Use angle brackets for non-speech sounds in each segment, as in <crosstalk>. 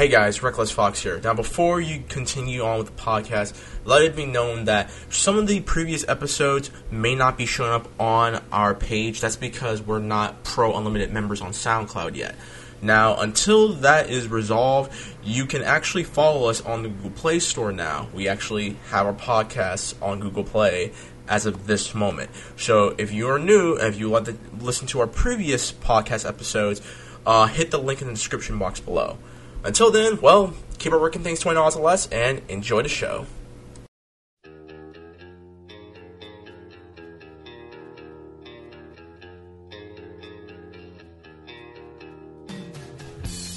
Hey guys, Reckless Fox here. Now, before you continue on with the podcast, let it be known that some of the previous episodes may not be showing up on our page. That's because we're not Pro Unlimited members on SoundCloud yet. Now, until that is resolved, you can actually follow us on the Google Play Store now. We actually have our podcasts on Google Play as of this moment. So if you are new, and if you want to listen to our previous podcast episodes, uh, hit the link in the description box below. Until then, well, keep our working things $20 or less, and enjoy the show.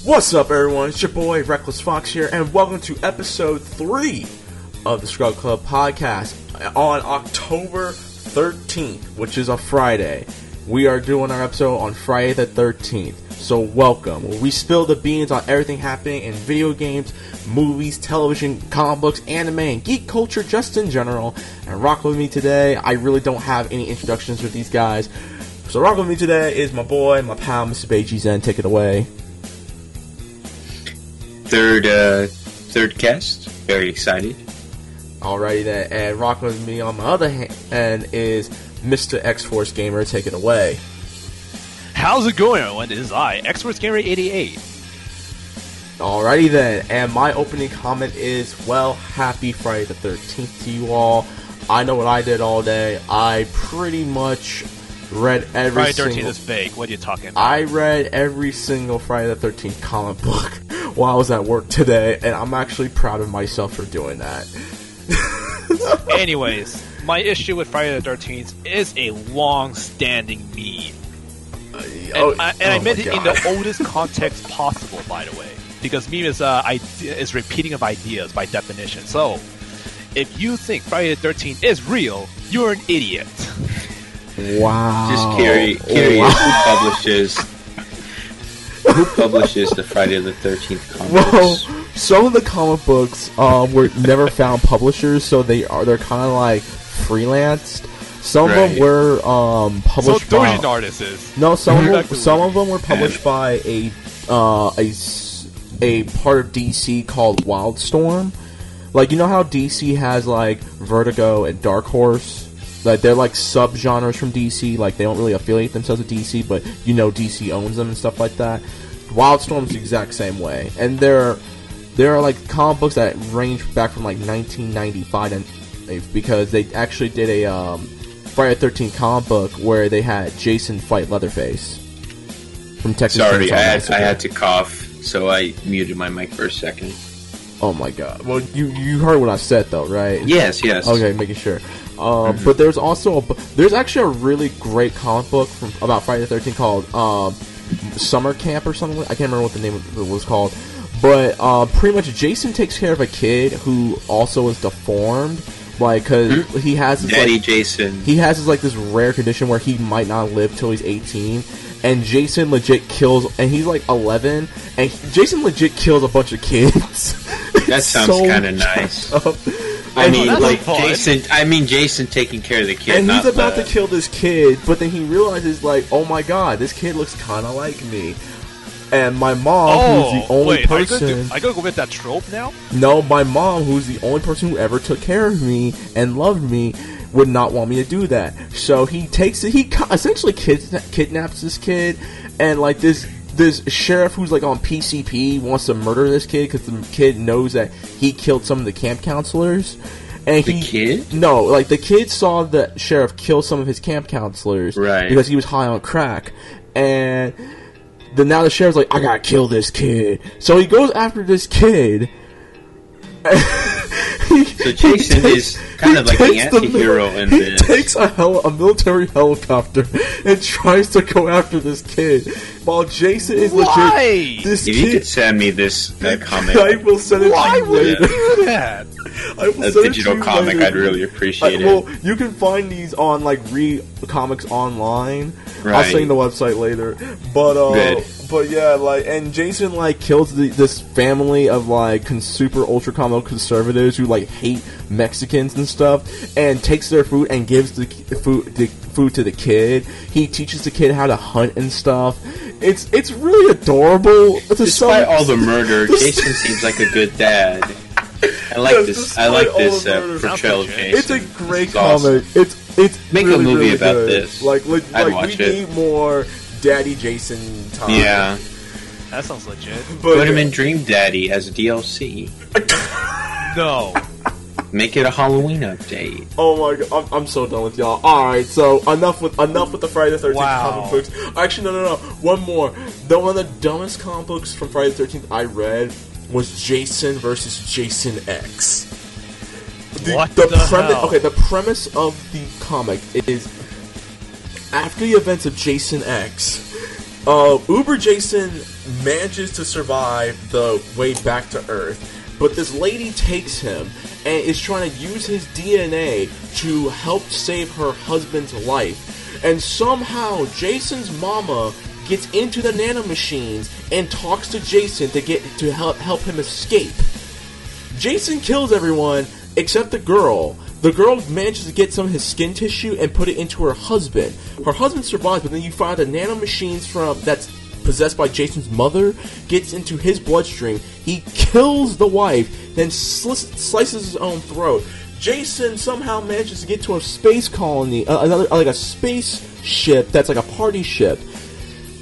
What's up, everyone? It's your boy Reckless Fox here, and welcome to episode 3 of the Scrub Club podcast on October 13th, which is a Friday. We are doing our episode on Friday the 13th. So welcome. We spill the beans on everything happening in video games, movies, television, comic books, anime, and geek culture just in general. And rock with me today. I really don't have any introductions with these guys. So rock with me today is my boy, my pal, Mr. Beiji Zen. Take it away. Third, uh, third cast. Very excited. Alrighty then. And rock with me on my other hand is Mr. X Force Gamer. Take it away. How's it going, everyone? This is I, Force Gamer 88. Alrighty then, and my opening comment is, well, happy Friday the 13th to you all. I know what I did all day. I pretty much read every Friday the 13th is fake. What are you talking about? I read every single Friday the 13th comic book <laughs> while I was at work today, and I'm actually proud of myself for doing that. <laughs> Anyways, my issue with Friday the 13th is a long-standing meme. And, oh, I, and oh I meant it in the oldest context possible, by the way, because meme is uh, idea, is repeating of ideas by definition. So, if you think Friday the 13th is real, you're an idiot. Wow. Just curi- curious Wow. who publishes who publishes the Friday the Thirteenth comics? Well, comics. some of the comic books um, were never found publishers, so they are they're kind of like freelanced. Some of them were um, So published by Dojin artist is. no, some of them, some of them were published by a uh, a a part of DC called Wildstorm. Like you know how DC has like Vertigo and Dark Horse. Like they're like subgenres from DC. Like they don't really affiliate themselves with DC, but you know DC owns them and stuff like that. Wildstorm's the exact same way, and there there are like comic books that range back from like 1995 and because they actually did a um, Friday 13th comic book where they had Jason fight Leatherface from Texas. Sorry, I had, I had to cough, so I muted my mic for a second. Oh my god! Well, you you heard what I said though, right? Yes, yes. Okay, making sure. Um, But there's also a there's actually a really great comic book from about Friday the 13th called um, Summer Camp or something. I can't remember what the name of it was called. But uh, pretty much, Jason takes care of a kid who also is deformed, like because hmm? he has this, Daddy like, Jason. he has this like this rare condition where he might not live till he's 18 and jason legit kills and he's like 11 and he- jason legit kills a bunch of kids <laughs> That sounds so kinda nice. up. I mean, that's like. Jason. I mean, Jason taking care of the kid. and he's about the, to kill this kid but then he realizes like oh my god this kid looks kind of like me and my mom who's the oh, only Oh, wait, are you person gonna do- I gotta go with that trope now? No, my mom, who's the only person who ever took care of me and loved me, would not want me to do that. So he takes it. He essentially kidna- kidnaps this kid, and like this this sheriff who's like on PCP wants to murder this kid because the kid knows that he killed some of the camp counselors. And The he, kid? No, like the kid saw the sheriff kill some of his camp counselors, Right. Because he was high on crack, and then now the sheriff's like, I gotta kill this kid. So he goes after this kid. <laughs> So Jason is kind of like the anti-hero in he this. takes a hel- a military helicopter <laughs> and tries to go after this kid, while Jason is Why? legit. This If you could send me this that <laughs> comic, I will send it Why to you would you do that? I will a send it digital to you comic, later. I'd really appreciate Uh, it. well, you can find these on like Re Comics Online. I'll Right. send you the website later. But uh, Good. But yeah, like, and Jason like kills the, this family of like con- super ultra combo conservatives who like hate Mexicans and stuff, and takes their food and gives the food the food to the kid. He teaches the kid how to hunt and stuff. it's it's really adorable. To Despite all the murder, <laughs> Jason seems like a good dad. I like Yes, this. I like this uh, portrayal of Jason. It's a great is awesome. comic. It's it's Make a movie really about good. this. Like like, like we it. need more Daddy Jason time. Yeah, That sounds legit. but put him in Dream Daddy as a DLC. <laughs> No. Make it a Halloween update. Oh my god, I'm, I'm so done with y'all. All right, so enough with enough with the Friday the Thirteenth Wow. comic books. Actually, no, no, no. One more. The one of the dumbest comic books from Friday the Thirteenth I read was Jason versus Jason X. The, What the, the premise? Okay, the premise of the comic is after the events of Jason X, uh, Uber Jason manages to survive the way back to Earth, but this lady takes him and is trying to use his DNA to help save her husband's life. And somehow Jason's mama gets into the nanomachines and talks to Jason to get to help help him escape. Jason kills everyone except the girl. The girl manages to get some of his skin tissue and put it into her husband. Her husband survives, but then you find the nanomachines from that's possessed by Jason's mother gets into his bloodstream. He kills the wife, then sli- slices his own throat. Jason somehow manages to get to a space colony, uh, another like a space ship that's like a party ship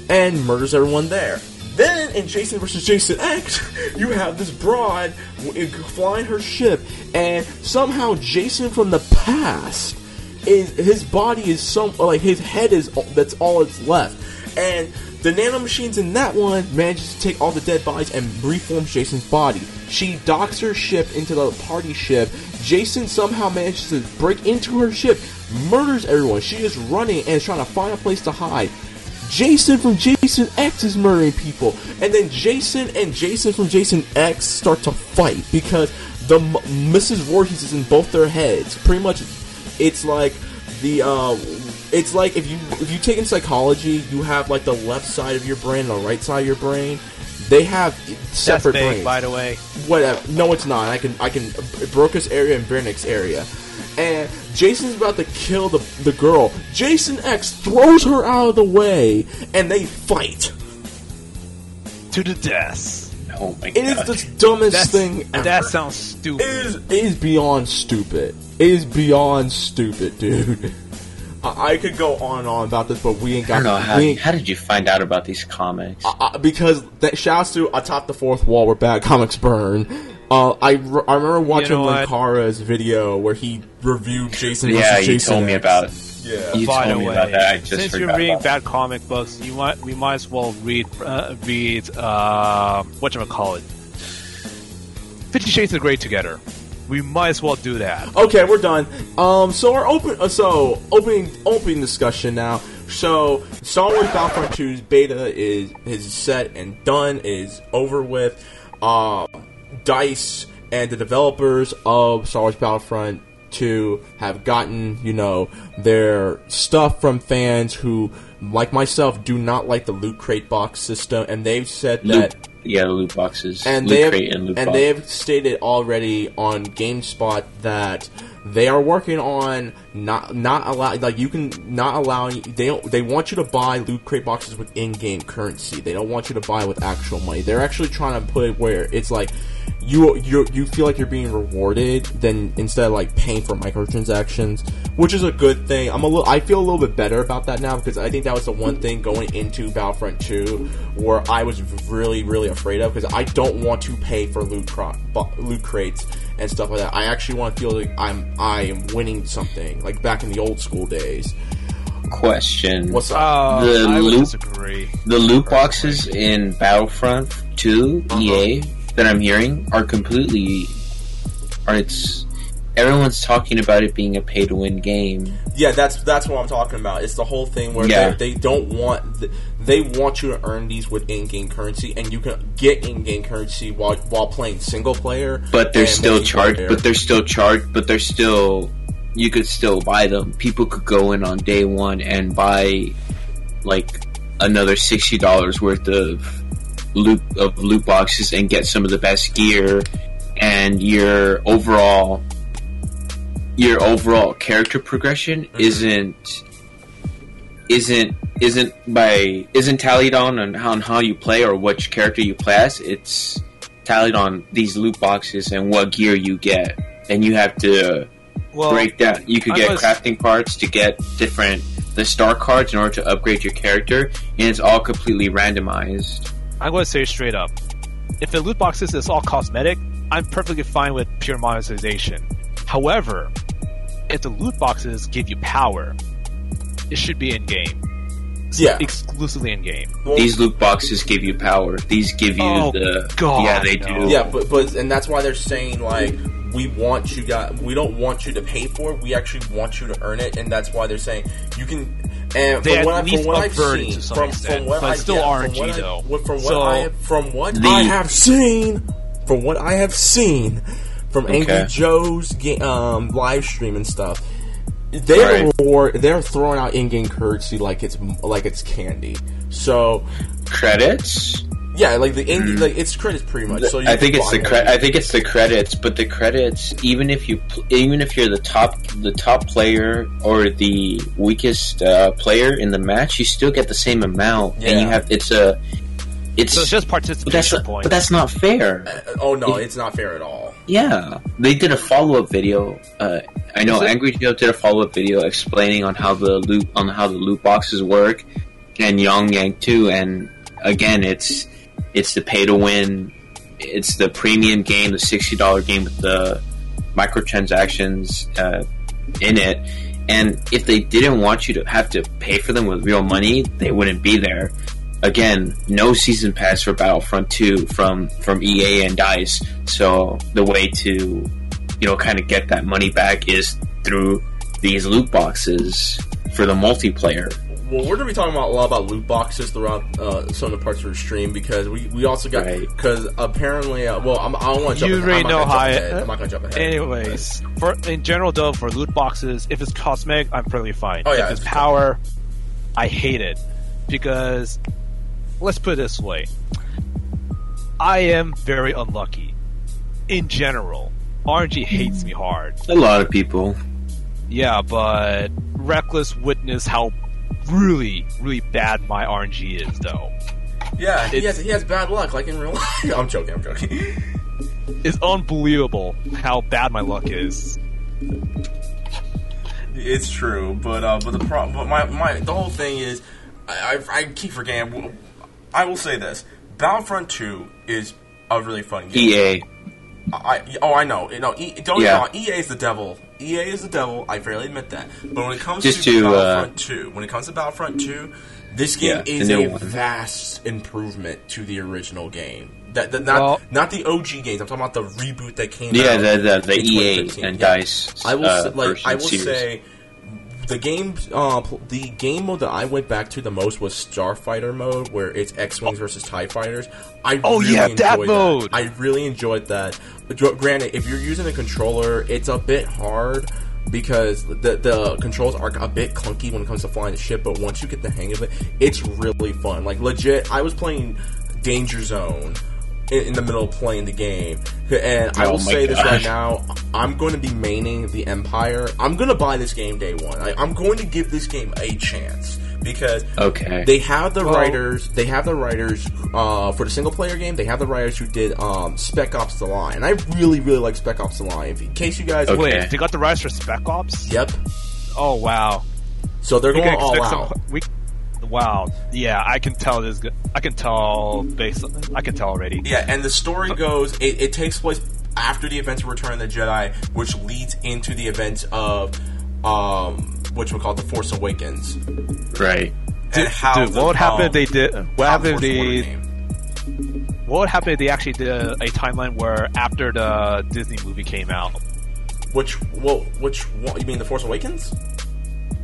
and murders everyone there. Then in Jason versus Jason X, you have this broad flying her ship, and somehow Jason from the past is his body is some like his head is that's all that's left, and the nanomachines in that one manages to take all the dead bodies and reforms Jason's body. She docks her ship into the party ship. Jason somehow manages to break into her ship, murders everyone. She is running and is trying to find a place to hide. Jason from Jason X is murdering people, and then Jason and Jason from Jason X start to fight because the Mrs. Voorhees is in both their heads. Pretty much, it's like the uh, it's like if you if you take in psychology, you have like the left side of your brain and the right side of your brain. They have separate big, brains by the way. whatever. No, it's not. I can I can Broca's area and Wernicke's area, and Jason's about to kill the the girl. Jason X throws her out of the way, and they fight. To the death. Oh my It is god! the dumbest That's, thing ever. that sounds stupid. It is, it is beyond stupid. It is beyond stupid, <laughs> dude. I, I could go on and on about this, but we ain't I got. don't know how. ain't, How did you find out about these comics? uh, because that shouts to atop the fourth wall where bad comics burn. Uh, I, re- I remember watching know? Linkara's video where he reviewed Jason. yeah, versus you Jason told me X. about. Yeah. You By told the me way, about that. I just since you're reading about bad comic books, you might we might as well read uh, read uh, what you call it, Fifty Shades of Grey together. We might as well do that. Okay, we're done. Um, so our open, uh, so opening, opening discussion now. So Star Wars Battlefront 2's beta is is set and done. Is over with. Uh, Dice and the developers of Star Wars Battlefront 2 have gotten, you know, their stuff from fans who, like myself, do not like the loot crate box system, and they've said that Loot, yeah, loot boxes, and loot they have, crate and loot and they have stated already on GameSpot that they are working on not not allow like you can not allow they they want you to buy loot crate boxes with in-game currency. They don't want you to buy with actual money. They're actually trying to put it where it's like you you you feel like you're being rewarded then instead of like paying for microtransactions, which is a good thing. I'm a little I feel a little bit better about that now because I think that was the one thing going into Battlefront 2 where I was really really afraid of because I don't want to pay for loot cro- loot crates and stuff like that. I actually want to feel like I'm I am winning something like back in the old school days. Question: What's up? Uh, The I would loot- disagree. the loot boxes in Battlefront 2 Uh-huh. EA that I'm hearing are completely, are it's everyone's talking about it being a pay to win game. Yeah, that's that's what I'm talking about. It's the whole thing where Yeah. they, they don't want th- they want you to earn these with in-game currency, and you can get in-game currency while while playing single player. But they're still charged. But they're still charged. But they're still. You could still buy them. People could go in on day one and buy like another sixty dollars worth of loot of loot boxes and get some of the best gear, and your overall your overall character progression Mm-hmm. isn't isn't isn't by isn't tallied on on how, on how you play or which character you play as. It's tallied on these loot boxes and what gear you get, and you have to Well, break down. You could I get was- crafting parts to get different the star cards in order to upgrade your character, and it's all completely randomized. I'm going to say straight up. If the loot boxes is all cosmetic, I'm perfectly fine with pure monetization. However, if the loot boxes give you power, it should be in game. Yeah. Exclusively in game. Well, These loot boxes give you power. These give you Oh, the God, yeah they no. do. Yeah, but but and that's why they're saying like we want you guys. We don't want you to pay for it. We actually want you to earn it, and that's why they're saying you can. And They from at what, I, from what I've seen, to some from, extent, from what but I still yeah, RNG from what though. what- from what So- I have, from what The- I have seen, from what I have seen from Angry Joe's um, live stream and stuff. They're Right. reward, they're throwing out in-game currency like it's like it's candy. So Credits. yeah, like the in, like it's credits pretty much. So you. I think it's the cre- I think it's the credits, but the credits even if you pl- even if you're the top the top player or the weakest uh, player in the match, you still get the same amount, and you have it's a it's So it's just but that's participation points. but that's not fair. Uh, Oh no, it's not fair at all. Yeah, they did a follow up video. Uh, I know Angry Joe did a follow up video explaining on how the loot on how the loot boxes work, and YongYea too. And again, it's it's the pay to win. It's the premium game, the sixty dollar game with the microtransactions uh, in it. And if they didn't want you to have to pay for them with real money, they wouldn't be there. Again, no season pass for Battlefront 2 from from EA and Dice. So the way to, you know, kind of get that money back is through these loot boxes for the multiplayer. Well, we're gonna be talking about a lot about loot boxes throughout uh, some of the parts of the stream because we, we also got Right. because apparently uh, well I'm, I don't want to jump. You ahead. already I'm not know how I, I'm not gonna jump ahead. Anyways, for in general though, for loot boxes, if it's cosmetic, I'm perfectly fine. Oh, yeah, if it's it's- power, I hate it because let's put it this way: I am very unlucky. In general, RNG hates me hard. A lot of people. Yeah, but Reckless witnessed how really, really bad my RNG is, though. yeah, he has he has bad luck like in real <laughs> life. I'm joking. I'm joking. <laughs> It's unbelievable how bad my luck is. It's true, but uh, but the problem, but my, my the whole thing is, I, I, I keep forgetting. I will say this: Battlefront Two is a really fun game. EA. I oh I know no e, don't Yeah. get me wrong, EA is the devil. EA is the devil. I fairly admit that. But when it comes Just to, to, uh, Battlefront Two, when it comes to Battlefront Two, this game Yeah, is a one. vast improvement to the original game. That, that not Well- not the OG games. I'm talking about the reboot that came Yeah, out. the the, the in EA and Yeah. Dice. I will uh, say, like I will series. say the game uh, pl- the game mode that I went back to the most was Starfighter mode where it's X-wings versus Tie fighters. I Oh, really yeah, that mode! I really enjoyed that. But granted, if you're using a controller, it's a bit hard because the the controls are a bit clunky when it comes to flying the ship. But once you get the hang of it, it's really fun. Like legit, I was playing Danger Zone in, in the middle of playing the game, and I Oh will my say this right now: I'm going to be maining the Empire. I'm going to buy this game day one. I, I'm going to give this game a chance because Okay. they have the Well- writers. They have the writers uh, for the single player game. They have the writers who did um, Spec Ops: The Line, and I really, really like Spec Ops: The Line. In case you guys, Okay. Wait, they got the rise for Spec Ops? yep. Oh wow. So they're We going can all expect out. some. We, wow. Yeah, I can tell this. I can tell based. I can tell already. Yeah, and the story goes. It, it takes place after the events of Return of the Jedi, which leads into the events of um, which we call the Force Awakens. right. and how Dude, the, what would happen um, if they did? What how the happened if they? What would happen if they actually did a, a timeline where after the Disney movie came out? Which well, which one, you mean the Force Awakens?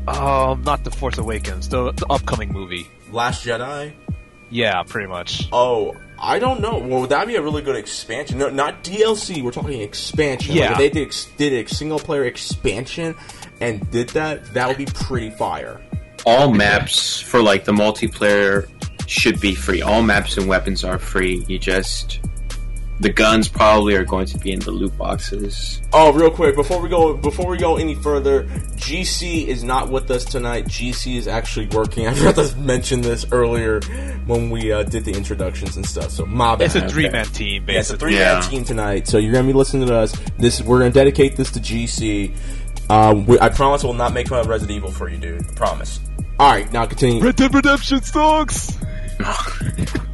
Um, not the Force Awakens, the, the upcoming movie. Last Jedi? Yeah, pretty much. Oh, I don't know. Well, that'd be a really good expansion. No, not DLC. We're talking expansion. Like, Yeah. if they did, did a single player expansion and did that, that would be pretty fire. All maps for like the multiplayer should be free. All maps and weapons are free. You just the guns probably are going to be in the loot boxes. Oh, real quick before we go before we go any further, GC is not with us tonight. GC is actually working. <laughs> I forgot to mention this earlier when we uh, did the introductions and stuff. So my bad. It's a three man team, Yeah, it's a three man Yeah. team tonight. So you're gonna be listening to us. This we're gonna dedicate this to GC. Um, we, I promise we'll not make fun of Resident Evil for you, dude. I promise. All right, now continue. Red Dead Redemption sucks. <laughs>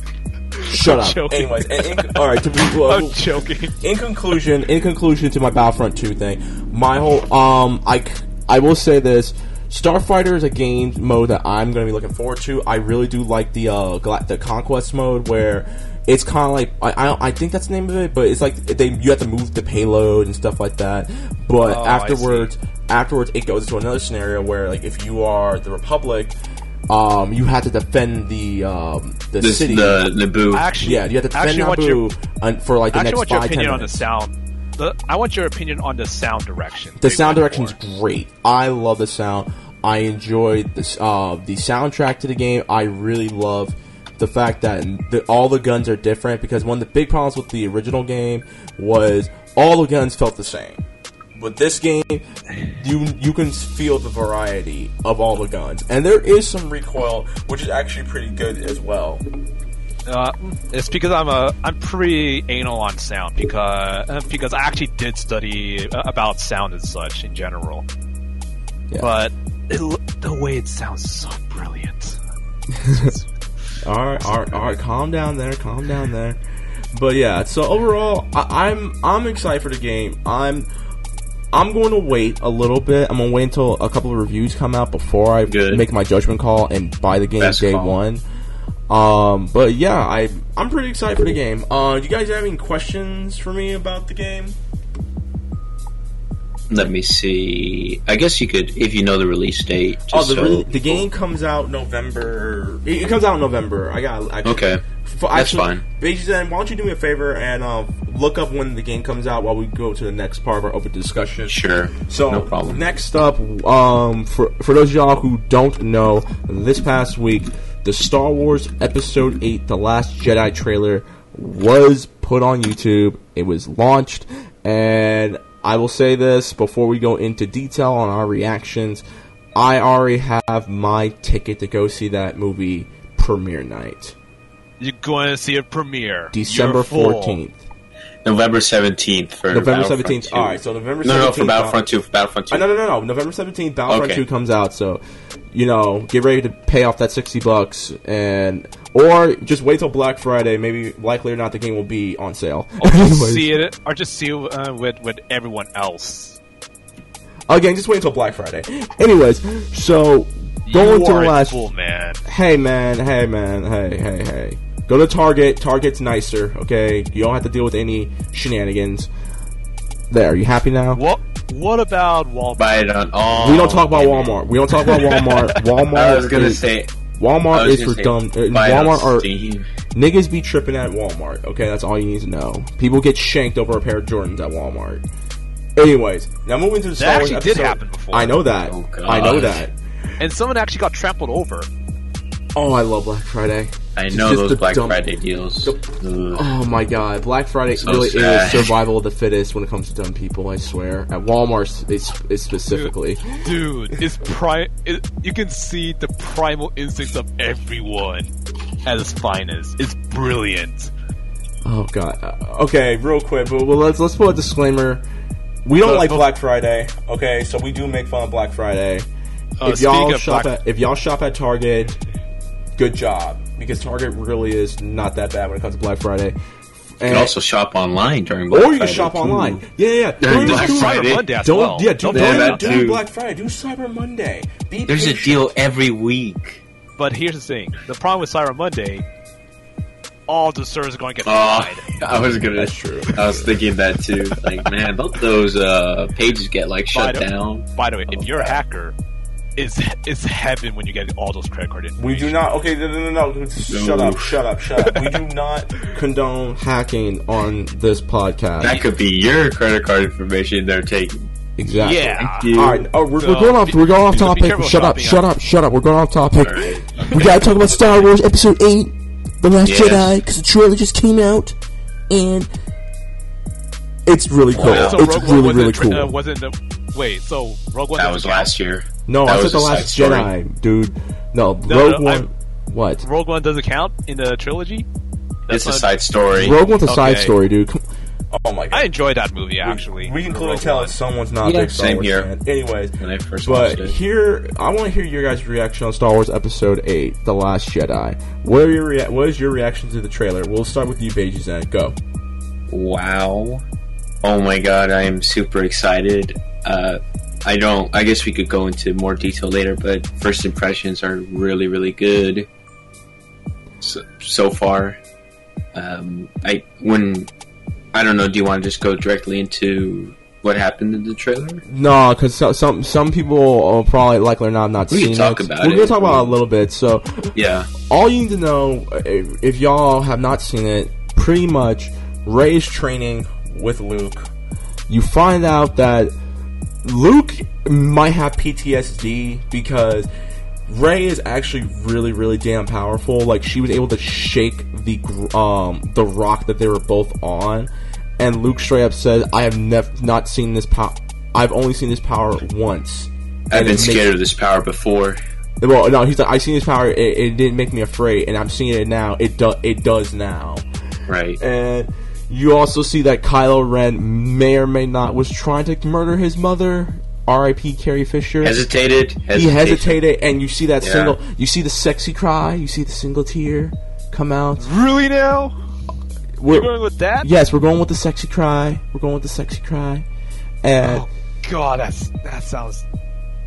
Shut up. joking. Anyways, and, and- all right. To be, well, I'm joking. in conclusion, in conclusion to my Battlefront 2 thing, my whole um I c- I will say this Starfighter is a game mode that I'm going to be looking forward to. I really do like the uh Gal- the conquest mode where it's kind of like I, I I think that's the name of it, but it's like they you have to move the payload and stuff like that. But Oh, afterwards, afterwards it goes into another scenario where like if you are the Republic, um, you have to defend the um the This city. the Naboo. Actually, yeah, you have to defend actually want your, Naboo for like the I actually next want your five ten opinion on the minutes. sound. The, I want your opinion on the sound direction. The sound went direction's for. great. I love the sound. I enjoyed this uh, the soundtrack to the game. I really love the fact that the, all the guns are different because one of the big problems with the original game was all the guns felt the same. With this game, you you can feel the variety of all the guns, and there is some recoil, which is actually pretty good as well. Uh, it's because I'm a I'm pretty anal on sound because uh, because I actually did study uh, about sound and such in general. Yeah. But it, the way it sounds is so brilliant. <laughs> All right, all right, all right. Calm down there. Calm down there. But yeah, so overall, I, I'm I'm excited for the game. I'm I'm going to wait a little bit. I'm gonna wait until a couple of reviews come out before I Good. make my judgment call and buy the game Best day call. one. Um, but yeah, I I'm pretty excited for the game. Uh, do you guys have any questions for me about the game? Let me see. I guess you could, if you know the release date. Just Oh, the, so re- the game comes out November. It, comes out in November. I got actually, Okay. F- That's actually, fine. Basically, then why don't you do me a favor and uh, look up when the game comes out while we go to the next part of our open discussion. Sure. So no problem. next up, um, for for those of y'all who don't know, this past week, the Star Wars Episode Eight: The Last Jedi trailer was put on YouTube. It was launched, and I will say this before we go into detail on our reactions. I already have my ticket to go see that movie premiere night, You're going to see a premiere December fourteenth. November 17th for November seventeenth. All right, so November No, no, seventeenth. for Battlefront 2. For Battlefront 2. Uh, no, no, no, no. November seventeenth, Battlefront Okay. Two comes out. So, you know, get ready to pay off that sixty bucks, and or just wait till Black Friday. Maybe likely or not, the game will be on sale. Or just <laughs> see it, or just see it uh, with with everyone else. Again, just wait until Black Friday. Anyways, so going you to the are last. fool, man. Hey man, hey man, hey hey hey. Go to Target. Target's nicer. Okay, you don't have to deal with any shenanigans. There, are you happy now? What what about Walmart? Buy it on all. We don't talk about Walmart. We don't talk about Walmart. <laughs> Walmart. I was gonna is, say. Walmart is for dumb. uh, buy it on Walmart are Steam. Niggas be tripping at Walmart, okay? That's all you need to know. People get shanked over a pair of Jordans at Walmart. Anyways, now moving to the Star Wars actually did happen before. I know that. Oh, I know that. And someone actually got trampled over. Oh, I love Black Friday. I know just those Black dumb- Friday deals. Ugh. Oh my god, Black Friday So really sad. is survival of the fittest when it comes to dumb people. I swear. At Walmart, it's, it's specifically. Dude, it's pri- it, you can see the primal instincts of everyone at its finest. It's brilliant. Oh god. Uh, okay, real quick, but well, let's let's put a disclaimer. We don't But- like but- Black Friday, okay? So we do make fun of Black Friday. Uh, if y'all shop Black- at if y'all shop at Target, good job because Target really is not that bad when it comes to Black Friday. You And, can also shop online during Black Friday. or you can Friday, shop too. online. Yeah, yeah. During Black do- Friday. Cyber Monday as Don't well. yeah, do, Don't Yeah, don't, that do too. Black Friday. Do Cyber Monday. Be There's a deal every week. But here's the thing: the problem with Cyber Monday, all the servers are going to get Oh, fried. <laughs> I was gonna. That's true. I was thinking that too. Like, man, don't those uh, pages get like shut By the- down? By the way, if Oh, you're a hacker, it's it's heaven when you get all those credit card information. We do not. Okay, no, no, no, no. Shut up, shut up, shut up. We do <laughs> not condone hacking on this podcast. That could be your credit card information they're taking. exactly. Yeah. You- All right. Oh, we're, So, we're going off. We're going off so be topic. Shut up. Shut up. Shut up. We're going off topic. All right. We gotta talk about Star Wars Episode Eight, The Last Yes. Jedi, because the trailer just came out, and It's really cool. Wow. So It's Rogue really really tra- cool. uh, wasn't uh, wait. So Rogue One That doesn't was count? last year. no, that I said was the Last side story. Jedi, dude. No, No, Rogue no, One. What? Rogue One doesn't count in the trilogy. It's a side story. Rogue One's a side story, dude. Oh my god. I enjoyed that movie actually. we can clearly tell One. if someone's not a Yeah, big Star same Wars here. fan. Anyways, when I first but here I want to hear your guys' reaction on Star Wars Episode Eight, The Last Jedi. What are your rea- What is your reaction to the trailer? We'll start with you, Beiji Zen. Go. Wow. Oh my god, I am super excited. Uh, I don't, I guess we could go into more detail later, but first impressions are really, really good so, so far. Um, I, when, I don't know, do you want to just go directly into what happened in the trailer? No, because so, some some people will probably likely or not not We can seen talk it. about We're it. gonna talk about it a little bit. So Yeah. all you need to know if, if y'all have not seen it, pretty much Rey's training with Luke. You find out that Luke might have PTSD because Rey is actually really, really damn powerful. Like she was able to shake the um the rock that they were both on, and Luke straight up said, "I have never not seen this power. I've only seen this power once." I've been scared of this power before. well, no, he's like, I've seen his power. It, it didn't make me afraid, and I'm seeing it now. It does. It does now. Right. And you also see that Kylo Ren may or may not was trying to murder his mother. R.I.P. Carrie Fisher. Hesitated. he hesitated, and you see that Yeah. single. You see the sexy cry. You see the single tear come out. Really now? We're, You're going with that? yes, we're going with the sexy cry. We're going with the sexy cry. And Oh god, that's that sounds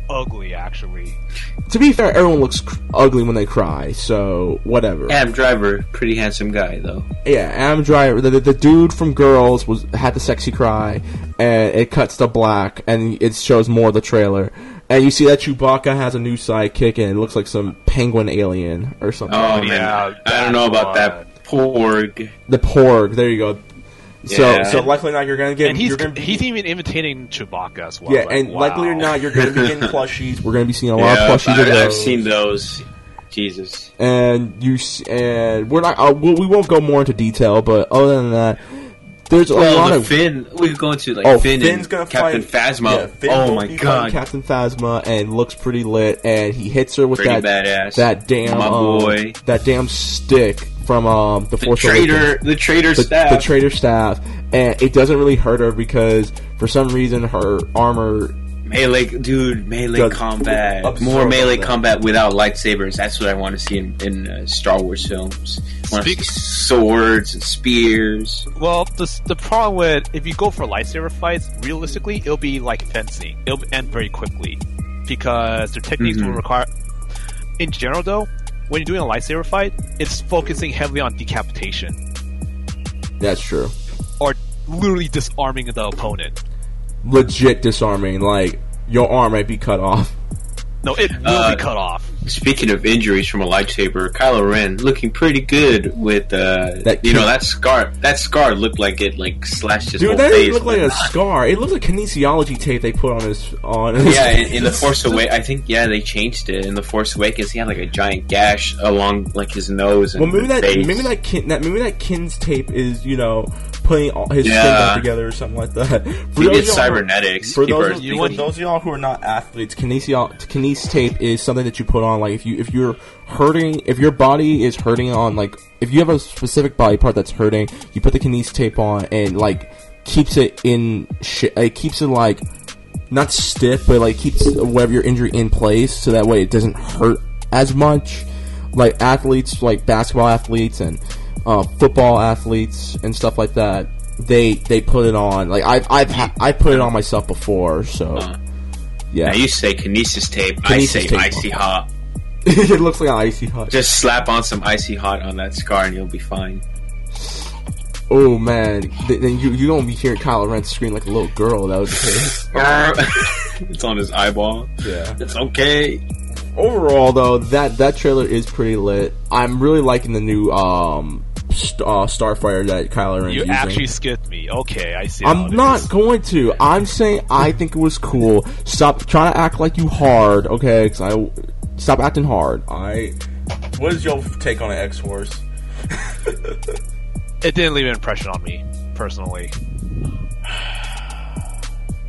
ugly. Actually, to be fair, everyone looks cr- ugly when they cry. So whatever. Adam Driver, pretty handsome guy though. Yeah, Adam Driver, the, the, the dude from Girls was had the sexy cry, and it cuts to black, and it shows more of the trailer, and you see that Chewbacca has a new sidekick, and it looks like some penguin alien or something. Oh, oh yeah, I don't know about that porg. the Porg, there you go. So, Yeah. so likely not you're gonna get. and he's you're be, he's even imitating Chewbacca as well. yeah, like, and wow. likely or not you're gonna be getting <laughs> plushies. We're gonna be seeing a lot Yeah, of plushies I, of those. I've seen those. Jesus. and you and we're not. Uh, we we won't go more into detail, but other than that, there's a lot Well, the of Finn. We could go into like Oh, Finn Finn's and gonna Captain fight- Phasma. yeah, Finn oh will my be god, Captain Phasma and looks pretty lit, and he hits her with pretty that badass. that damn my um, boy, that damn stick from um the, the Force traitor, Awakens. the trader the, staff. the traitor staff, and it doesn't really hurt her because for some reason her armor. melee, dude, melee Does- combat, more melee that. combat without lightsabers. That's what I want to see in, in uh, Star Wars films. I want to Speak- see swords and spears. Well, the the problem with if you go for lightsaber fights, realistically, it'll be like fencing. It'll end very quickly because their techniques Mhm. will require. In general, though, when you're doing a lightsaber fight, it's focusing heavily on decapitation That's true. or literally disarming the opponent. Legit disarming. Like your arm might be cut off. No, it will Uh, be cut off. Speaking of injuries from a lightsaber, Kylo Ren looking pretty good with uh, That you know that scar. That scar looked like it like slashed his Dude, whole that face. didn't look like a but- scar. It looked like kinesiology tape they put on his on. His yeah, in, in the Force <laughs> Awakens, I think yeah they changed it. In the Force Awakens, he had like a giant gash along like his nose and Well, maybe that face. maybe that kin, that maybe that Kin's tape is you know putting all his skin Yeah. back together or something like that. For He did cybernetics. For those, of, you for those of y'all who are not athletes, kinesio, kines tape is something that you put on. Like if you if you're hurting, if your body is hurting on like if you have a specific body part that's hurting, you put the kines tape on and like keeps it in. Sh- it keeps it like not stiff, but like keeps whatever your injury in place, so that way it doesn't hurt as much. Like athletes, like basketball athletes and uh, football athletes and stuff like that, they they put it on. Like I've I've ha- I put it on myself before, so Uh, yeah, Now you say kinesis tape. I say tape. icy hot. <laughs> it looks like an icy hot. Just slap on some icy hot on that scar and you'll be fine. Oh man, then you you don't be hearing Kylo Ren scream like a little girl. That was the case. it's on his eyeball. yeah. It's okay. Overall, though, that that trailer is pretty lit. I'm really liking the new um st- uh, Starfighter that Kylo Ren You using. actually skipped me. Okay, I see. I'm not is. going to. I'm saying I think it was cool. Stop trying to act like you hard, okay? 'Cause I stop acting hard. I. What is your take on X Force? It didn't leave an impression on me personally. <sighs>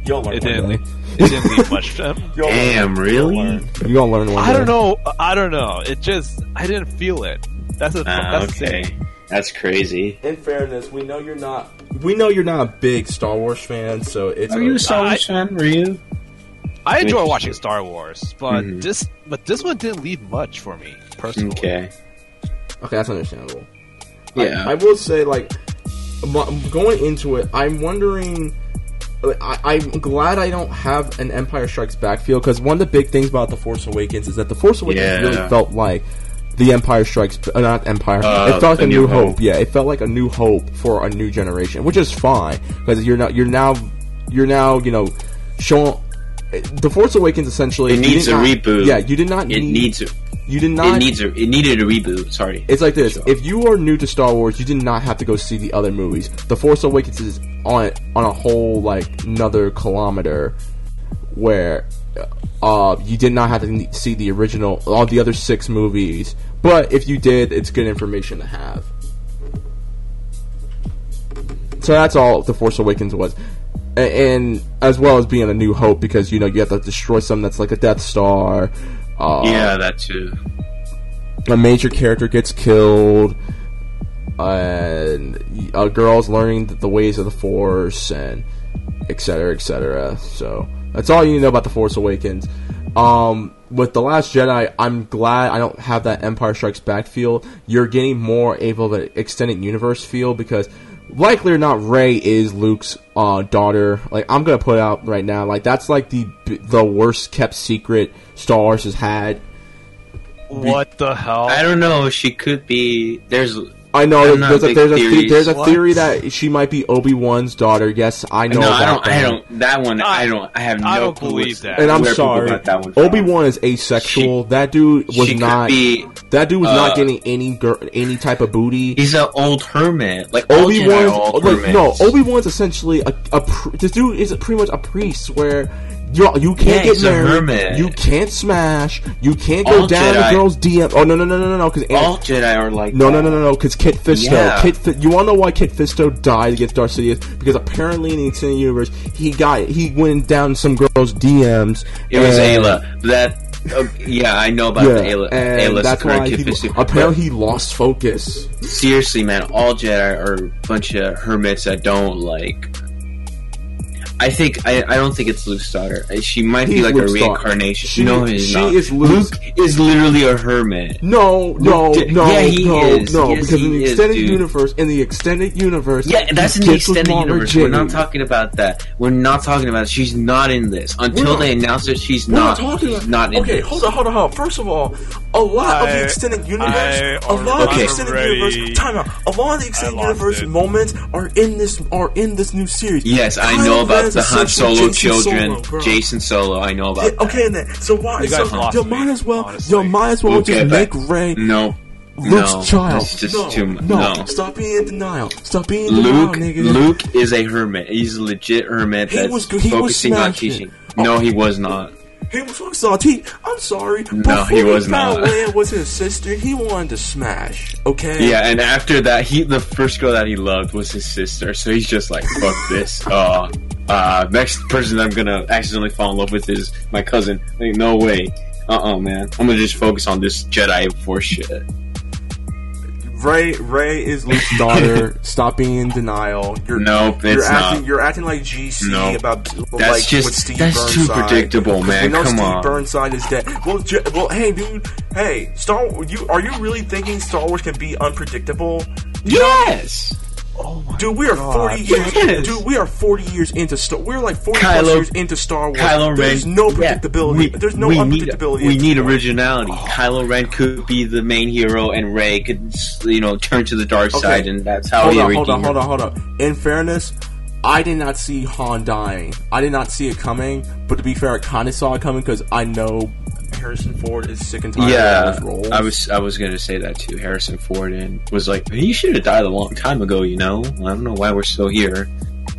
You'll learn It one didn't. day. It didn't leave much. <laughs> You'll learn. Damn, really? You're gonna learn one I day. don't know. I don't know. It just I didn't feel it. That's a Ah, that's okay, thing. That's crazy. In fairness, we know you're not. We know you're not a big Star Wars fan, so it's. Are you a Star Wars fan? Were you? I enjoy watching Star Wars, but Mhm. this but this one didn't leave much for me personally. Okay. Okay, that's understandable. Yeah. I, will say, like, going into it, I'm wondering. I, I'm glad I don't have an Empire Strikes Back feel because one of the big things about The Force Awakens is that The Force Awakens Yeah. really felt like the Empire Strikes, uh, not Empire. Uh, it felt like A New hope. Hope. Yeah, it felt like a new hope for a new generation, which is fine because you're not. You're now. You're now. You know, showing. The Force Awakens essentially. It needs a not- reboot. Yeah, you did not. It need, needs. A, You did not. it needs. A, it needed a reboot. Sorry. It's like this: Sure. if you are new to Star Wars, you did not have to go see the other movies. The Force Awakens is on on a whole like another kilometer, where uh you did not have to see the original, all the other six movies. But if you did, it's good information to have. So that's all the Force Awakens was, A- and as well as being a New Hope, because you know you have to destroy something that's like a Death Star. Uh, yeah, that too. a major character gets killed, and a girl's learning the ways of the Force, and et cetera, et cetera. So that's all you need to know about the Force Awakens. Um, with the Last Jedi, I'm glad I don't have that Empire Strikes Back feel. You're getting more able of an extended universe feel because, likely or not, Rey is Luke's uh, daughter. Like I'm gonna put out right now, like that's like the the worst kept secret Star Wars has had. What the hell? I don't know. She could be. There's. I know I'm there's a, big there's a, the- theories. there's a What? theory that she might be Obi Wan's daughter. Yes, I know No, I don't. I that. don't. That one. I, I- don't. I have no I don't clue believe that. And I'm where sorry, got that one. Obi Wan is asexual. that dude was not. be- that dude was not uh, getting any gir- any type of booty. He's an old hermit. Like Obi Jedi are Wan's like, no Obi Wan's essentially a, a pr- this dude is pretty much a priest where you you can't Yeah, get married, you can't smash, you can't go All down Jedi- a girl's DM. Oh no no no no no no because All Jedi are like. No, no, that. no, no, no, because Kit Fisto. Yeah. Kit, Fi- you want to know why Kit Fisto died against Darth Sidious? Because apparently in the extended universe, he got he went down some girl's DMs. It was and- Aayla. That. Uh, yeah, I know about Yeah, the Aayla. and Aayla's that's why kid he, fist- apparently he lost focus. seriously, man, all Jedi are a bunch of hermits that don't like. I think I, I don't think it's Luke's daughter. She might be like Luke's a reincarnation. She- no, he's she not. is Luke's- Luke is literally a hermit. No, no, Luke- no, yeah, he no, is. no, Yes, because in the extended dude. universe, in the extended universe, Yeah, that's in the extended Mama universe. We're not talking about that. We're not talking about. She's not in this until not- they announce that she's We're not. not talking she's about. not in okay, this. hold on, hold on, hold on. First of all, a lot of the extended universe, I a lot of Okay. the extended already- universe, time out. A lot of the extended universe it. moments are in this are in this new series. Yes, I know about Ren's the Han Solo Jacen children, Solo. Jacen Solo. I know about. Yeah, that. okay, and then so why? You So guys you me, might as well, honestly. you might as well Okay, just make Rey No, Luke's no, child. That's just no, too much. no, No. stop being in denial. Stop being in Luke, denial, nigga. Luke is a hermit. He's a legit hermit He that's was- he was focusing on smashing. teaching. No, he was not. He was focused on I'm sorry. No, Before he was found not. Leia was his sister. He wanted to smash. Okay. Yeah, and after that, he the first girl that he loved was his sister. So he's just like, fuck this. Uh, uh, next person I'm gonna accidentally fall in love with is my cousin. Like, no way. Uh, uh man. I'm gonna just focus on this Jedi Force shit. Rey Rey is Luke's <laughs> daughter. Stop being in denial. You're, Nope, you're it's acting. not. You're acting like GC Nope. about That's like just- with Steve that's too Burnside. predictable, 'Cause man. We know Come Steve on. Burnside is dead. Well, J- well, hey, dude. Hey, Star. You are you really thinking Star Wars can be unpredictable? Yes! Oh my Dude, we are oh, God. forty years. Yes. Dude, we are forty years into Star. We're like forty Kylo- plus years into Star Wars. Kylo Ren. There's no yeah, predictability. we- There's no we unpredictability. Need, we need originality. Oh. Kylo Ren could be the main hero, and Rey could, you know, turn to the dark Okay. side, and that's how hold he on, hold on, hold on, hold on. In fairness, I did not see Han dying. I did not see it coming. But to be fair, I kind of saw it coming because I know Harrison Ford is sick and tired of Yeah, his roles. I was I was gonna say that too. Harrison Ford and was like, he should have died a long time ago. You know, I don't know why we're still here.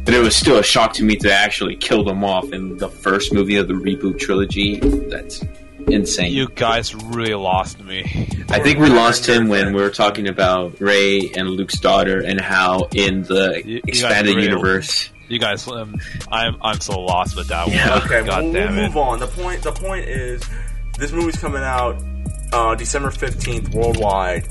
But it was still a shock to me to actually kill them off in the first movie of the reboot trilogy. That's insane. You guys really lost me. I think we lost him when we were talking about Rey and Luke's daughter and how in the You- you expanded derailed. universe, You guys, um, I'm I'm so lost with that Yeah. one. Okay, God we'll, damn we'll it. move on. The point the point is this movie's coming out uh, December fifteenth worldwide.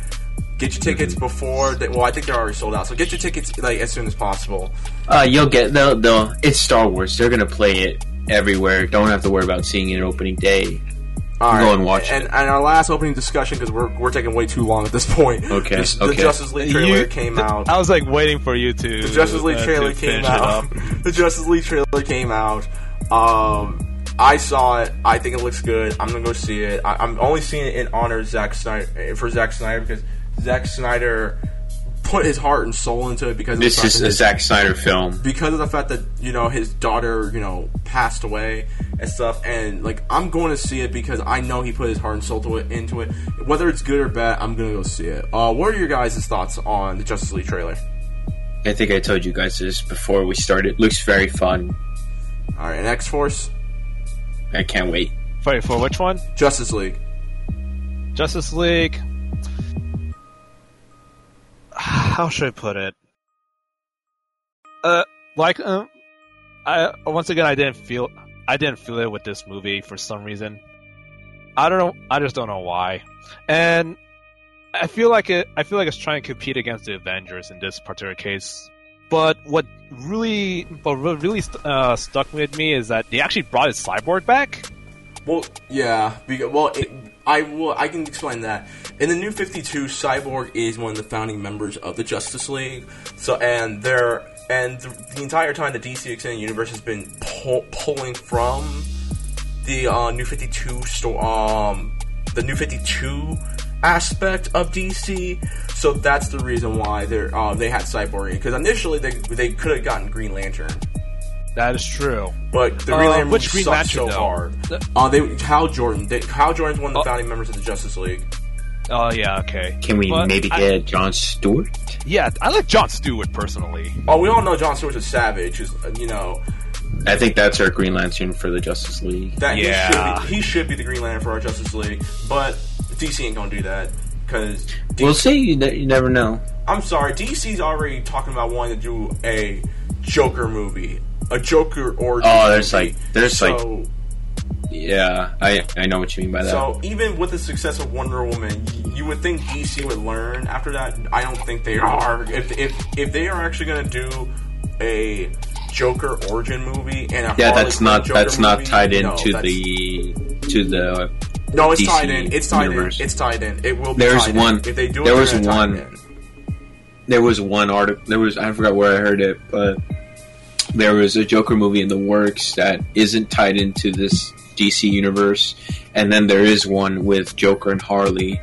Get your tickets Mm-hmm. before. They, well, I think they're already sold out. So get your tickets like as soon as possible. Uh, you'll get they'll, they'll it's Star Wars. They're gonna play it everywhere. Don't have to worry about seeing it opening day. All Go and watch and, it. And our last opening discussion because we're we're taking way too long at this point. Okay, This- the okay. Justice League trailer You- came out. I was like waiting for you to. The Justice League uh, trailer came out. up. <laughs> the Justice League trailer came out. Um, I saw it. I think it looks good. I'm gonna go see it. I, I'm only seeing it in honor of Zack Snyder for Zack Snyder because Zack Snyder put his heart and soul into it because of This the fact is that a Zack Snyder film. because of the fact that you know his daughter you know passed away and stuff and like i'm going to see it because i know he put his heart and soul to it into it whether it's good or bad i'm gonna go see it uh, what are your guys' thoughts on the justice league trailer I think I told you guys this before we started. Looks very fun. all right and x-force I can't wait. Wait, for which one? justice league Justice League. How should I put it? Uh, like, um, I once again I didn't feel I didn't feel it with this movie for some reason. I don't know. I just don't know why. And I feel like it. I feel like it's trying to compete against the Avengers in this particular case. But what really, but what really uh, stuck with me is that they actually brought his cyborg back. well yeah because, well it, i will i can explain that in the new 52 cyborg is one of the founding members of the justice league so and they're and the, the entire time the dc extended universe has been pull, pulling from the uh, New Fifty Two store, um, the New Fifty Two aspect of DC. So that's the reason why they uh, they had Cyborg because initially they they could have gotten Green Lantern, That is true. but the Uh, Green Lantern which Green Lantern, so though? hard. Uh, they Hal Jordan. They, Hal Jordan's one of the Oh. founding members of the Justice League. Oh yeah, okay. Can we But maybe I- get John Stewart? Yeah, I like John Stewart personally. Oh, we all know John Stewart's a savage. Is uh, you know I think that's our Green Lantern for the Justice League. that Yeah. he, should be, he should be the Green Lantern for our Justice League, but DC ain't gonna do that because We'll see. You, ne- you never know. I'm sorry, DC's already talking about wanting to do a Joker movie, a Joker origin. Oh, there's movie. like- there's so, like- Yeah, I I know what you mean by that. So even with the success of Wonder Woman, you would think DC would learn after that. I don't think they are. If if if they are actually going to do a Joker origin movie and a yeah, Harley that's Quinn not Joker that's not tied into that's- the to the. No, it's DC tied in. It's tied universe. in. It's tied in. It will be. There's one- In. If they do it, there was one- There was one article. There was I forgot where I heard it, but there was a Joker movie in the works that isn't tied into this DC universe, and then there is one with Joker and Harley.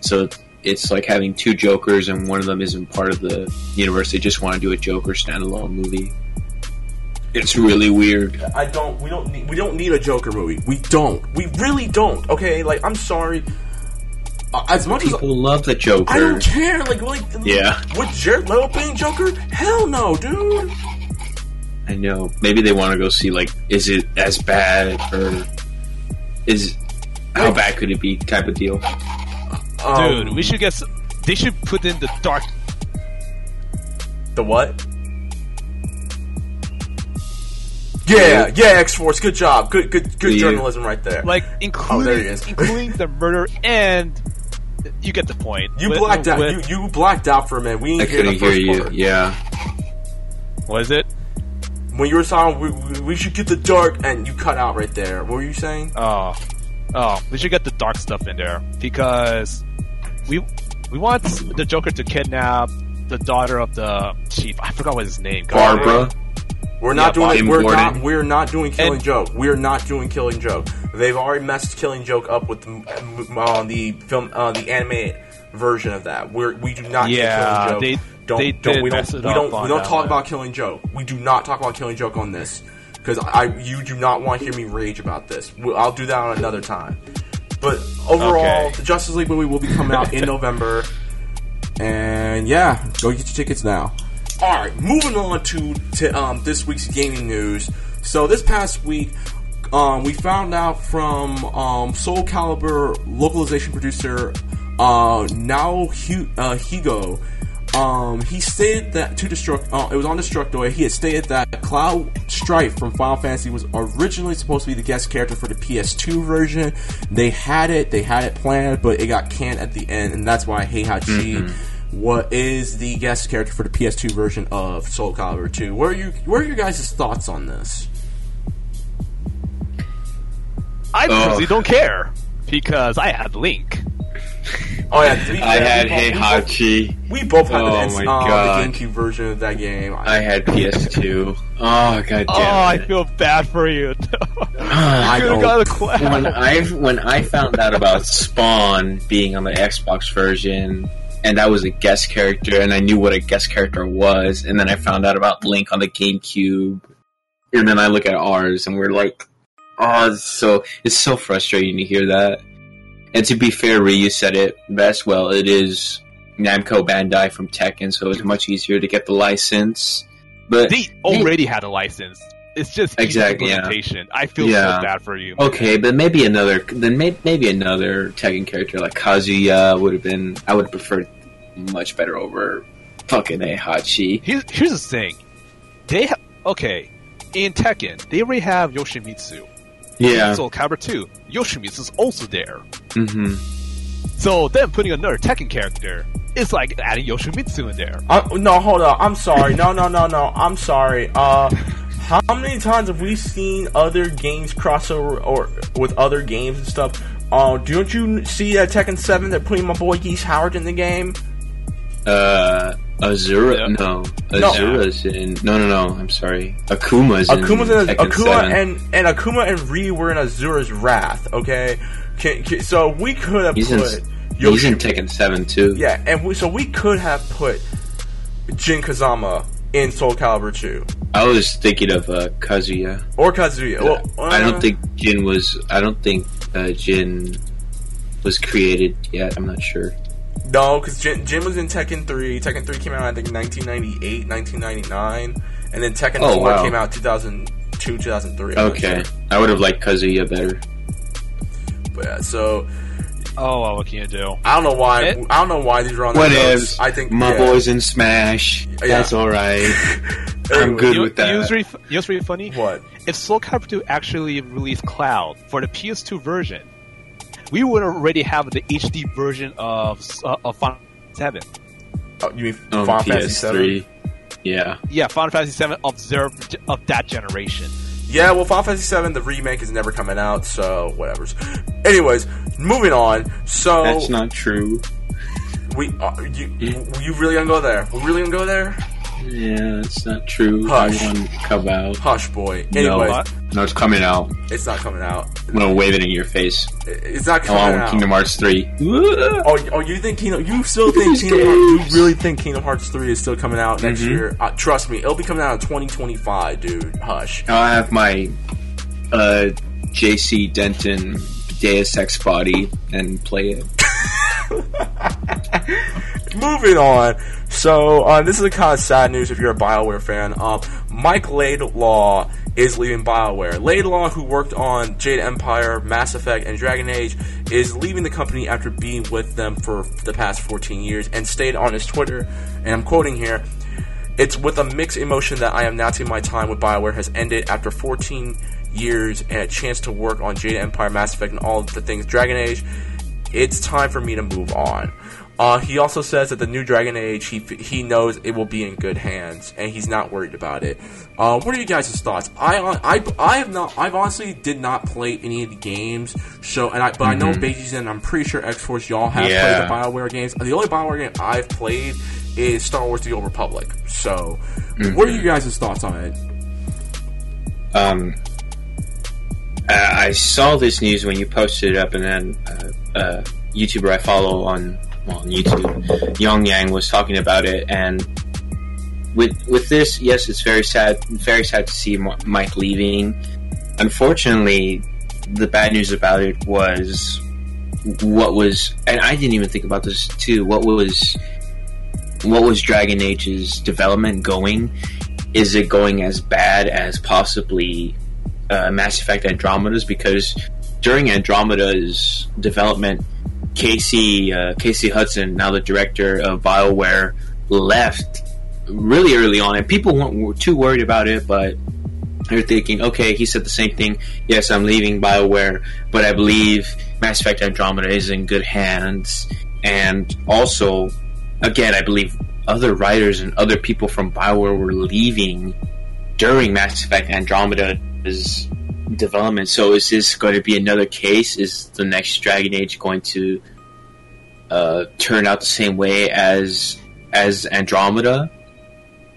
So it's like having two Jokers, and one of them isn't part of the universe. They just want to do a Joker standalone movie. It's really weird. I don't. We don't. Need, we don't need a Joker movie. We don't. We really don't. Okay. Like I'm sorry. As much as People love the Joker. I don't care. Like like Yeah. With Jared Leto playing Joker? Hell no, dude. I know. Maybe they want to go see like, is it as bad or is how bad could it be? Type of deal. Um, Dude, we should get. s- They should put in the dark. the what? Yeah, yeah, X Force. Good job. Good, good, good Yeah. journalism right there. Like Oh, including there he is. including the <laughs> murder and you get the point. you With- blacked out. with- You, you blacked out for a minute. We I didn't hear the couldn't hear you. part. Yeah. was it? When you were saying we, we, we should get the dark, and you cut out right there. What were you saying? Oh, oh, we should get the dark stuff in there because we we want the Joker to kidnap the daughter of the chief. I forgot what his name. God. Barbara. We're not Yeah, doing We're Gordon. not. We're not doing Killing And- Joke. We're not doing Killing Joke. They've already messed Killing Joke up with the, uh, the film, uh, the anime version of that. We're we do not. get Yeah, Killing they- Joke. Don't they don't we don't we don't we don't talk one. about Killing Joke. We do not talk about Killing Joke on this because I you do not want to hear me rage about this. We'll, I'll do that on another time. But overall, Okay. the Justice League movie will be coming out in <laughs> November. And yeah, go get your tickets now. All right, moving on to to um, this week's gaming news. So this past week, um, we found out from um, Soul Calibur localization producer uh, Nao uh, Higo um, he stated that to Destruct, uh, it was on Destructoid. He had stated that Cloud Strife from Final Fantasy was originally supposed to be the guest character for the PS2 version. They had it, they had it planned, but it got canned at the end, and that's why Heihachi what is the guest character for the PS2 version of Soul Calibur 2. What are you? What are your guys' thoughts on this? I Oh. personally don't care because I have Link. Oh yeah, to be I fair, had we both- we both- Heihachi. We both had Oh the, my uh, God. the GameCube version of that game. I had PS2. Oh god damn Oh, I feel bad for you. <laughs> I Could don't- have got a clap. when I when I found out about Spawn being on the Xbox version, and that was a guest character, and I knew what a guest character was, and then I found out about Link on the GameCube, and then I look at ours, and we're like, oh, it's so it's so frustrating to hear that. And to be fair, Ryu said it best. Well, it is Namco Bandai from Tekken, so it's much easier to get the license. But They already had a license. It's just Exactly, yeah. implementation. I feel Yeah. so bad for you. Okay, but maybe another then may, maybe another Tekken character like Kazuya would have been I would have preferred much better over fucking Heihachi. Here's, here's the thing. They ha- okay in Tekken. They already have Yoshimitsu. Yeah. In Soul Calibur 2, is also there. hmm So then putting another Tekken character is like adding Yoshimitsu in there. Uh, no, hold up. I'm sorry. No, no, no, no. I'm sorry. Uh, <laughs> how many times have we seen other games crossover or with other games and stuff? Uh, don't you see at Tekken 7 they're putting my boy Geese Howard in the game? Uh Azura Yeah. no. No. Azura's in no no no, I'm sorry. Akuma's in Akuma's in Tekken Akuma 7. and and Akuma and Ryu were in Asura's Wrath. Okay, can, can, so we could have He's in, put he's in Yoshi- Tekken 7 too. yeah, and we, so we could have put Jin Kazama in Soul Calibur 2 I was thinking of uh, Kazuya. or Kazuya. Well, I uh, don't think Jin was I don't think uh, Jin was created yet. I'm not sure. No, because Jin, Jin was in Tekken 3. Tekken 3 came out, I think, 1998, 1999. And then Tekken Oh, 4 wow. came out 2002, 2003. Okay. sure. I would have liked Kazuya better. But yeah, so Oh, well, what can you do? I don't know why. It- I don't know why these are on the What notes. I think my yeah. boys in Smash. That's all right. <laughs> I'm good You, with that. you know what's really, you know what's really funny? What? If Soul Calibur 2 actually released Cloud for the PS2 version, we would already have the HD version of uh, of Final 7. Oh, you mean on Final Fantasy 7? PS3. Yeah. Yeah, Final Fantasy 7 of zero of that generation. Yeah, well, Final Fantasy 7, the remake is never coming out, so whatever's. Anyways, moving on. So That's not true. we, uh, you, you really gonna go there? We really gonna go there? Yeah, it's not true. Hush. I come out. Hush, boy. No, no, it's coming out. it's not coming out. I'm gonna wave it in your face. It's not Along coming with out. Kingdom Hearts 3. Oh, oh, you think Kingdom? You still <laughs> think Kingdom Hearts? You really think Kingdom Hearts three is still coming out next Mhm. year? Uh, trust me, it'll be coming out in twenty twenty five, dude. Hush. I'll have my uh, JC Denton Deus Ex body and play it. <laughs> Moving on. So uh, this is a kind of sad news if you're a Bioware fan. Um, Mike Laidlaw is leaving Bioware. Laidlaw, who worked on Jade Empire, Mass Effect, and Dragon Age, is leaving the company after being with them for the past 14 years, and stated on his Twitter, and I'm quoting here. It's with a mixed emotion that I am announcing my time with BioWare has ended after 14 years and a chance to work on Jade Empire, Mass Effect, and all the things Dragon Age. It's time for me to move on. Uh, he also says that the new Dragon Age, he he knows it will be in good hands, and he's not worried about it. Uh, what are you guys' thoughts? I I I have not. I've honestly did not play any of the games, so and I but I know Beijing's and I'm pretty sure X Force y'all have Yeah. played the Bioware games. The only Bioware game I've played is Star Wars: The Old Republic. So, what are you guys' thoughts on it? Um, I saw this news when you posted it up, and then uh, uh, YouTuber I follow on well, on YouTube, YongYea, was talking about it. And with with this, yes, it's very sad. Very sad to see Mike leaving. Unfortunately, the bad news about it was what was, and I didn't even think about this too. What was what was Dragon Age's development going? Is it going as bad as possibly uh, Mass Effect Andromeda's? Because during Andromeda's development, Casey uh, Casey Hudson, now the director of Bioware, left really early on, and people weren't were too worried about it, but they're thinking, okay, he said the same thing. Yes, I'm leaving BioWare, but I believe Mass Effect Andromeda is in good hands. And also, again, I believe other writers and other people from BioWare were leaving during Mass Effect Andromeda's development. So is this going to be another case? Is the next Dragon Age going to uh, turn out the same way as as Andromeda?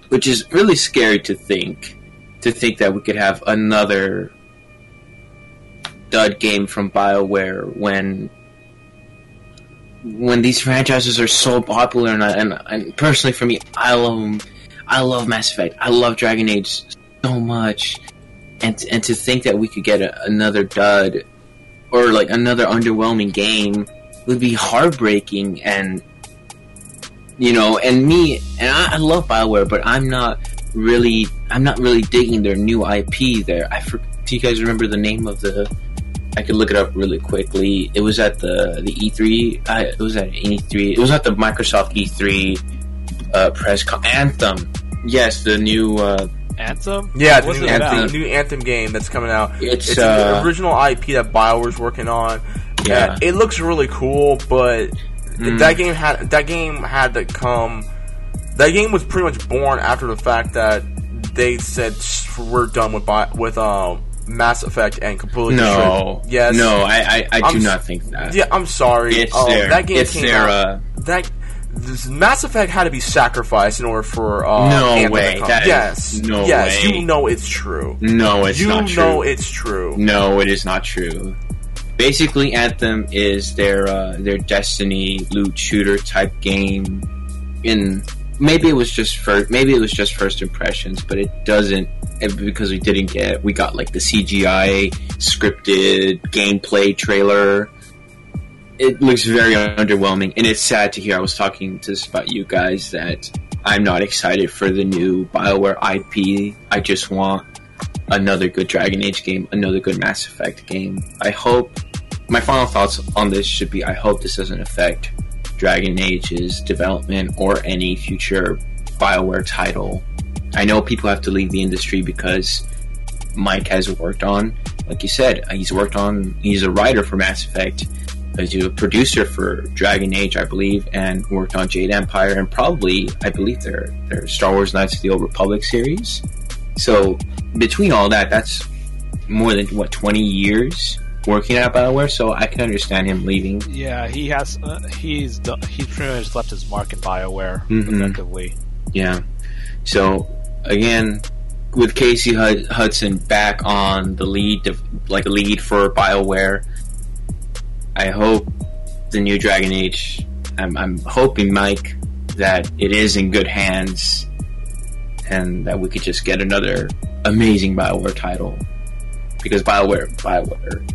Which is really scary to think. To think that we could have another dud game from BioWare when when these franchises are so popular and, and, and personally for me I love them. I love Mass Effect. I love Dragon Age so much and and to think that we could get a, another dud or like another underwhelming game would be heartbreaking and you know and me and I, I love Bioware but I'm not really I'm not really digging their new IP there. I for, do you guys remember the name of the I could look it up really quickly. It was at the the E3 I, it was at E3 it was at the Microsoft E3 uh, press con- Anthem. Yes the new uh, Anthem? Yeah, the new Anthem, about? new Anthem game that's coming out. It's, It's, uh, an original IP that Bioware's working on. Yeah. Uh, it looks really cool, but Mm. that game had that game had to come. That game was pretty much born after the fact that they said we're done with Bi- with um, Mass Effect and completely no destroyed- Yes. no I I, I I'm do not think that Yeah, I'm sorry. It's Um, their, that game it's came their, out. uh, that this Mass Effect had to be sacrificed in order for uh, No Anthem way. To come. That is- yes, no yes, way. you know it's true. no, it's you not true. know it's true. no, it is not true. Basically, Anthem is their uh, their Destiny loot shooter type game. In maybe it was just first, maybe it was just first impressions, but it doesn't because we didn't get we got like the CGI scripted gameplay trailer. It looks very underwhelming, and it's sad to hear. I was talking to this about you guys that I'm not excited for the new Bioware IP. I just want another good Dragon Age game, another good Mass Effect game. I hope my final thoughts on this should be I hope this doesn't affect Dragon Age's development or any future BioWare title. I know people have to leave the industry because Mike has worked on, like you said, he's worked on, he's a writer for Mass Effect, he's a producer for Dragon Age, I believe, and worked on Jade Empire and probably, I believe, their, their Star Wars Knights of the Old Republic series. So between all that, that's more than what twenty years working at Bioware. So I can understand him leaving. Yeah, he has. Uh, he's done, he's pretty much left his mark in Bioware Mhm. effectively. Yeah. So again, with Casey Hudson back on the lead, like lead for Bioware, I hope the new Dragon Age. I'm, I'm hoping, Mike, that it is in good hands, and that we could just get another amazing Bioware title. Because Bioware, Bioware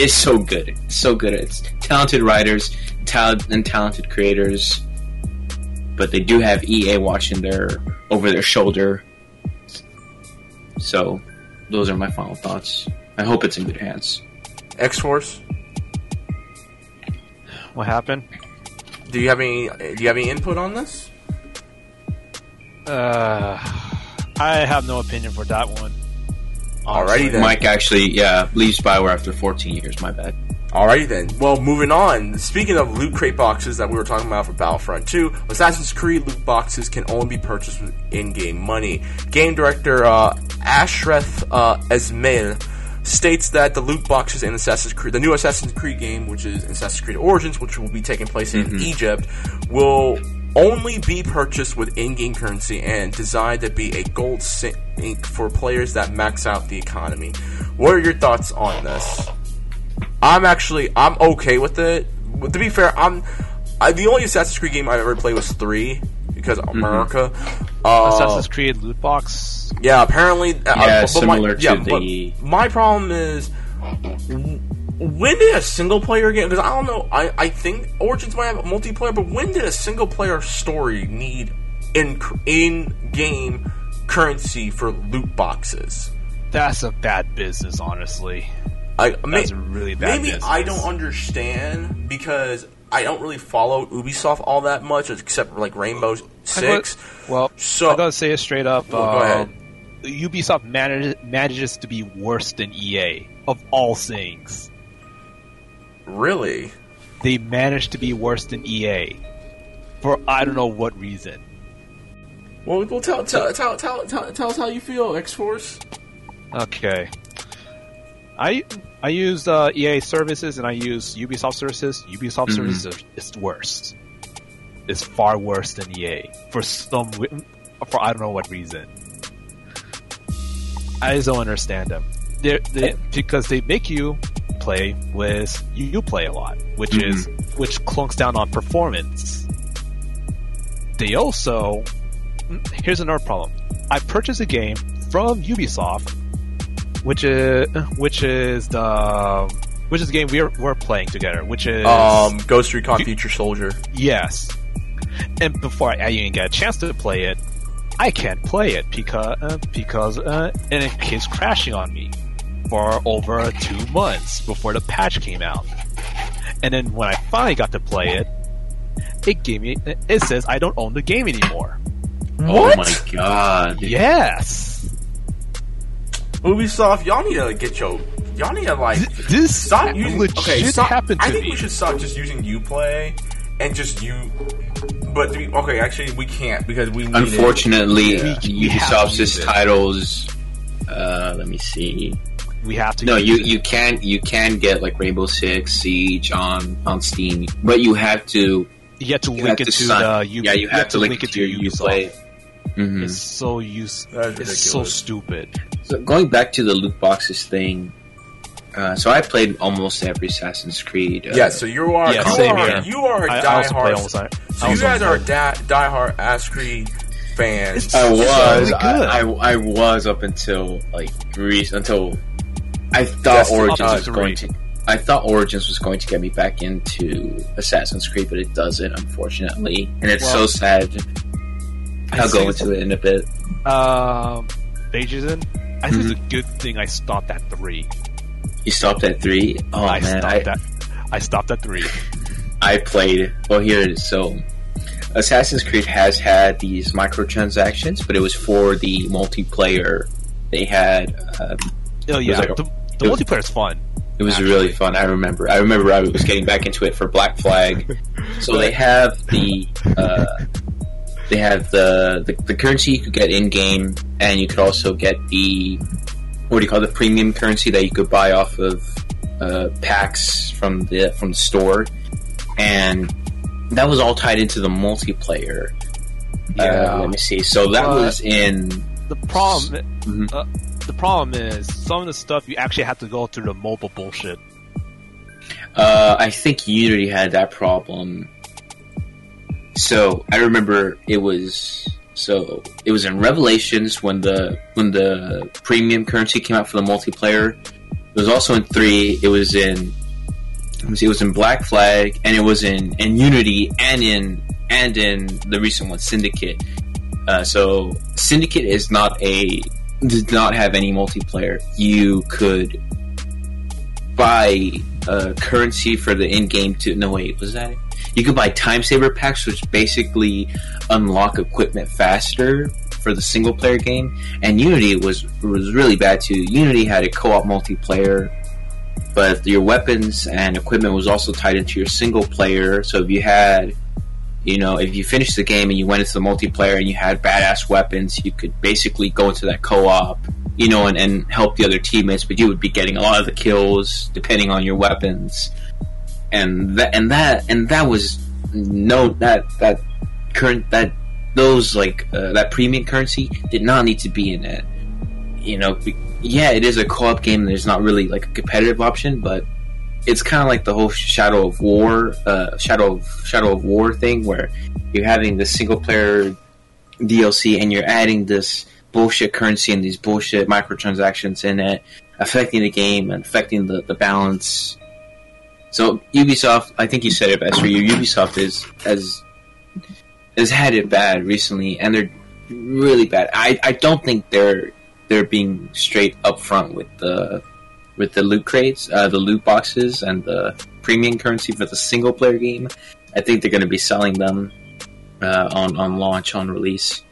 is so good, It's so good. It's talented writers, talent and talented creators but they do have EA watching their over their shoulder. So, those are my final thoughts. I hope it's in good hands. X Force. What happened? Do you have any? Do you have any input on this? Uh, I have no opinion for that one. Alrighty then. Mike actually, yeah, leaves Bioware after 14 years. My bad. Alrighty then. Well, moving on. Speaking of loot crate boxes that we were talking about for Battlefront 2, Assassin's Creed loot boxes can only be purchased with in-game money. Game director uh, Ashraf uh, Ismail states that the loot boxes in Assassin's Creed, the new Assassin's Creed game, which is Assassin's Creed Origins, which will be taking place in mm-hmm. Egypt, will only be purchased with in-game currency and designed to be a gold sink for players that max out the economy. What are your thoughts on this? I'm actually I'm okay with it. But to be fair, I'm I, the only Assassin's Creed game I've ever played was three because of America. Uh, Assassin's Creed loot box. yeah, apparently. uh, Yeah, but similar my, to yeah, the- But my problem is when did a single player game? Because I don't know. I I think Origins might have a multiplayer, but when did a single player story need in in game currency for loot boxes? That's a bad business, honestly. I, That's may- really bad Maybe business. I don't understand because I don't really follow Ubisoft all that much, except for like Rainbow six. Well, So I gotta say it straight up. Well, go um, ahead. Ubisoft manages manages to be worse than EA of all things. really, They managed to be worse than EA for I don't know what reason. Well, well tell, tell, tell, tell, tell, tell us how you feel, X Force. Okay. I I use uh, EA services and I use Ubisoft services. Ubisoft Mhm. services is, is worse. It's far worse than EA for some for I don't know what reason. I just don't understand them. They're, they because they make you play with you, play a lot, which is which clunks down on performance. They also here's another problem. I purchased a game from Ubisoft, which is which is the which is the game we're we're playing together, which is um, Ghost Recon Future Soldier. yes. And before I even get a chance to play it, I can't play it because uh, because uh, and it keeps crashing on me for over two months before the patch came out. And then when I finally got to play it, it gave me it says I don't own the game anymore. Oh my god. Yes. Ubisoft, y'all need to get your, y'all need to like This stop using. legit Okay, stop. happened to I think me. we should stop just using UPlay and just you. But to be, okay, actually, we can't because we need it. Unfortunately, Yeah. We have to Ubisoft's use it. titles. Uh, let me see. We have to. No, you it. you can you can get like Rainbow Six Siege on on Steam, but you have to You have to you link have it to to sign- the U- yeah you have, to link, it it to your Uplay. Mhm. It's so use. That's It's so stupid. So going back to the loot boxes thing, uh, so I played almost every Assassin's Creed. Uh, Yeah, so you are. Yeah, you, same are here. you are a I, I also play almost. I So you guys are play- da- diehard Ass Creed fans. I was. really I, good. I, I was up until like Greece until I thought Destiny Origins was going to. I thought Origins was going to get me back into Assassin's Creed, but it doesn't, unfortunately, and it's Well, so sad. I I'll go into it in a bit. Um, Ageism. I think it's Mm-hmm. a good thing I stopped at three. You stopped at three. Oh I man, stopped I, at. I stopped at three. I played. Well, here it is. So, Assassin's Creed has had these microtransactions, but it was for the multiplayer. They had. Um, Oh yeah, like a- the, the was- multiplayer is fun. it was Actually. really fun. I remember. I remember. I was getting back into it for Black Flag. <laughs> So they have the. Uh, they have the, the the currency you could get in game, and you could also get the what do you call it, the premium currency that you could buy off of uh, packs from the from the store, and that was all tied into the multiplayer. Yeah. Uh, let me see. So that But- was in. The problem, uh, the problem is some of the stuff you actually have to go through the mobile bullshit. Uh, I think Unity had that problem. So I remember it was so it was in Revelations when the when the premium currency came out for the multiplayer. It was also in three. It was in see, it was in Black Flag and it was in in Unity and in and in the recent one Syndicate. Uh, so Syndicate is not a does not have any multiplayer. You could buy uh, currency for the in-game to no wait was that it? You could buy time saver packs which basically unlock equipment faster for the single player game. And unity was was really bad too. Unity had a co-op multiplayer but your weapons and equipment was also tied into your single player. So if you had you know if you finished the game and you went into the multiplayer and you had badass weapons you could basically go into that co-op you know, and, and help the other teammates, but you would be getting a lot of the kills depending on your weapons, and that and that and that was no that that current that those like uh, that premium currency did not need to be in it. You know, yeah, it is a co-op game. There's not really like a competitive option, but it's kind of like the whole Shadow of War, uh, Shadow of Shadow of War thing, where you're having the single player DLC and you're adding this bullshit currency and these bullshit microtransactions in it, affecting the game and affecting the, the balance. So Ubisoft, I think you said it best for you. Ubisoft is has has had it bad recently, and they're really bad. I, I don't think they're they're being straight upfront with the with the loot crates, uh, the loot boxes, and the premium currency for the single player game. I think they're going to be selling them uh, on on launch on release.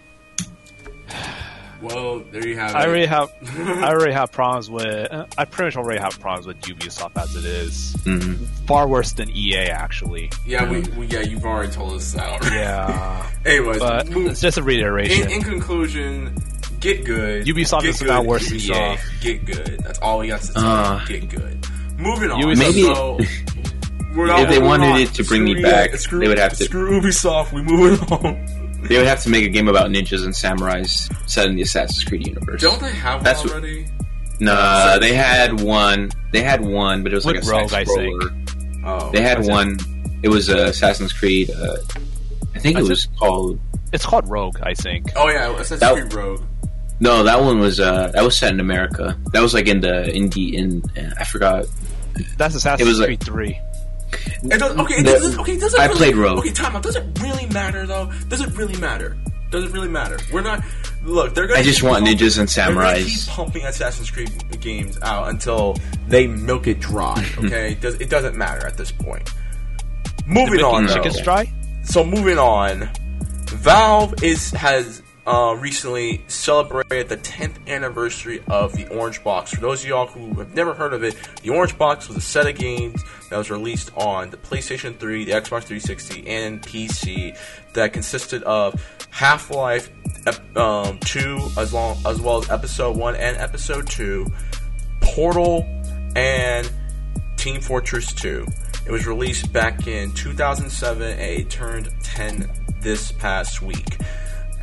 Well, there you have it. I already have <laughs> I already have problems with uh, I pretty much already have problems with Ubisoft as it is. Mhm. Far worse than EA actually. yeah, we, we yeah, you've already told us that. Yeah, <laughs> Anyways, but move- it's just a reiteration. in, in conclusion, get good. Ubisoft get is good, about worse than Ubisoft, Get good. That's all we got to say. Uh. get good. Moving on. Ubisoft- Maybe- So, <laughs> we're not If they moving wanted on. it to bring me back, screw, they would have to- Screw Ubisoft. We moving on. They would have to make a game about ninjas and samurais set in the Assassin's Creed universe. Don't they have That's one what- already? No, they had one. They had one, but it was like With a Rogue, side I think. scroller. Oh, They had Was it- one. It was uh, Assassin's Creed. Uh, I think it Was it- was called. It's called Rogue, I think. Oh yeah, Assassin's That- Creed Rogue. No, that one was. Uh, that was set in America. That was like in the indie. In uh, I forgot. That's Assassin's It was like- Creed Three. It does, okay, it The- does, okay, does it I really, played Rogue. Okay, time out. Does it really matter though? Does it really matter? Does it really matter? We're not. Look, they're gonna. I just want pumping- ninjas and They're keep samurais. pumping Assassin's Creed games out until they milk it dry. <laughs> Okay, it, does, it doesn't matter at this point. Moving on, though. chickens dry. So moving on, Valve is has uh, recently celebrated the 10th anniversary of the Orange Box. For those of y'all who have never heard of it, the Orange Box was a set of games that was released on the PlayStation 3, the Xbox 360, and PC that consisted of Half-Life um, 2 as long as well as Episode 1 and Episode 2, Portal, and Team Fortress 2. It was released back in 2007 and it turned 10 this past week.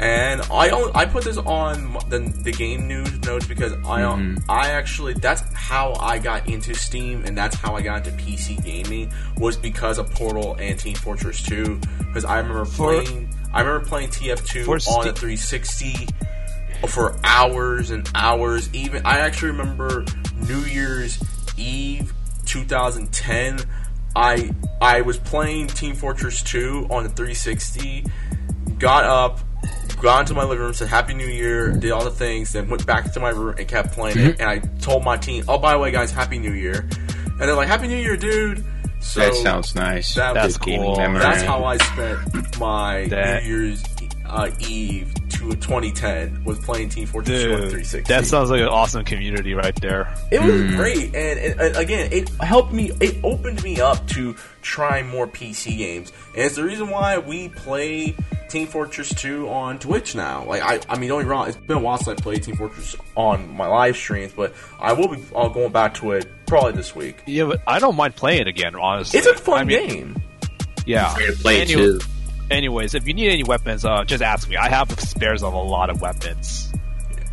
And I I put this on the, the game news notes because I mm-hmm. I actually that's how I got into Steam and that's how I got into PC gaming was because of Portal and Team Fortress 2 because I remember For- playing I remember playing TF2 on Ste- the 360 for hours and hours. Even I actually remember New Year's Eve 2010. I I was playing Team Fortress 2 on the 360. Got up, got into my living room, said Happy New Year, did all the things, then went back to my room and kept playing it. And I told my team, "Oh, by the way, guys, Happy New Year!" And they're like, "Happy New Year, dude." So that sounds nice. that That's was cool. that's how I spent my That- New Year's uh, Eve to 2010 was playing Team Fortress 2 on Dude, 360. that sounds like an awesome community right there. it was great, and, and, and again, it helped me. It opened me up to try more PC games, and it's the reason why we play Team Fortress 2 on Twitch now. Like, I, I mean, don't get me wrong, it's been a while since I played Team Fortress on my live streams, but I will be uh, going back to it probably this week. Yeah, but I don't mind playing it again. Honestly, It's a fun I mean, game. Yeah, Free to play Any- too. Anyways, if you need any weapons, uh, just ask me. I have spares of a lot of weapons.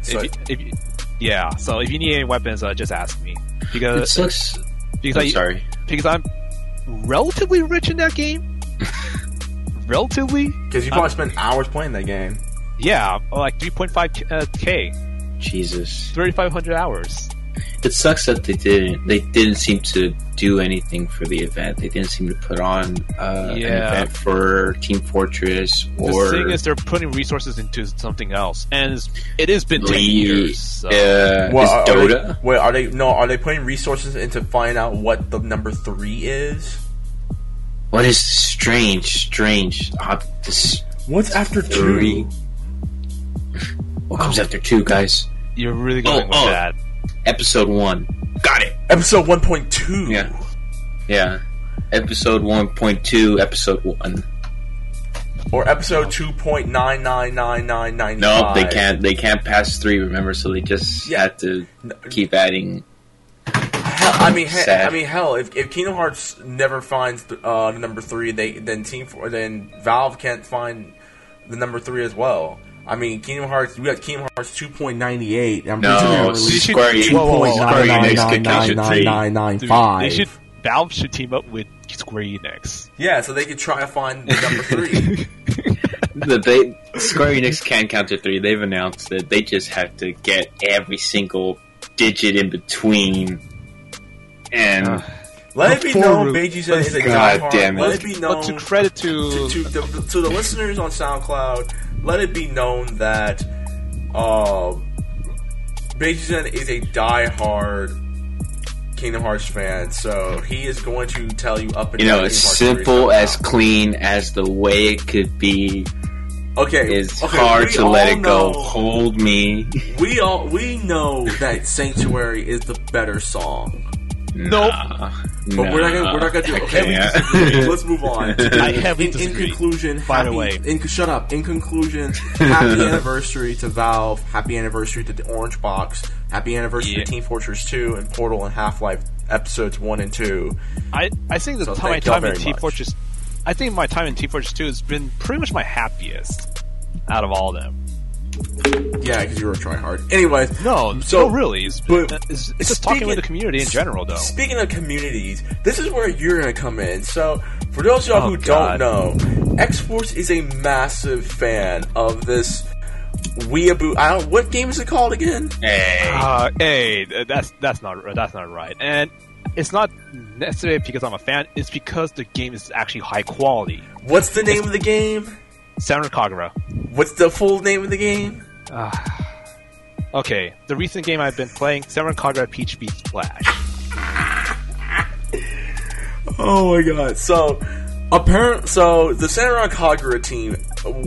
So, if, you, if you, yeah, so if you need any weapons, uh, just ask me It because sucks. because I'm I, sorry. because I'm relatively rich in that game. <laughs> relatively, because you probably spent hours playing that game. yeah, like 3.5 uh, k, Jesus. 3,500 hours. It sucks that they didn't. They didn't seem to do anything for the event. They didn't seem to put on uh, an event for Team Fortress or the thing is, they're putting resources into something else, and it's, it has been 10 years. So. uh, Well, is are, are Dota. they, wait, are they no? Are they putting resources into finding out what the number three is? What is strange? Strange. Uh, this What's after three. What comes after two, guys? You're really going Oh, with oh. that. Episode one. Got it. Episode one point two. Yeah. Yeah. Episode one point two. Episode one. Or episode two point nine nine nine nine nine. No, they can't. They can't pass three. Remember, so they just Yeah. had to keep adding. Hell, I mean, he, I mean, hell, if, if Kingdom Hearts never finds uh, the number three, they then Team Four, then Valve can't find the number three as well. I mean, Kingdom Hearts, we got Kingdom Hearts two point ninety eight. I'm No, pretty sure They should- Square Enix. They should Valve should team up with Square Enix. Yeah, so they could try to find the number three. the, they Square Enix can counter three. They've announced that they just have to get every single digit in between. And Uh, Let it be known, Beiji a God damn it. Let it be known But to credit to, to, to, the, to the listeners on SoundCloud, let it be known that uh, Beiji Zen is a diehard Kingdom Hearts fan, so he is going to tell you up and down. you know, as simple as clean as the way it could be. Okay, It's okay, hard to let it go. know- Hold me. We all we know that Sanctuary is the better song, Nope. Nah, but we're not gonna we're not gonna do I it. Okay, we Let's move on. <laughs> I heavily in, in conclusion, By the way. in, shut up. In conclusion, <laughs> happy anniversary to Valve. Happy anniversary to the Orange Box. Happy anniversary Yeah. to Team Fortress 2 and Portal and Half Life episodes one and two. I, I think the So time, my time in Team much. Fortress, I think my time in Team Fortress 2 has been pretty much my happiest out of all of them. Yeah, because you were a tryhard. Anyways, No, So, no, really. It's, but it's, it's just talking speaking- with the community in general, though. Speaking of communities, this is where you're gonna come in. So, for those of y'all Oh, who God. don't know, X Force is a massive fan of this weeaboo. I don't. What game is it called again? Hey. Uh, hey, that's that's not that's not right. And it's not necessarily because I'm a fan. It's because the game is actually high quality. What's the name of the game? Senran Kagura. What's the full name of the game? Okay, the recent game I've been playing, Senran Kagura PHP Splash. <laughs> Oh my god! So, apparent. So the Senran Kagura team,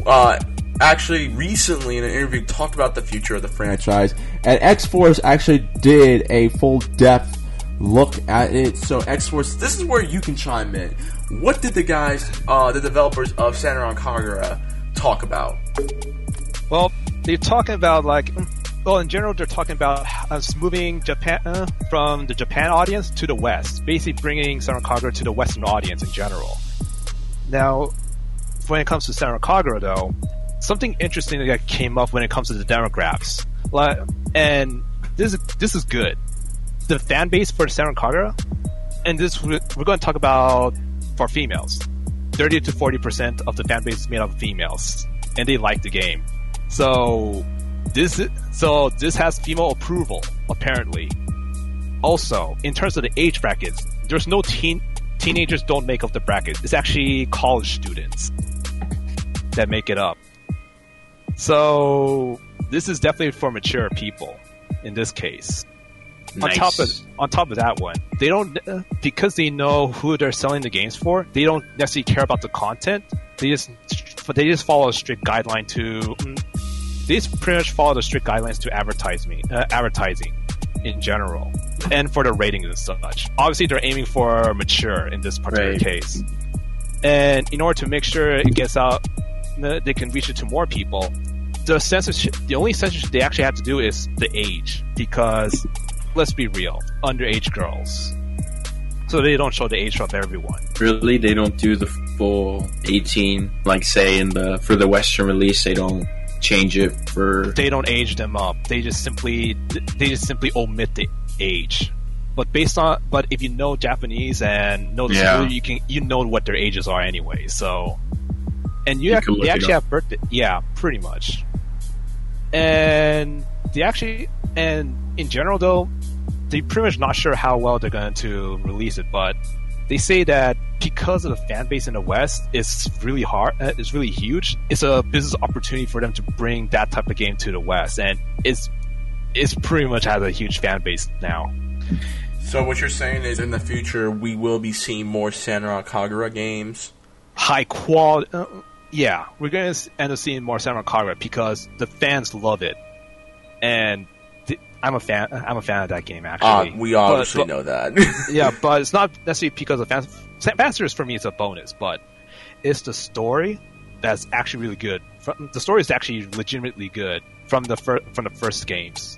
uh, actually recently in an interview talked about the future of the franchise, and X Force actually did a full depth look at it. So X Force, this is where you can chime in. What did the guys, uh, the developers of Senran Kagura, talk about? Well, they're talking about like, well, in general, they're talking about us moving Japan uh, from the Japan audience to the West, basically bringing Senran Kagura to the Western audience in general. Now, when it comes to Senran Kagura, though, something interesting that came up when it comes to the demographics, like, and this is this is good. The fan base for Senran Kagura, and this we're going to talk about for females. Thirty to forty percent of the fan base is made up of females, and they like the game. So this so this has female approval apparently. Also, in terms of the age brackets, there's no teen teenagers don't make up the bracket. It's actually college students <laughs> that make it up. So this is definitely for mature people in this case. On top of on top of that one, they don't because they know who they're selling the games for. They don't necessarily care about the content. They just they just follow a strict guideline to. They just pretty much follow the strict guidelines to advertising, uh, advertising in general, and for the ratings and such. Obviously, they're aiming for mature in this particular Right. case, and in order to make sure it gets out, uh, they can reach it to more people. The censorship, the only censorship they actually have to do is the age, because let's be real, underage girls. So they don't show the age of everyone. really, they don't do the full 18. Like say in the for the Western release, they don't change it for. They don't age them up. They just simply they just simply omit the age. But based on but if you know Japanese and know the Yeah. school, you can you know what their ages are anyway. So and you, You have, they actually have birthday. Yeah, pretty much. And they actually and in general though, they pretty much not sure how well they're going to release it, but they say that because of the fan base in the West is really hard, uh, is really huge. It's a business opportunity for them to bring that type of game to the West, and it's it's pretty much has a huge fan base now. So what you're saying is, in the future, we will be seeing more Senran Kagura games. High quality, uh, yeah, we're going to end up seeing more Senran Kagura because the fans love it, and I'm a fan. I'm a fan of that game Uh, actually. we But- obviously but- know that. <laughs> yeah, <laughs> but it's not necessarily because of fans. Fan service for me is a bonus, but it's the story that's actually really good. From, the story is actually legitimately good from the fir- from the first games,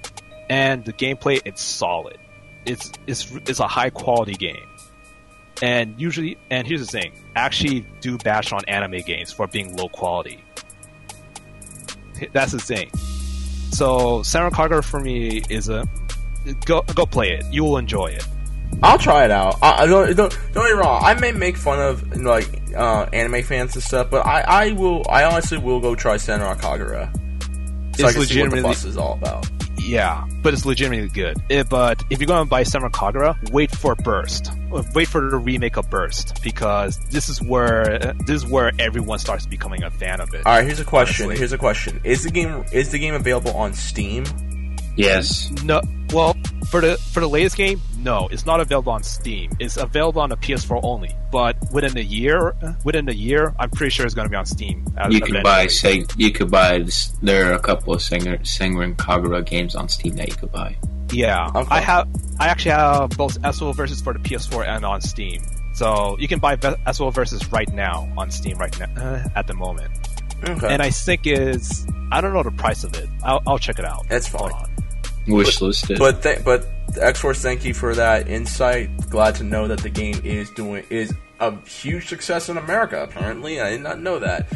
and the gameplay it's solid. It's it's it's a high quality game, and usually and here's the thing: I actually do bash on anime games for being low quality. That's the thing. So Senran Kagura for me is a go go play it. You will enjoy it. I'll try it out. I, I don't, don't don't get me wrong. I may make fun of like uh, anime fans and stuff, but I, I will. I honestly will go try Senran Kagura. So I can see It's what the fuss is all about. Yeah, but it's legitimately good. Eh, but if you're going to buy Senran Kagura, wait for Burst. Uh, Wait for the remake of Burst because this is where this is where everyone starts becoming a fan of it. All right, here's a question. Honestly. Here's a question. Is the game is the game available on Steam? Yes. No, well, for the for the latest game, no, it's not available on Steam. It's available on the PS4 only. But within a year, within a year, I'm pretty sure it's going to be on Steam. You could buy eventually. Seg- you could buy this, there are a couple of Senran Senran Kagura games on Steam that you could buy. Yeah, Okay. I have. I actually have both SO versus for the PS4 and on Steam. So you can buy Ve- SO versus right now on Steam right now uh, at the moment. Okay. And I think is I don't know the price of it. I'll, I'll check it out. It's Hold fine. on. Wish listed. But th- but X Force, thank you for that insight. Glad to know that the game is doing is a huge success in America. Apparently, I did not know that.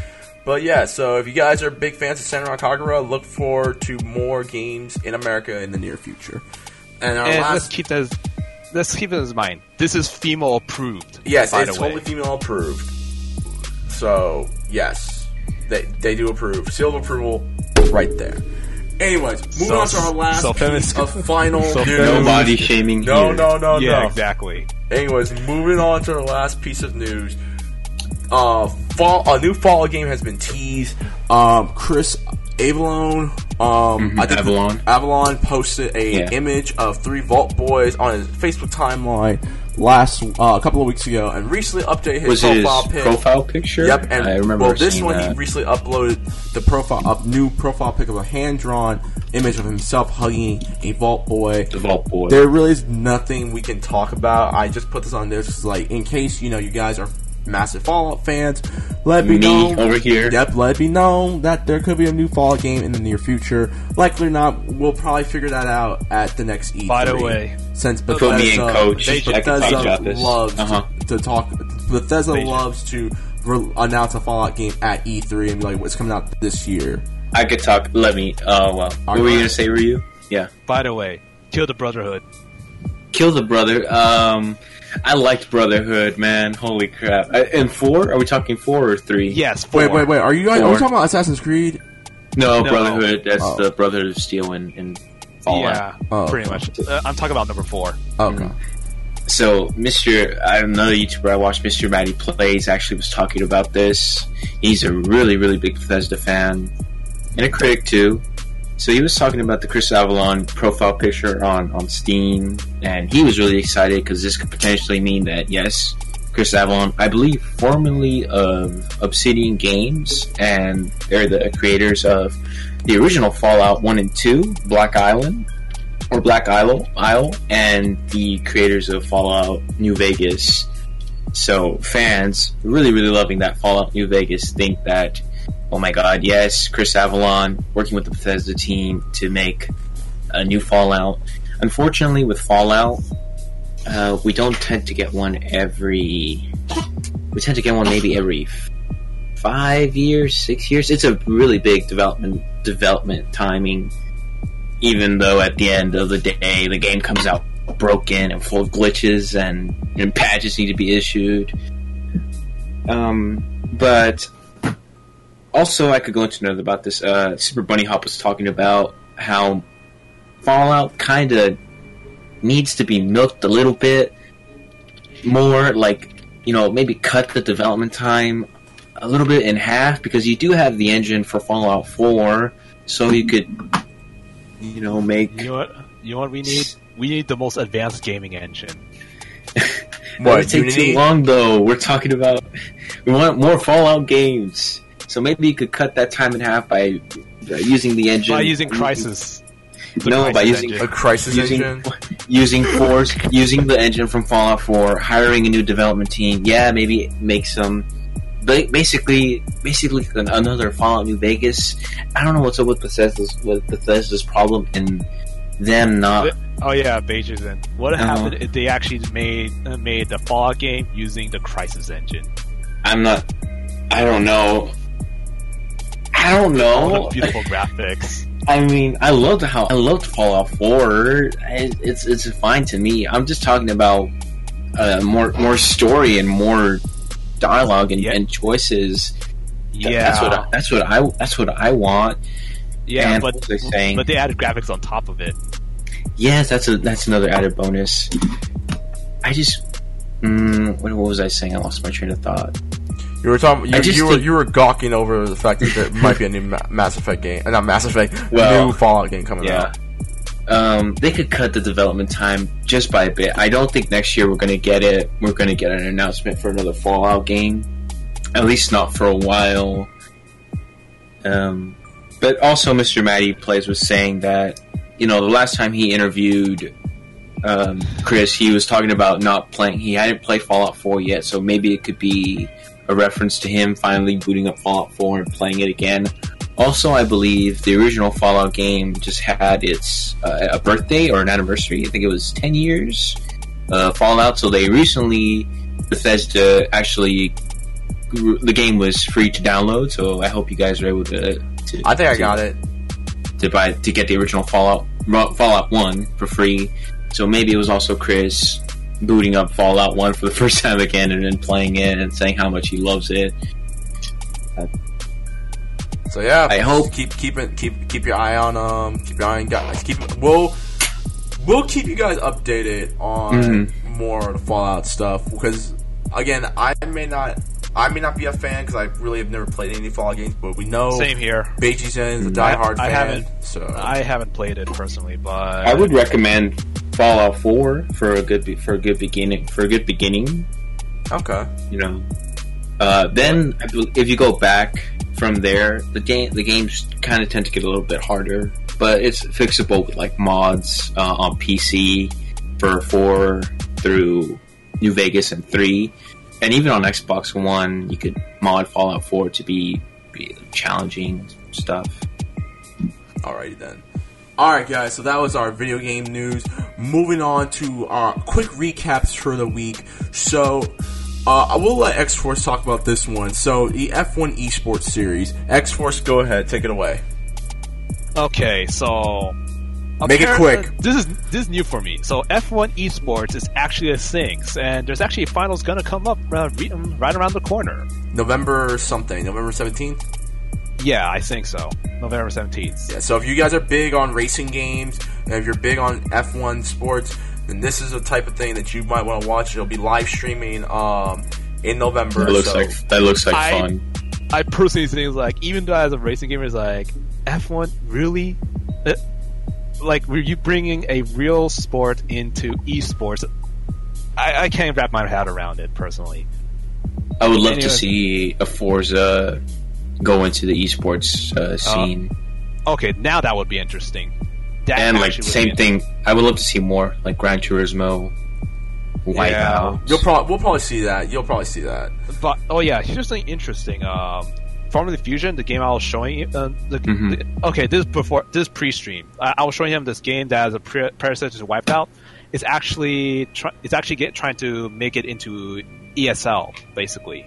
But yeah, so if you guys are big fans of Senran Kagura, look forward to more games in America in the near future. And our And let's last, keep this. Let's keep this in mind. This is female approved. yes, by it's the way. totally female approved. So yes, they they do approve. Seal of approval, right there. Anyways, moving So- on to our last so piece of final so news. no body shaming. No, here. no, no, yeah, no. exactly. Anyways, moving on to the last piece of news. Uh, fall a new Fallout game has been teased. Um, Chris Avellone, um, I think Avellone. Avellone posted a Yeah. image of three Vault Boys on his Facebook timeline last uh, a couple of weeks ago, and recently updated his Was it his profile pic. profile picture? Yep, and I remember well, this one that. he recently uploaded the profile, a new profile pic of a hand drawn image of himself hugging a Vault Boy. the Vault Boy. There really is nothing we can talk about. I just put this on there just like in case you know you guys are massive Fallout fans. Let me, Me know over here. Yep, let me know that there could be a new Fallout game in the near future. Likely or not, we'll probably figure that out at the next E3. By the way, since Bethesda, me and Coach. they- I can Bethesda talk about this. loves Uh-huh. to, to talk. Bethesda They- loves to re- announce a Fallout game at E3 and be like, "What's coming out this year?" I could talk. Let me. Oh well. What were you gonna say, Were you? Yeah. by the way, kill the Brotherhood. Kill the brother. Um, I liked Brotherhood, man. Holy crap! Uh, And four? Are we talking four or three? Yes. Wait, four. wait, wait. Are you guys? Are we talking about Assassin's Creed? No, No. Brotherhood. That's Oh. the Brotherhood of Steel and, and Fallout. Yeah, Oh, pretty much. Uh, I'm talking about number four. Okay. So, Mr. I another YouTuber I watched, Mr. Matty Plays, actually was talking about this. He's a really, really big Bethesda fan and a critic too. So he was talking about the Chris Avellone profile picture on on Steam, and he was really excited because this could potentially mean that yes, Chris Avellone, I believe, formerly of Obsidian Games, and they're the creators of the original Fallout One and Two, Black Island or Black Isle, Isle, and the creators of Fallout New Vegas. So fans really, really loving that Fallout New Vegas think that, oh my god, yes, Chris Avellone working with the Bethesda team to make a new Fallout. Unfortunately, with Fallout, uh, we don't tend to get one every. We tend to get one maybe every five years, six years. It's a really big development development timing even though at the end of the day the game comes out broken and full of glitches and, and patches need to be issued. Um, but also, I could go into another about this. Uh, Super Bunny Hop was talking about how Fallout kind of needs to be milked a little bit more, like you know, maybe cut the development time a little bit in half because you do have the engine for Fallout 4, so you could you know, make. You know what? You know what we need? We need the most advanced gaming engine. It What? would take Unity? too long though. We're talking about we want more Fallout games, so maybe you could cut that time in half by, by using the engine. By using Crysis. The No, by using- engine. A Crysis using engine. <laughs> using Force, using the engine from Fallout 4, hiring a new development team. Yeah, maybe make some. Basically, basically another Fallout New Vegas. I don't know what's up with Bethesda's with Bethesda's problem in them not Oh yeah, Beijing's in. What Uh-huh. happened if they actually made uh, made the Fallout game using the Crysis engine? I'm not. I don't know. I don't know. beautiful graphics. I mean, I loved how I loved Fallout Four. It's it's fine to me. I'm just talking about uh, more more story and more dialogue and, Yeah. and choices. Yeah, that's what I, that's what I that's what I want. yeah, and but saying? but they added graphics on top of it. Yes, that's a that's another added bonus. I just. Mm, what, what was I saying? I lost my train of thought. You were talking. You, you were you were gawking over the fact that there <laughs> might be a new Ma- Mass Effect game, uh, not Mass Effect, Well, new Fallout game coming Yeah. out. um, they could cut the development time just by a bit. I don't think next year we're going to get it. We're going to get an announcement for another Fallout game. At least not for a while. Um, but also, Mr. Matty Plays was saying that, you know, the last time he interviewed um, Chris, he was talking about not playing. He hadn't played Fallout 4 yet, so maybe it could be a reference to him finally booting up Fallout 4 and playing it again. Also, I believe the original Fallout game just had its uh, a birthday or an anniversary. I think it was 10 years uh, Fallout. So they recently Bethesda actually the game was free to download. So I hope you guys are able to. to I think I got it. to buy to get the original Fallout Fallout One for free. So maybe it was also Chris booting up Fallout One for the <laughs> first time again and then playing it and saying how much he loves it. So yeah, I hope- keep keep it keep keep your eye on um keep your eye on guys. Keep we'll we'll keep you guys updated on Mm-hmm. more Fallout stuff because again I may not I may not be a fan because I really have never played any Fallout games, but we know Same here. Beijing is a diehard I fan. haven't- so I haven't played it personally, but I would recommend Fallout Four for a good for a good beginning for a good beginning. okay. You know, uh, then if you go back from there, the game the games kind of tend to get a little bit harder, but it's fixable with like mods uh, on PC for four through New Vegas and three, and even on Xbox One, you could mod Fallout Four to be, be challenging stuff. Alrighty then. Alright, guys, so that was our video game news. Moving on to our quick recaps for the week. So, uh, I will let X Force talk about this one. So, the F1 Esports Series. X Force, go ahead, take it away. Okay, so Make it quick. This is this is new for me. So F1 esports is actually a thing, and there's actually finals gonna come up uh, right around the corner. November something, November 17th. Yeah, I think so. November seventeenth. Yeah, so if you guys are big on racing games, and if you're big on F1 sports, then this is the type of thing that you might want to watch. It'll be live streaming um, in November. That looks so like that looks like I- fun. I personally think like even though as a racing gamer is like F1 really Uh, like were you bringing a real sport into esports? I, I can't wrap my head around it personally. I would love Anyway. to see a Forza go into the esports uh, scene. Okay, now that would be interesting. That and like actually same thing. I would love to see more like Gran Turismo, Whiteout. Yeah. you'll probably we'll probably see that. You'll probably see that. But oh yeah, here's something interesting. Um, Formula Fusion, the game I was showing you. Uh, the, Mhm. the- okay, this is before this pre-stream. I, I was showing him this game that is a pre- predecessor to Wipeout. It's actually try, it's actually get, trying to make it into ESL basically.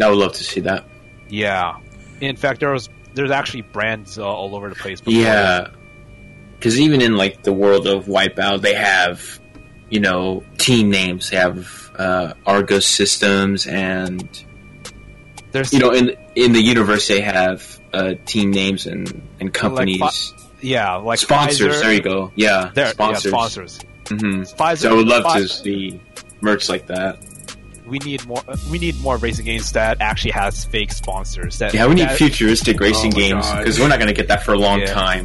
I would love to see that. Yeah. In fact, there was there's actually brands uh, all over the place. before Yeah, because even in like the world of Wipeout, they have you know team names. They have uh, Argus Systems, and. There's you know in in the universe they have uh, team names and and companies. yeah, like sponsors. Pfizer. There you go. Yeah, There, sponsors. Yeah, sponsors. hmm Pfizer. So I would love to see merch like that. We need more. uh, We need more racing games that actually has fake sponsors. That Yeah, we need that- futuristic racing Oh games because we're not going to get that for a long Yeah. time.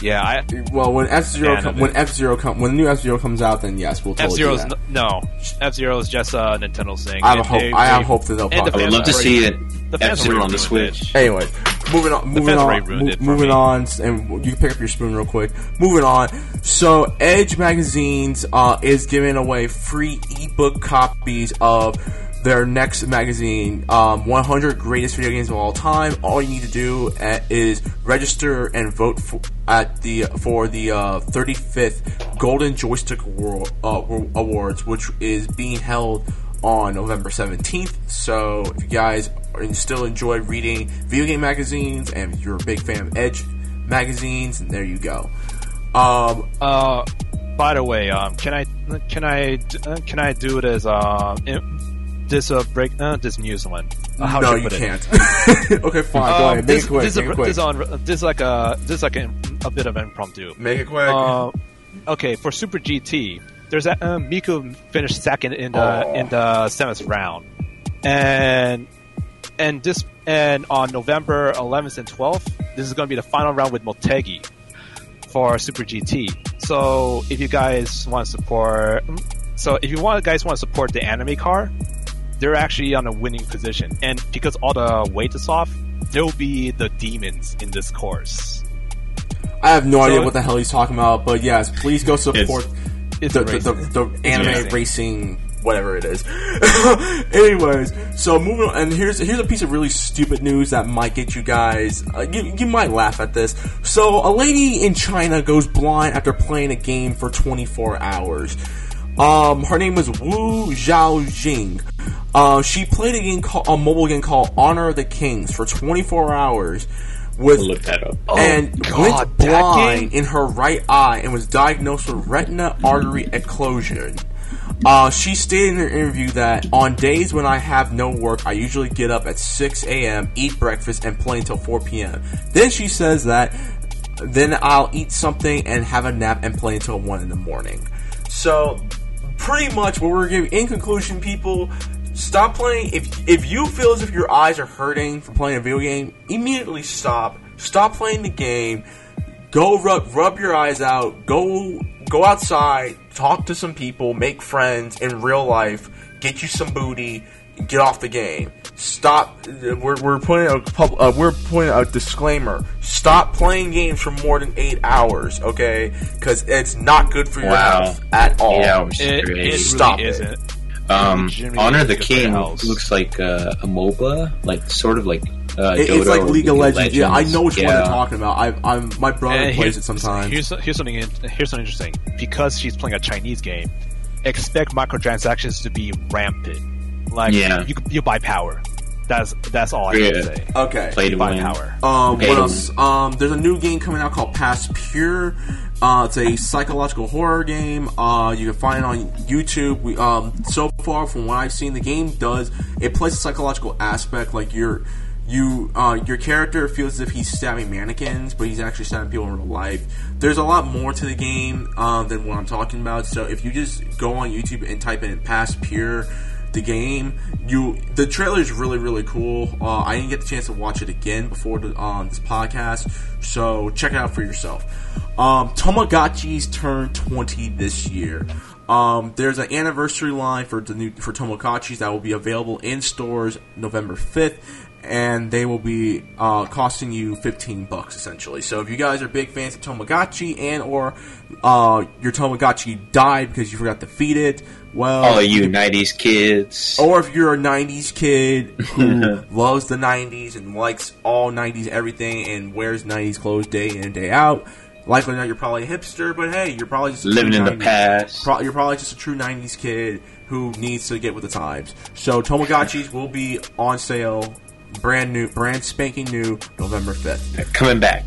Yeah, I, Well, when F Zero Fan com- when. F Zero com- when the new F Zero comes out, then yes, we'll F totally Zero's do no, F Zero is just a Nintendo thing. I have hope. they- I have they- hope that they'll. and the probably I would love to already- see it the F fans Zero on the ruined it. Switch. Anyway, moving on, moving fans on, ruined mo- it for moving me. on, and you can pick up your spoon real quick. Moving on. So, Edge Magazines uh, is giving away free ebook copies of their next magazine, um, 100 greatest video games of all time. All you need to do uh, is register and vote for, at the for the uh, 35th Golden Joystick Award, uh, Awards, which is being held on November 17th. So if you guys are, still enjoy reading video game magazines and if you're a big fan of Edge magazines, then there you go. Um, Uh, by the way, um, can I can I uh, can I do it as uh, this uh break uh, this news one? Uh, how no, should I you put it? can't. <laughs> <laughs> okay, fine. go Um, ahead. Make this, it quick. this, Make is, it quick. this is on this is like a this like a, a bit of impromptu. Make it quick. Uh, okay, for Super GT, there's a uh, Miku finished second in the Oh. in the seventh round, and and this and on November 11th and 12th, this is going to be the final round with Motegi for Super GT. So if you guys want to support, so if you want guys want to support the anime car, they're actually on a winning position, and because all the weight is off, there will be the demons in this course. I have no So- idea what the hell he's talking about, but yes, please go support It's the, the, the, the anime racing. racing. whatever it is. <laughs> Anyways, so moving on, and here's here's a piece of really stupid news that might get you guys. Uh, you, you might laugh at this. So, a lady in China goes blind after playing a game for 24 hours. Um, her name is Wu Zhaojing. Uh, she played a game called a mobile game called Honor of the Kings for 24 hours with I'll look that up. and God, went that blind in her right eye and was diagnosed with retina artery occlusion. Uh, she stated in her interview that on days when I have no work, I usually get up at 6 a.m., eat breakfast, and play until 4 p.m. Then she says that then I'll eat something and have a nap and play until 1 in the morning. So, pretty much what we're giving, in conclusion, people, stop playing. If, if you feel as if your eyes are hurting from playing a video game, immediately stop. Stop playing the game. Go rub, rub your eyes out. Go, go outside. Talk to some people. Make friends in real life. Get you some booty. Get off the game. Stop. We're, we're putting a pub, uh, we're putting a disclaimer. Stop playing games for more than eight hours, okay? Because it's not good for your Wow. health at all. Eight hours It, straight. it Stop really it. isn't. Um, Honor the is good for your King health. looks like uh, a MOBA, like sort of like uh, It- it's like League of Legends. Yeah, I know which one Yeah. you're talking about. I, I'm my brother And plays here's, it sometimes. Here's, here's something. Here's something interesting. Because she's playing a Chinese game, expect microtransactions to be rampant. Like Yeah. you, you buy power. That's that's all I Yeah. can say. Okay. Play to buy win. power. Um, Okay. what else? Um, there's a new game coming out called Past Cure. Uh, it's a psychological horror game. Uh, you can find it on YouTube. We, um, so far, from what I've seen, the game does it plays a psychological aspect. Like your you uh, your character feels as if he's stabbing mannequins, but he's actually stabbing people in real life. There's a lot more to the game um, than what I'm talking about. So if you just go on YouTube and type in Past Cure the game. You the trailer is really really cool. Uh, I didn't get the chance to watch it again before the, um, this podcast, so check it out for yourself. Um, Tamagotchis turned 20 this year. Um, there's an anniversary line for the new for Tamagotchis that will be available in stores November 5th. And they will be uh, costing you 15 bucks essentially. So if you guys are big fans of Tamagotchi and or uh, your Tamagotchi died because you forgot to feed it, well, All you '90s kids. or if you're a 90s kid who <laughs> loves the 90s and likes all 90s everything and wears 90s clothes day in and day out, likely not you're probably a hipster, but hey, you're probably just a living in the past. Pro- you're probably just a true 90s kid who needs to get with the times. So Tamagotchis will be on sale, brand new, brand spanking new, November 5th. Coming back.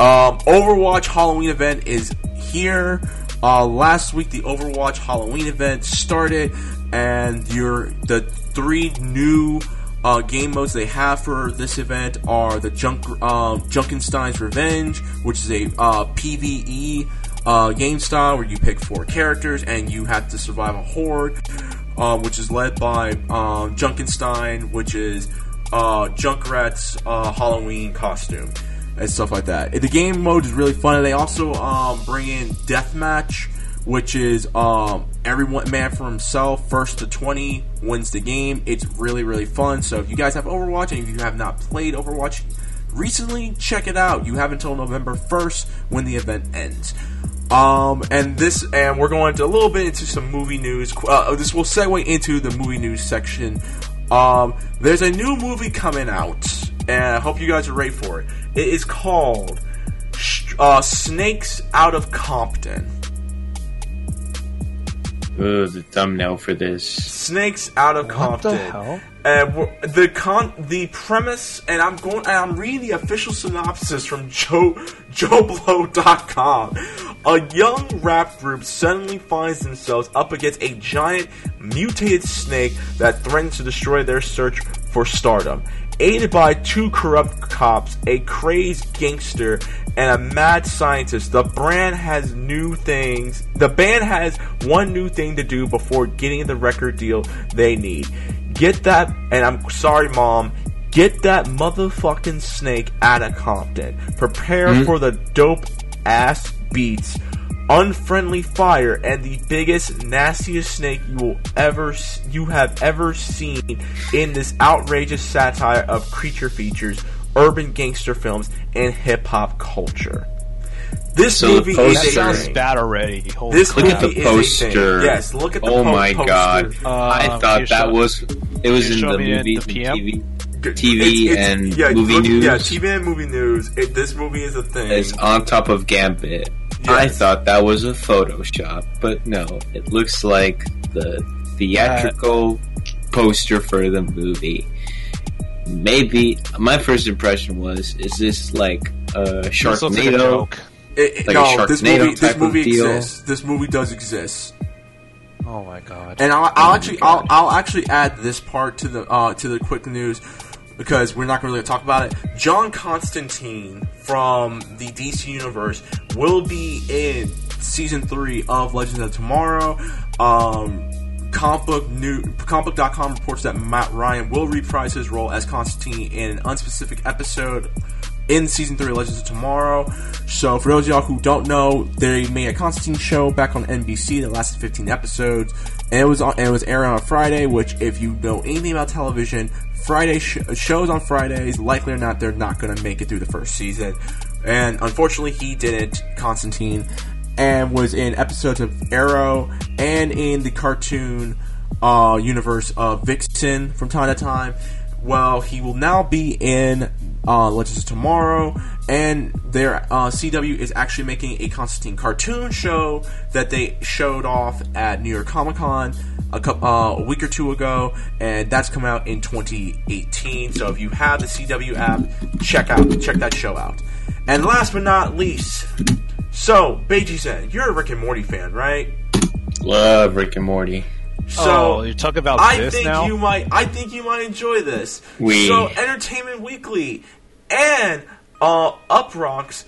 Um, Overwatch Halloween event is here. Uh, last week, the Overwatch Halloween event started, and your the three new uh, game modes they have for this event are the Junk uh, Junkenstein's Revenge, which is a uh, PVE uh, game style where you pick four characters and you have to survive a horde, uh, which is led by um, Junkenstein, which is uh, Junkrat's uh, Halloween costume and stuff like that. The game mode is really fun. They also um, bring in deathmatch, which is um, everyone man for himself, first to twenty wins the game. It's really really fun. So if you guys have Overwatch and if you have not played Overwatch recently, check it out. You have until November first when the event ends. Um, and this, and we're going to a little bit into some movie news. Uh, this will segue into the movie news section. Um, there's a new movie coming out, and I hope you guys are ready for it. It is called uh, Snakes Out of Compton. Ooh, the thumbnail for this. Snakes Out of What Compton. the hell? And the con the premise, and I'm going, and I'm reading the official synopsis from <laughs> Joe JoeBlow.com. A young rap group suddenly finds themselves up against a giant mutated snake that threatens to destroy their search for stardom. Aided by two corrupt cops, a crazed gangster, and a mad scientist, the brand has new things. The band has one new thing to do before getting the record deal they need. Get that, and I'm sorry, mom. Get that motherfucking snake out of Compton. Prepare mm-hmm. for the dope ass beats unfriendly fire, and the biggest, nastiest snake you will ever you have ever seen in this outrageous satire of creature features, urban gangster films, and hip hop culture. This So movie poster- is That a sounds thing. bad already. Holy This Look crap. at the movie is a thing. poster. Yes, look at the poster. Oh po- my poster. god! Uh, I thought that was it was in the movie. in the and TV. Good. TV and movie look- news. Yeah, TV and movie news. It, this movie is a thing. It's on top of Gambit. I thought that was a Photoshop, but no, it looks like the theatrical poster for the movie. Maybe my first impression was, is this like a This looks like a Sharknado? joke. It- it- like a no, this Sharknado movie, this type of movie deal. exists. This movie does exist, Oh my god. and I'll, I'll my actually, I'll, I'll actually add this part to the uh, to the quick news because we're not going to really talk about it. John Constantine from the DC universe will be in season three of Legends of Tomorrow. Um, book new comicbook.com reports that Matt Ryan will reprise his role as Constantine in an unspecific episode in season three of Legends of Tomorrow. So for those y'all who don't know, they made a Constantine show back on NBC that lasted 15 episodes, and it was on, and it was airing on a Friday. Which, if you know anything about television, Friday sh- shows on Fridays, likely or not, they're not going to make it through the first season. And unfortunately, he didn't. Constantine and was in episodes of Arrow and in the cartoon uh, universe of Vixen from time to time. Well, he will now be in uh, Legends of Tomorrow, and their uh, CW is actually making a Constantine cartoon show that they showed off at New York Comic Con a, uh, a week or two ago, and that's come out in 2018. So if you have the CW app, check out check that show out. And last but not least, so Beiji-san, you're a Rick and Morty fan, right? Love Rick and Morty. So oh, you're talking about I this think now? you might. I think you might enjoy this. We- So, Entertainment Weekly and uh, Uproxx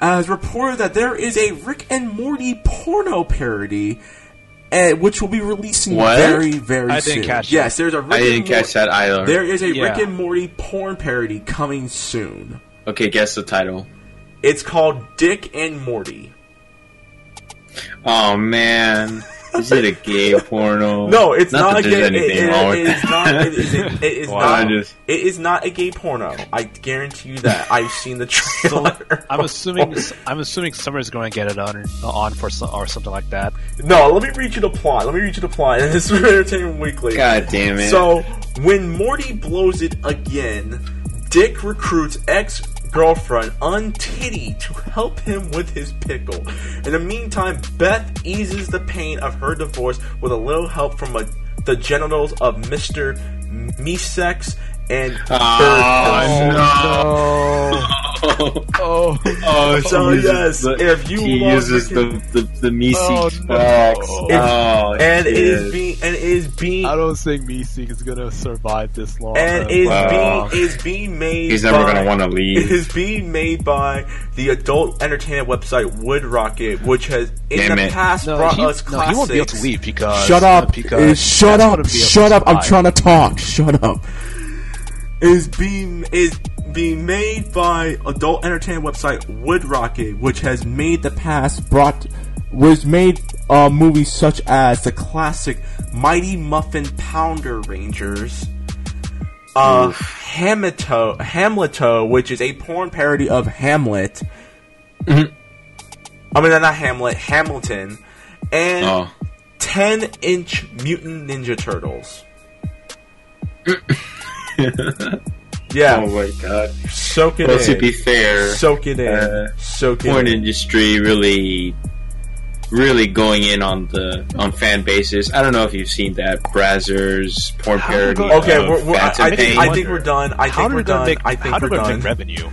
has reported that there is a Rick and Morty porno parody, uh, which will be releasing What? very, very I soon. didn't catch yes, there's a Rick I didn't and catch that either. There is a Yeah. Rick and Morty porn parody coming soon. Okay, guess the title. It's called Dick and Morty. Oh man, is it a gay porno? <laughs> No, it's not. not, that a gay. anything it- wrong it- with it is not. It is, it is <laughs> Well, not. Just- It is not a gay porno. I guarantee you that. I've seen the trailer. <laughs> I'm assuming I'm assuming Summer's going to get it on on for some, or something like that. No, let me read you the plot. Let me read you the plot. And this is from Entertainment Weekly. God damn it. So, when Morty blows it again, Dick recruits ex girlfriend Untitty to help him with his pickle. In the meantime, Beth eases the pain of her divorce with a little help from a, the genitals of Mr. Mesex and Oh, Oh, <laughs> oh, oh, So, yes, the, if you he uses Rick the and- the the Misi Oh, no. facts. It's- Oh, and it shit. is being and it is being I don't think Meeseek is going to survive this long. and is Wow. being is being made. He's never by- gonna want to leave. <laughs> is being made by the adult entertainment website Wood Rocket, which has in Damn the it. past no, brought he, us no, classics. he won't be able to leave because Shut up! Because Uh, shut up! wouldn't be able to Shut up! I'm trying to talk. Shut up. Is being is being made by adult entertainment website Wood Rocket, which has made the past brought was made uh, movies such as the classic Mighty Muffin Pounder Rangers. Uh, Hamleto, Hamleto, which is a porn parody of Hamlet. Mhm. I mean, not Hamlet, Hamilton, and Oh, 10 inch Mutant Ninja Turtles. <laughs> <laughs> yeah, oh my god. soak it Well, in. to be fair, soak it in. uh, soak it porn in. industry really really going in on the on fan bases. I don't know if you've seen that Brazzers porn parody. are Okay, we're, we're, I, I think I think we're done. I How think we're done. make? I think how we're are done. make revenue?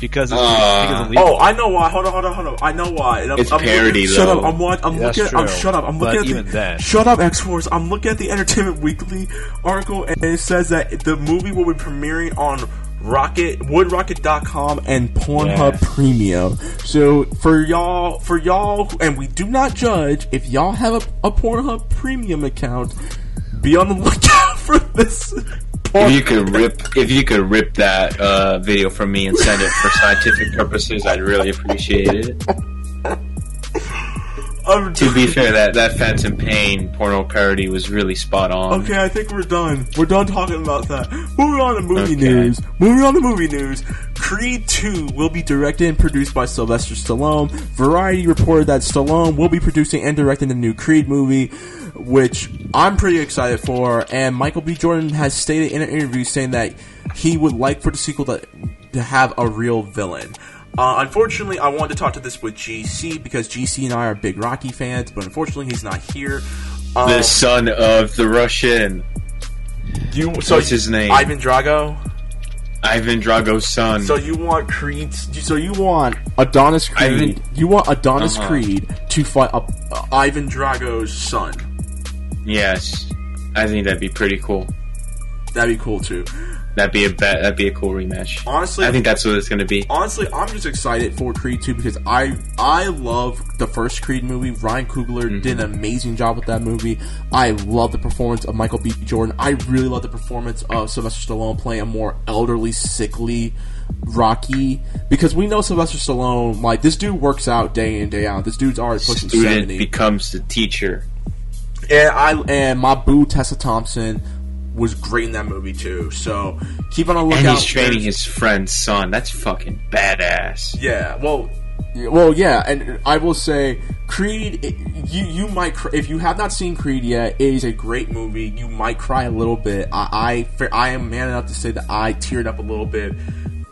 Because it's, Uh, because of legal- Oh, I know why. Hold on, hold on, hold on. I know why. I'm, It's I'm parody, looking, Shut up. I'm watching. I'm That's looking. At, I'm true. shut up. I'm But looking at even the. then- Shut up, X Force. I'm looking at the Entertainment Weekly article, and it says that the movie will be premiering on Rocket WoodRocket.com and Pornhub Yeah. Premium. So for y'all, for y'all, and we do not judge if y'all have a, a Pornhub Premium account. Be on the <laughs> lookout for this. If you could rip, if you could rip that uh, video from me and send it for scientific purposes, I'd really appreciate it. I'm To be fair, that that Phantom Pain porno parody was really spot on. Okay, I think we're done. We're done talking about that. Moving on to movie Okay. news. Moving on to movie news. Creed 2 will be directed and produced by Sylvester Stallone. Variety reported that Stallone will be producing and directing the new Creed movie, which I'm pretty excited for. And Michael B. Jordan has stated in an interview saying that he would like for the sequel to, to have a real villain. Uh, unfortunately, I wanted to talk to this with GC because GC and I are big Rocky fans, but unfortunately, he's not here. Uh, The son of the Russian, you, so what's his name? Ivan Drago. Ivan Drago's son. So you want Creed? So you want Adonis Creed? Ivan- you want Adonis Uh-huh. Creed to fight uh, uh, Ivan Drago's son? yes, I think that'd be pretty cool. That'd be cool too. That'd be a bet. That'd be a cool rematch. Honestly, I think that's what it's gonna be. honestly, I'm just excited for Creed 2 because I I love the first Creed movie. Ryan Coogler mm-hmm. did an amazing job with that movie. I love the performance of Michael B. Jordan. I really love the performance of Sylvester Stallone playing a more elderly, sickly Rocky because we know Sylvester Stallone like this dude works out day in day out. This dude's already pushing Student 70. becomes the teacher. And I and my boo Tessa Thompson was great in that movie too. So keep on a lookout. And he's training his friend's son. That's fucking badass. Yeah, well, well, yeah, and I will say, Creed. it- You you might cr- if you have not seen Creed yet, it is a great movie. You might cry a little bit. I I, I am man enough to say that I teared up a little bit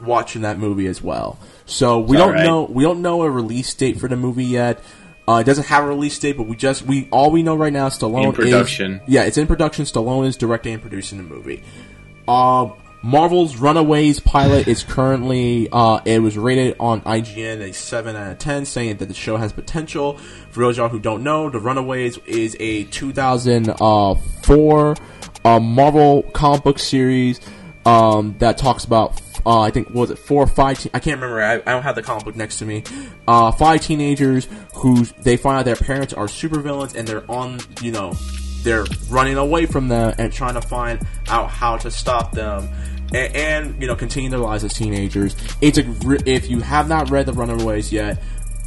watching that movie as well. So we don't alright. know we don't know a release date for the movie yet. Uh, it doesn't have a release date, but we just we all we know right now, is Stallone In production. Is, yeah, it's in production. Stallone is directing and producing the movie. Uh, Marvel's Runaways pilot is currently uh, it was rated on IGN a seven out of ten, saying that the show has potential. For those of y'all who don't know, The Runaways is a 2004 uh, Marvel comic book series um, that talks about uh, I think was it four or five? Te- I can't remember. I, I don't have the comic book next to me. Uh, five teenagers who they find out their parents are supervillains and they're on you know they're running away from them and trying to find out how to stop them and, and you know continue their lives as teenagers. It's a if you have not read the Runaways yet,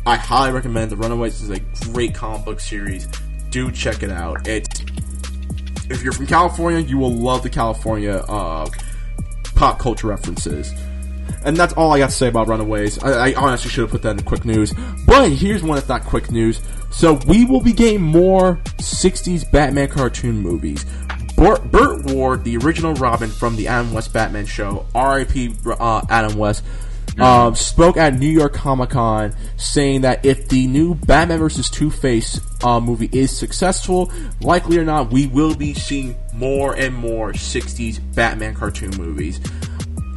I highly recommend the Runaways is a great comic book series. Do check it out. If you're from California, you will love the California uh, pop culture references. And that's all I got to say about Runaways. I, I honestly should have put that in the quick news. But here's one that's not quick news. So we will be getting more 60s Batman cartoon movies. Burt, Burt Ward, the original Robin from the Adam West Batman show, R.I.P. Uh, Adam West, um, spoke at New York Comic Con saying that if the new Batman vs. Two Face uh, movie is successful, likely or not, we will be seeing more and more 60s Batman cartoon movies.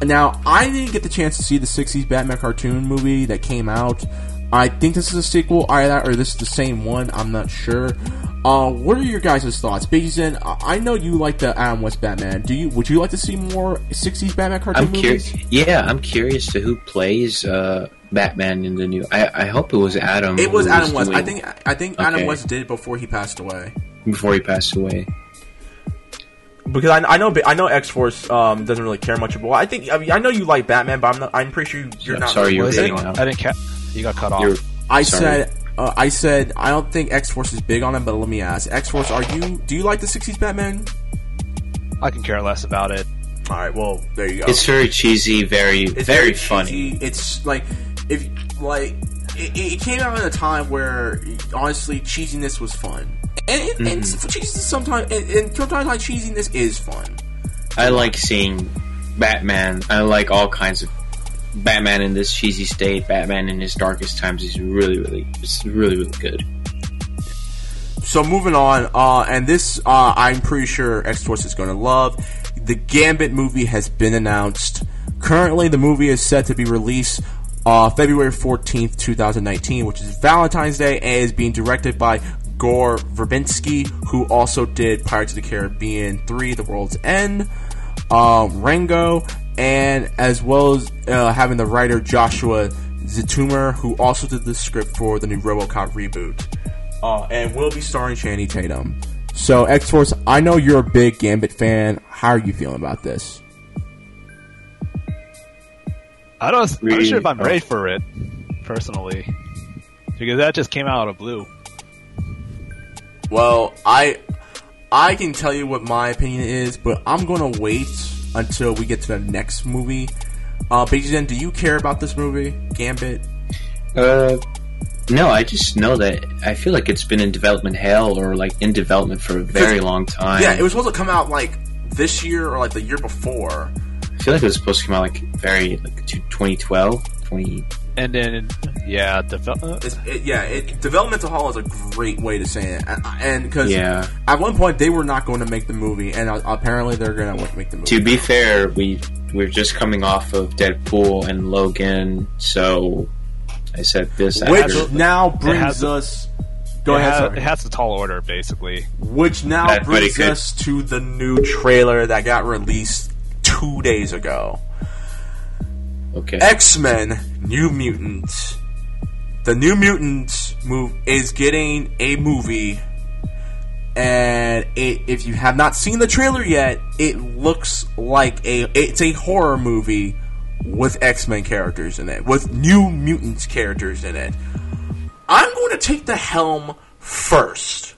Now, I didn't get the chance to see the 60s Batman cartoon movie that came out. I think this is a sequel, either or this is the same one. I'm not sure. Uh, what are your guys' thoughts, Jason? I I know you like the Adam West Batman. Do you? Would you like to see more 60s Batman cartoon I'm movies? curious. Yeah, I'm curious to who plays uh, Batman in the new. I, I hope it was Adam. It was who Adam West. I think. I think Adam West did it before he passed away. before he passed away. Because I, I know I know X Force um, doesn't really care much about. I think I mean I know you like Batman, but I'm not. I'm pretty sure you- you're Yeah, not. sorry, really you're What is big it? I didn't ca- You got cut off. You're, I Sorry. said, uh, I said, I don't think X Force is big on him, but let me ask, X Force, are you? Do you like the '60s Batman? I can care less about it. All right, well, there you go. it's very cheesy, very It's very, cheesy. funny. It's like if like it, it came out at a time where honestly cheesiness was fun, and and, and Mm-hmm. cheesiness sometimes and, and sometimes like cheesiness is fun. I like seeing Batman. I like all kinds of Batman in this cheesy state. Batman in his darkest times is really, really, it's really, really good. So moving on, uh, and this uh, I'm pretty sure X Force is going to love. The Gambit movie has been announced. Currently, the movie is set to be released uh, February 14th, 2019, which is Valentine's Day, and is being directed by Gore Verbinski, who also did Pirates of the Caribbean 3: The World's End, uh, Rango, and as well as uh, having the writer Joshua Zetumer, who also did the script for the new RoboCop reboot uh, and will be starring Channing Tatum. So X Force, I know you're a big Gambit fan. How are you feeling about this? I don't. I'm not sure if I'm ready for it, personally, because that just came out of blue. Well, I I can tell you what my opinion is, but I'm gonna wait until we get to the next movie. Uh, Beijing, do you care about this movie, Gambit? Uh, no, I just know that I feel like it's been in development hell or like in development for a very long time. Yeah, it was supposed to come out like this year or like the year before. I feel like it was supposed to come out like very like to 2012, 20. And then, yeah, develop. It's, it, yeah, it, developmental hall is a great way to say it, and because Yeah. at one point they were not going to make the movie, and uh, apparently they're going to make the movie. To be fair, we we're just coming off of Deadpool and Logan, so I said this which after. now brings has- us. Go it, ahead. has, it has a tall order, basically. Which now That- but it brings could- us to the new trailer that got released two days ago. Okay. X Men New Mutants. The New Mutants move is getting a movie, and it, if you have not seen the trailer yet, it looks like a it's a horror movie with X Men characters in it, with New Mutants characters in it. I'm going to take the helm first.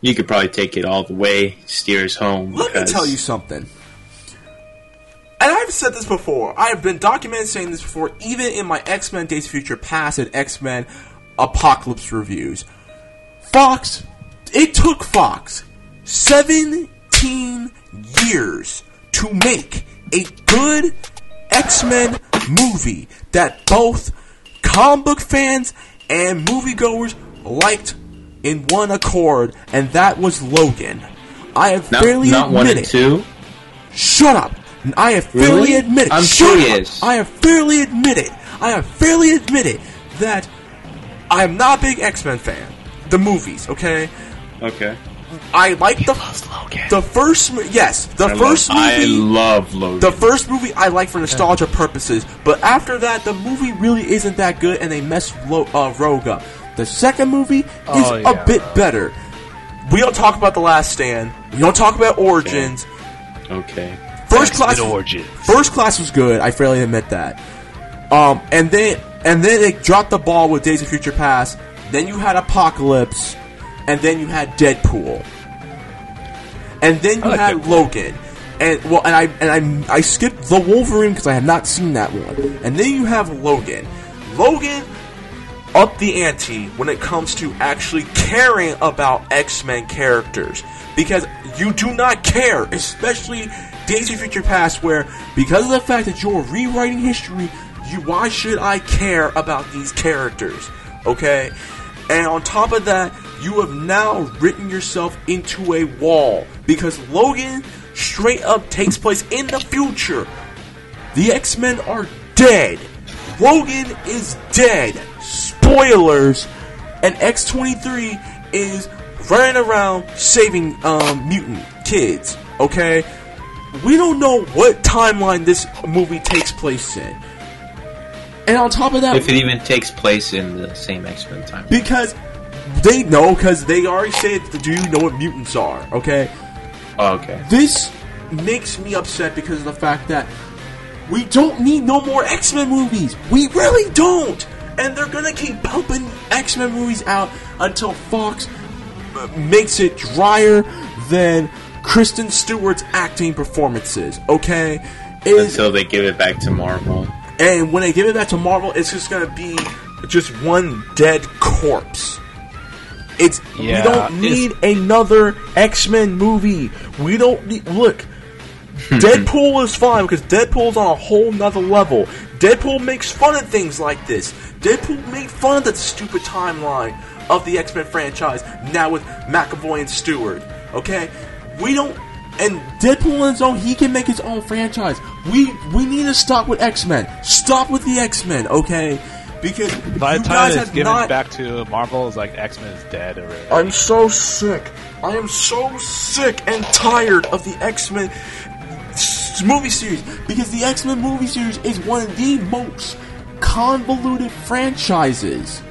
You could probably take it all the way, steer us home. Let me because- tell you something. And I've said this before. I have been documented saying this before, even in my X Men Days of Future Past and X Men Apocalypse reviews. Fox, it took Fox 17 years to make a good X Men movie that both comic book fans and moviegoers liked in one accord, and that was Logan. I have Not, fairly not one and two. Shut up! I have fairly Really? admitted. I'm Shut up. curious. I have fairly admitted. I have fairly admitted that I am not a big X Men fan. The movies, okay. Okay. I like the the first. Yes, the I first love, I movie. love Logan. The first movie I like for nostalgia purposes, but after that, the movie really isn't that good, and they mess Lo- uh, Rogue up. The second movie is Oh, a bit better. We don't talk about the Last Stand. We don't talk about Origins. okay. First class. X-Men First class was good. I fairly admit that. Um, and then and then they dropped the ball with Days of Future Past. Then you had Apocalypse, and then you had Deadpool, and then you like had Deadpool. Logan. And well, and I and I I skipped the Wolverine because I had not seen that one. And then you have Logan. Logan up the ante when it comes to actually caring about X-Men characters because you do not care, especially Days of Future Past, where because of the fact that you're rewriting history, you why should I care about these characters? Okay, and on top of that, you have now written yourself into a wall because Logan straight up takes place in the future. The X Men are dead. Logan is dead. Spoilers. And X23 is running around saving um, mutant kids. Okay? We don't know what timeline this movie takes place in. And on top of that, If it even takes place in the same X Men time. because they know, because they already said, do you know what mutants are? Okay? Oh, okay. This makes me upset because of the fact that we don't need no more X Men movies. We really don't. And they're gonna keep pumping X Men movies out until Fox uh, makes it drier than Kristen Stewart's acting performances. Okay, is Until they give it back to Marvel. and when they give it back to Marvel, it's just gonna be just one dead corpse. It's Yeah, we don't need another X Men movie. We don't need look. <laughs> Deadpool is fine because Deadpool's on a whole nother level. Deadpool makes fun of things like this. Deadpool made fun of the stupid timeline of the X Men franchise. Now with McAvoy and Stewart, okay, we don't. And Deadpool on his own, he can make his own franchise. We we need to stop with X Men. Stop with the X Men, okay? Because By you the time guys it's have given not back to Marvel, it's like X Men is dead already. I'm so sick. I am so sick and tired of the X Men movie series because the X Men movie series is one of the most convoluted franchises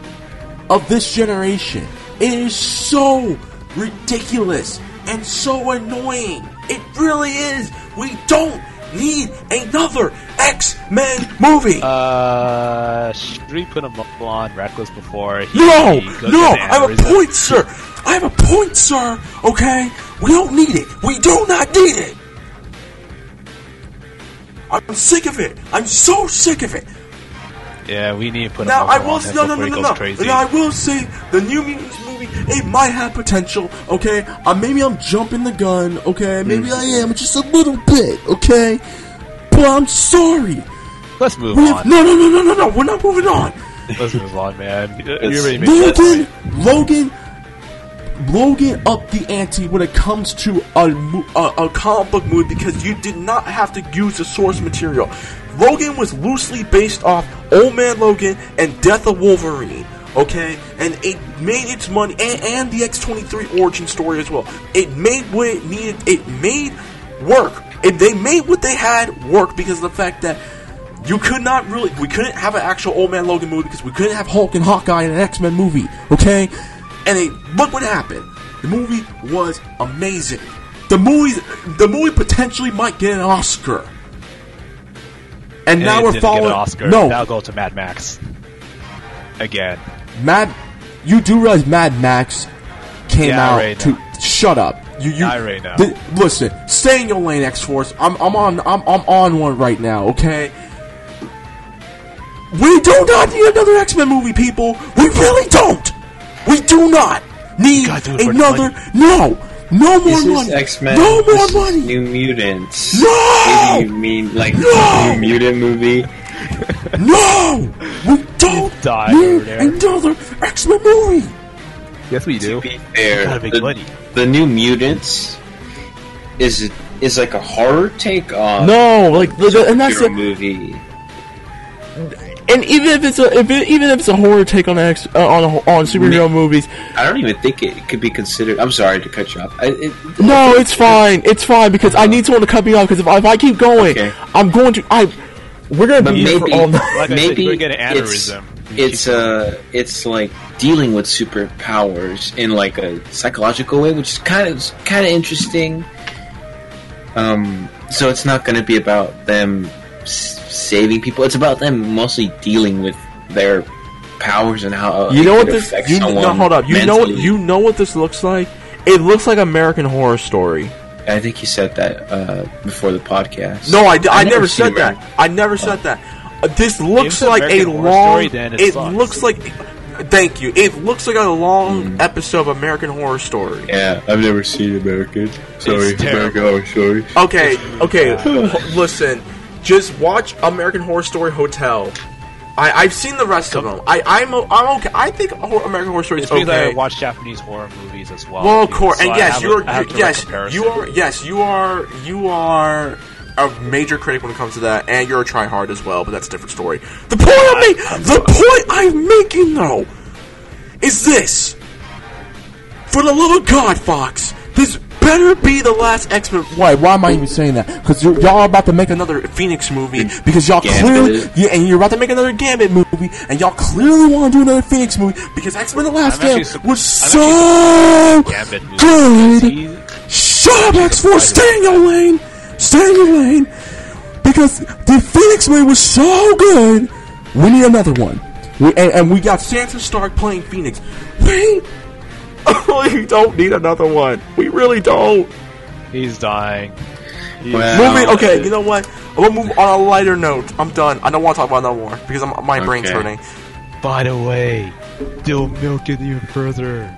of this generation. It is so ridiculous and so annoying. It really is. We don't need another X Men movie. Uh, should we put him on Reckless before he No, goes no, I have a point, sir. I have a point, sir. Okay, we don't need it. We do not need it. I'm sick of it. I'm so sick of it. Yeah, we need to put Now I will no no no no no. crazy. Now I will say the New Mutants movie it might have potential. Okay, uh, maybe I'm jumping the gun. Okay, maybe I am just a little bit. Okay, but I'm sorry. Let's move We have, on. no no no no no no. We're not moving on. Let's move on, man. You It's- made Logan. Logan, Logan up the ante when it comes to a, a, a comic book movie because you did not have to use the source material. Logan was loosely based off Old Man Logan and Death of Wolverine. Okay, and it made its money, and, and the X twenty three origin story as well. It made what it needed. It made work. And they made what they had work because of the fact that you could not really. We couldn't have an actual Old Man Logan movie because we couldn't have Hulk and Hawkeye in an X Men movie. Okay, and they, look what happened. The movie was amazing. The movie, the movie potentially might get an Oscar. And, And now we're following. Oscar. No, Now go to Mad Max. Again. Mad. You do realize Mad Max came Yeah, out to know. shut up. You, you, Yeah, I already know. th- listen, stay in your lane, X Force. I'm, I'm on, I'm, I'm on one right now. Okay. We do not need another X Men movie, people. We really don't. We do not need gotta do it for the another. No, no more This money. X Men. No more money. New Mutants. No! Maybe you mean like No! New Mutant movie? No, we don't die over need there. another X Men movie. Yes, we To do. be fair, Gotta make the, money. the New Mutants is is like a horror take on No, like, the, the- and that's superhero the, movie. And even if it's a if it, even if it's a horror take on X uh, on on superhero Me- movies, I don't even think it could be considered. I'm sorry to cut you off. I, it, no, it's fine, it's fine because I need someone to cut me off because if, I- if I keep going, Okay. I'm going to I we're gonna But be here for maybe, all night. Like I said, maybe you're gonna it's, aneurysm. it's uh, it's like dealing with superpowers in like a psychological way, which is kind of kind of interesting. Um, so it's not going to be about them s- saving people. It's about them mostly dealing with their powers and how You know what this? You no, someone hold up. You know what? You know what this looks like? It looks like American Horror Story. I think you said that uh, before the podcast. No, I, d- I I've never seen said that. I never said that. Uh, this looks like a American Horror long. Story, then it it sucks. looks like. Thank you. It looks like a long episode of American Horror Story. Yeah, I've never seen American. Sorry, It's terrible. Horror Story. Okay, okay. <sighs> listen, just watch American Horror Story Hotel. I, I've seen the rest of them. I, I'm, I'm okay. I think American Horror Story is because I okay. watch Japanese horror movies as well. Well, of course, and yes, have a- you're I have direct yes, you are yes, you are you are a major critic when it comes to that, and you're a tryhard as well. But that's a different story. The point I'm making, the point I'm making though, is this: for the love of God, Fox, this better be the last X Men. Why? Why am I even saying that? Because y'all are about to make another Phoenix movie. Because y'all clearly, yeah, and you're about to make another Gambit movie, and y'all clearly want to do another Phoenix movie because X Men: The Last I'm Gambit was I'm so Gambit good. See? Shut up, X Force! Stay in your lane! Stay in your lane! Because the Phoenix movie was so good, we need another one. We, and, and we got Sansa Stark playing Phoenix. We, <laughs> we don't need another one. We really don't. He's dying. He's Well, Moving. Okay, you know what? I'm gonna move on a lighter note. I'm done. I don't want to talk about it no more because I'm, my brain's hurting. By the way, they'll milk it even further.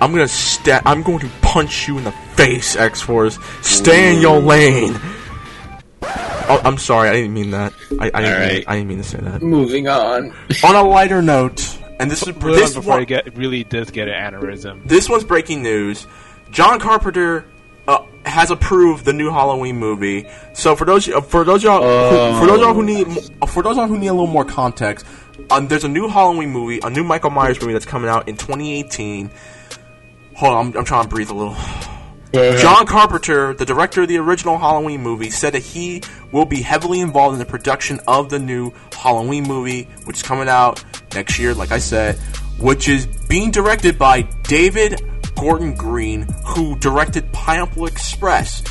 I'm gonna sta- I'm going to punch you in the face, X Force. Stay in your lane. Oh, I'm sorry. I didn't mean that. I, I, didn't, mean, I didn't mean to say that. Moving on. On a lighter note, and this is this before one, get, really does get an aneurysm. this one's breaking news. John Carpenter uh, has approved the new Halloween movie. So for those uh, for those y'all who, for those y'all who need uh, for those y'all who need a little more context, um, there's a new Halloween movie, a new Michael Myers movie that's coming out in 2018. Hold on, I'm, I'm trying to breathe a little. John Carpenter, the director of the original Halloween movie, said that he will be heavily involved in the production of the new Halloween movie, which is coming out next year, like I said, which is being directed by David Gordon Green, who directed Pineapple Express,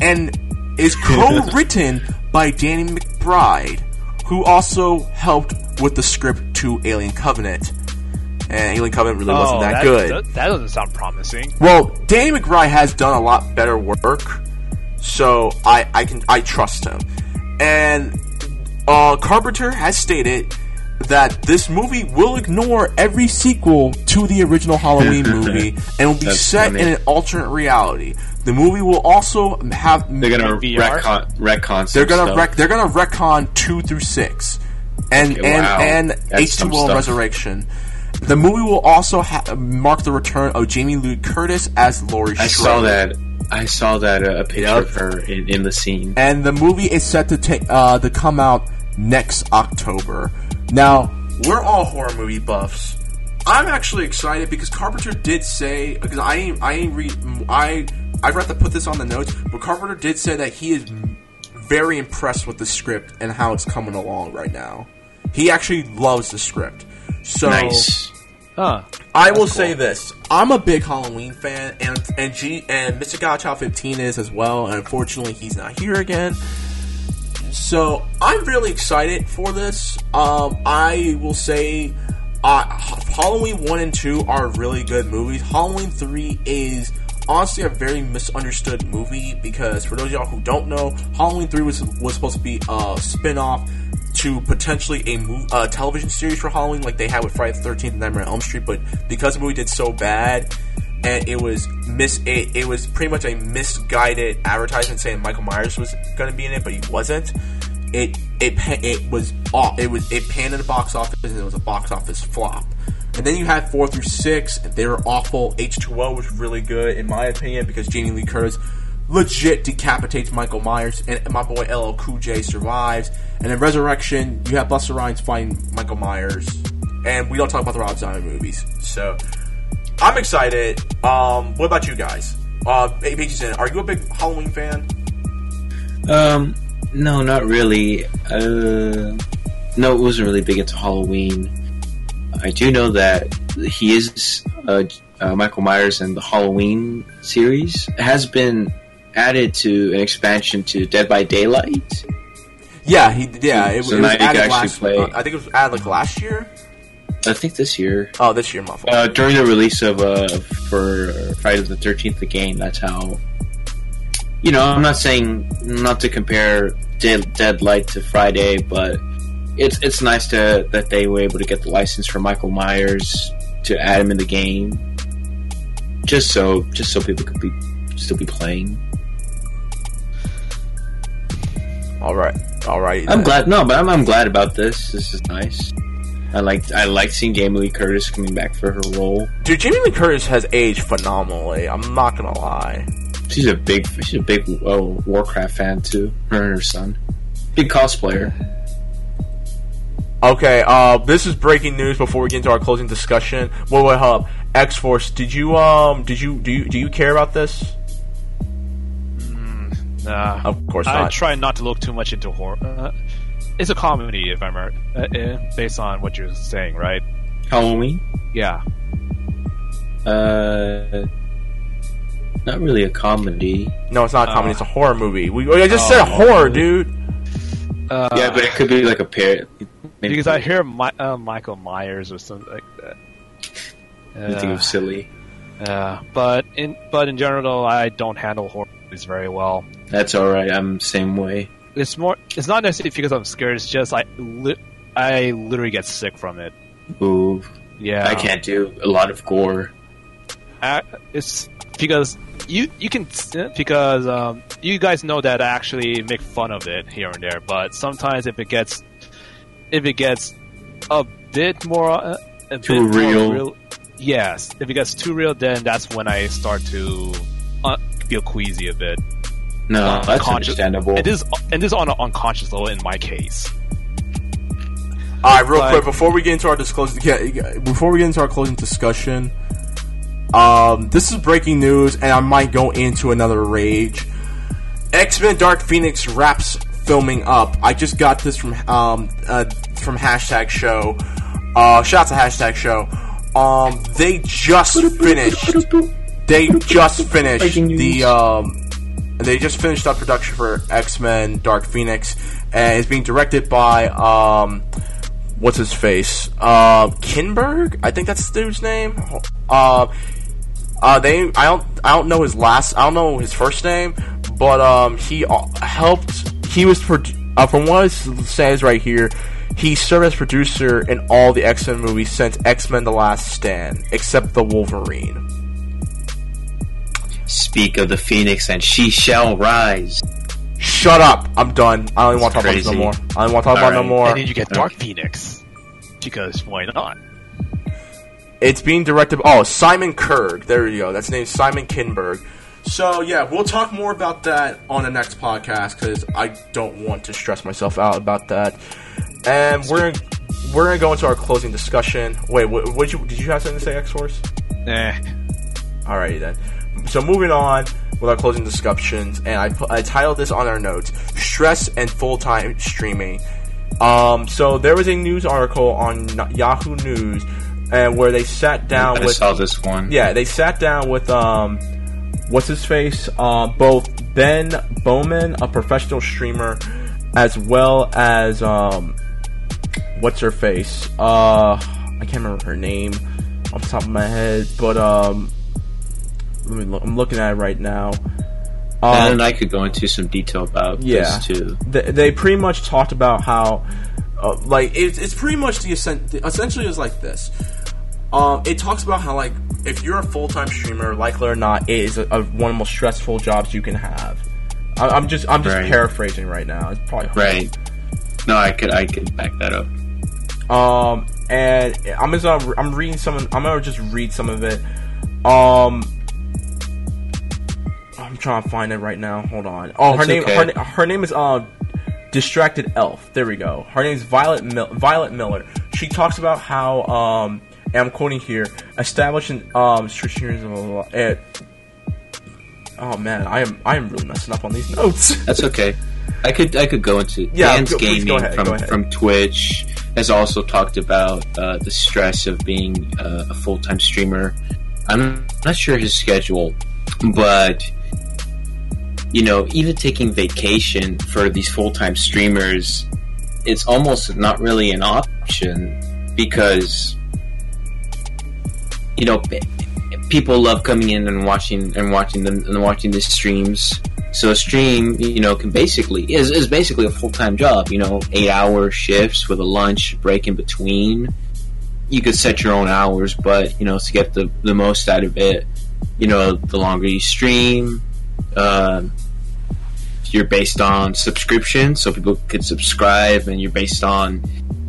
and is <laughs> co-written by Danny McBride, who also helped with the script to Alien Covenant. And Alien Covenant really wasn't oh, that, good. That, that doesn't sound promising. Well, Danny McBride has done a lot better work, so I, I can I trust him. And uh, Carpenter has stated that this movie will ignore every sequel to the original Halloween <laughs> movie and will be That's set funny. in an alternate reality. The movie will also have They're gonna VR? retcon, retcon. they're gonna stuff. rec- they're gonna retcon two through six, and Okay, and wow. and H some two O stuff. The movie will also ha- mark the return of Jamie Lee Curtis as Laurie I saw that. I saw that uh, a picture Yep. of her in, in the scene. and the movie is set to take uh, to come out next October. Now we're all horror movie buffs. I'm actually excited because Carpenter did say because I ain't- I ain't read I I forgot to put this on the notes, but Carpenter did say that he is very impressed with the script and how it's coming along right now. He actually loves the script. So Nice. Huh. I will say this: I'm a big Halloween fan, and and G and Mr. Godchild 15 is as well. And unfortunately, he's not here again. So I'm really excited for this. Um, I will say, uh, Halloween one and two are really good movies. Halloween three is honestly a very misunderstood movie because for those of y'all who don't know, Halloween three was was supposed to be a spin off to potentially a mov- uh, television series for Halloween, like they had with Friday the Thirteenth and Nightmare on Elm Street. But because the movie did so bad, and it was mis it, it was pretty much a misguided advertisement saying Michael Myers was going to be in it, but he wasn't. It it it was off. It was it panned in the box office and it was a box office flop. And then you had four through six, they were awful. H two O was really good in my opinion because Jamie Lee Curtis legit decapitates Michael Myers, and my boy LL Cool J survives. And in Resurrection, you have Busta Rhymes fighting Michael Myers, and we don't talk about the Rob Zombie movies. So I'm excited. Um, what about you guys? Uh, are you a big Halloween fan? Um, no, not really. Uh, no, it wasn't really big into Halloween. I do know that he is uh, uh, Michael Myers in the Halloween series has been added to an expansion to Dead by Daylight. Yeah, he yeah. It, So it was now you can added last. play- I think it was added like last year. I think this year. Oh, this year, my fault. Uh, during the release of uh, for Friday the Thirteenth, the game. That's how. You know, I'm not saying not to compare Dead, Deadlight to Friday, but it's it's nice to that they were able to get the license for Michael Myers to add him in the game, just so just so people could be still be playing. All right, all right. I'm glad. No, but I'm, I'm glad about this. This is nice. I like I like seeing Jamie Lee Curtis coming back for her role. Dude, Jamie Lee Curtis has aged phenomenally. I'm not gonna lie. She's a big, she's a big oh, Warcraft fan too. Her and her son, big cosplayer. Okay, uh, this is breaking news before we get into our closing discussion. Wait, wait, hold up. X Force, did you um, did you do you do you care about this? Nah. Of course I not. try not to look too much into horror. Uh, it's a comedy, if I'm right, uh, uh, based on what you're saying, right? Halloween. Yeah. Uh, not really a comedy. No, it's not a comedy. Uh, it's a horror movie. We I just oh, said horror, dude. Uh, yeah, but it could be like a pair. Maybe because I hear My- uh, Michael Myers or something like that. anything Uh, of silly. uh, but in but in general, I don't handle horror movies very well. That's all right. I'm same way. It's more. It's not necessarily because I'm scared. It's just I, li- I literally get sick from it. Ooh, Yeah, I can't do a lot of gore. I, it's because you you can because um, you guys know that I actually make fun of it here and there, but sometimes if it gets if it gets a bit more uh, a Too bit more real. yes, if it gets too real, then that's when I start to uh, feel queasy a bit. No, that's conscious- understandable. It is and this on an unconscious level in my case. All right, real But- quick before we get into our disclosing, yeah, before we get into our closing discussion, um, this is breaking news, and I might go into another rage. X Men Dark Phoenix wraps filming up. I just got this from um uh, from hashtag show. Uh, shout out to hashtag show. Um, they just finished. They just finished the um they just finished up production for X Men Dark Phoenix, and it's being directed by um, what's his face? Uh, Kinberg, I think that's the dude's name. Uh, uh, they I don't I don't know his last I don't know his first name, but um, he uh, helped. He was pro- uh, from what it says right here. He served as producer in all the X Men movies since X Men: The Last Stand, except the Wolverine. Speak of the Phoenix, and she shall rise. Shut up! I'm done. I don't even want to talk about this no more. I don't want to talk about it no more. And then you get Dark Phoenix. Because why not? It's being directed. Oh, Simon Kurg. There you go. That's his name, Simon Kinberg. So yeah, we'll talk more about that on the next podcast because I don't want to stress myself out about that. And we're we're gonna go into our closing discussion. Wait, what, what did you did you have something to say, X Force? Eh. Alrighty then. So moving on with our closing discussions, and I put, I titled this on our notes: stress and full time streaming. Um, so there was a news article on Yahoo News, and where they sat down I with saw this one. yeah, they sat down with um, what's his face? Uh, both Ben Bowman, a professional streamer, as well as um, what's her face? Uh, I can't remember her name off the top of my head, but um, let me look, I'm looking at it right now. Um, and I could go into some detail about yeah, this too. They, they pretty much talked about how, uh, like, it's, it's pretty much the essen- essentially is like this. Um, it talks about how like if you're a full time streamer, likely or not, it is a, a, one of the most stressful jobs you can have. I, I'm just I'm just Right. paraphrasing right now. It's probably hard. Right. No, I could I could back that up. Um, and I'm just I'm reading some. I'm gonna just read some of it. Um, trying to find it right now. Hold on. Oh, her name. okay. Her, her name is uh, distracted elf. There we go. Her name is Violet Mil- Violet Miller. She talks about how um, and I'm quoting here, establishing um, strategies uh, Oh man, I am I am really messing up on these notes. <laughs> That's okay. I could I could go into Yeah, Dan's go- gaming ahead, from from Twitch has also talked about uh, the stress of being uh, a full time streamer. I'm not sure his schedule, but you know, even taking vacation for these full time streamers, it's almost not really an option because you know people love coming in and watching and watching them and watching the streams. So a stream, you know, can basically is, is basically a full time job. You know, eight hour shifts with a lunch break in between. You could set your own hours, but you know, to get the the most out of it, you know, the longer you stream, uh, you're based on subscription, so people could subscribe, and you're based on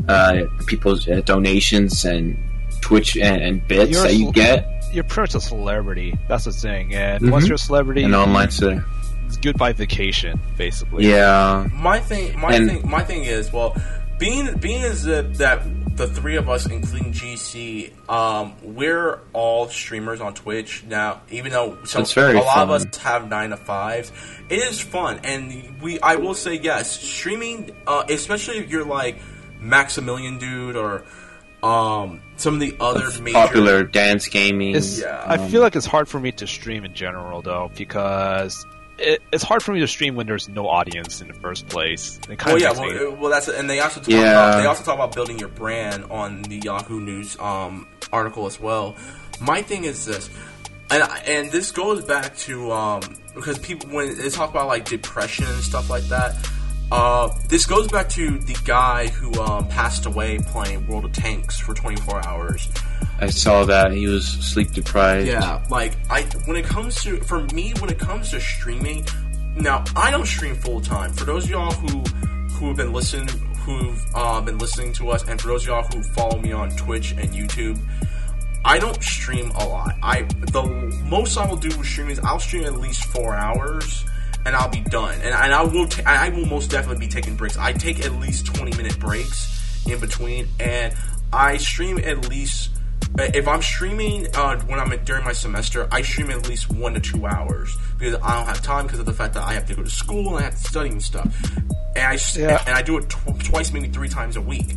uh, people's uh, donations and Twitch and, and bits You're that you sl- get, You're pretty much a celebrity. That's the thing. And once Mhm. you're a celebrity, an online. So it's goodbye vacation, basically. yeah, my thing my And- thing my thing is well being being is that, that the three of us including gc um, we're all streamers on twitch now even though some, It's very a lot of us have nine to fives it is fun and we i will say yes streaming uh, especially if you're like Maximilian Dood or um, some of the other major popular DansGaming. Yeah. I feel like it's hard for me to stream in general, though, because it, it's hard for me to stream when there's no audience in the first place. It kind Well, of yeah, well, uh, well, that's and they also talk Yeah. about they also talk about building your brand on the Yahoo News um, article as well. My thing is this, and and this goes back to um, because people when they talk about like depression and stuff like that. Uh, this goes back to the guy who um, passed away playing World of Tanks for 24 hours. I saw that he was sleep deprived. Yeah, like I when it comes to for me when it comes to streaming, now I don't stream full time. For those of y'all who who have been listening who've uh, been listening to us, and for those of y'all who follow me on Twitch and YouTube, I don't stream a lot. I the most I will do with streaming is I'll stream at least four hours. And I'll be done, and, and I will. ta- I will most definitely be taking breaks. I take at least twenty minute breaks in between, and I stream at least if I'm streaming uh, when I'm during my semester, I stream at least one to two hours because I don't have time because of the fact that I have to go to school and I have to study and stuff. And I Yeah. and I do it tw- twice, maybe three times a week.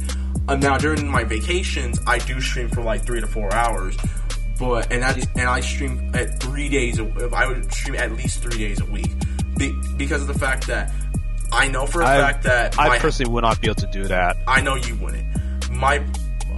Uh, now during my vacations, I do stream for like three to four hours. But and that's and I stream at three days. A, I would stream at least three days a week Be, because of the fact that I know for a I- fact that I my- personally would not be able to do that. I know you wouldn't. my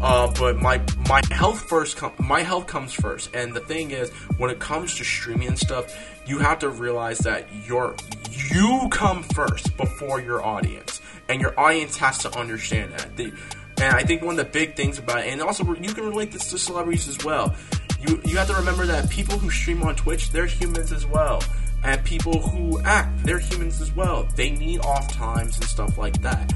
uh, but my my health first com- my health comes first. And the thing is when it comes to streaming and stuff you have to realize that your you come first before your audience. And your audience has to understand that. The, and i think one of the big things about it and also you can relate this to celebrities as well. You you have to remember that people who stream on twitch they're humans as well. And people who act they're humans as well. They need off times and stuff like that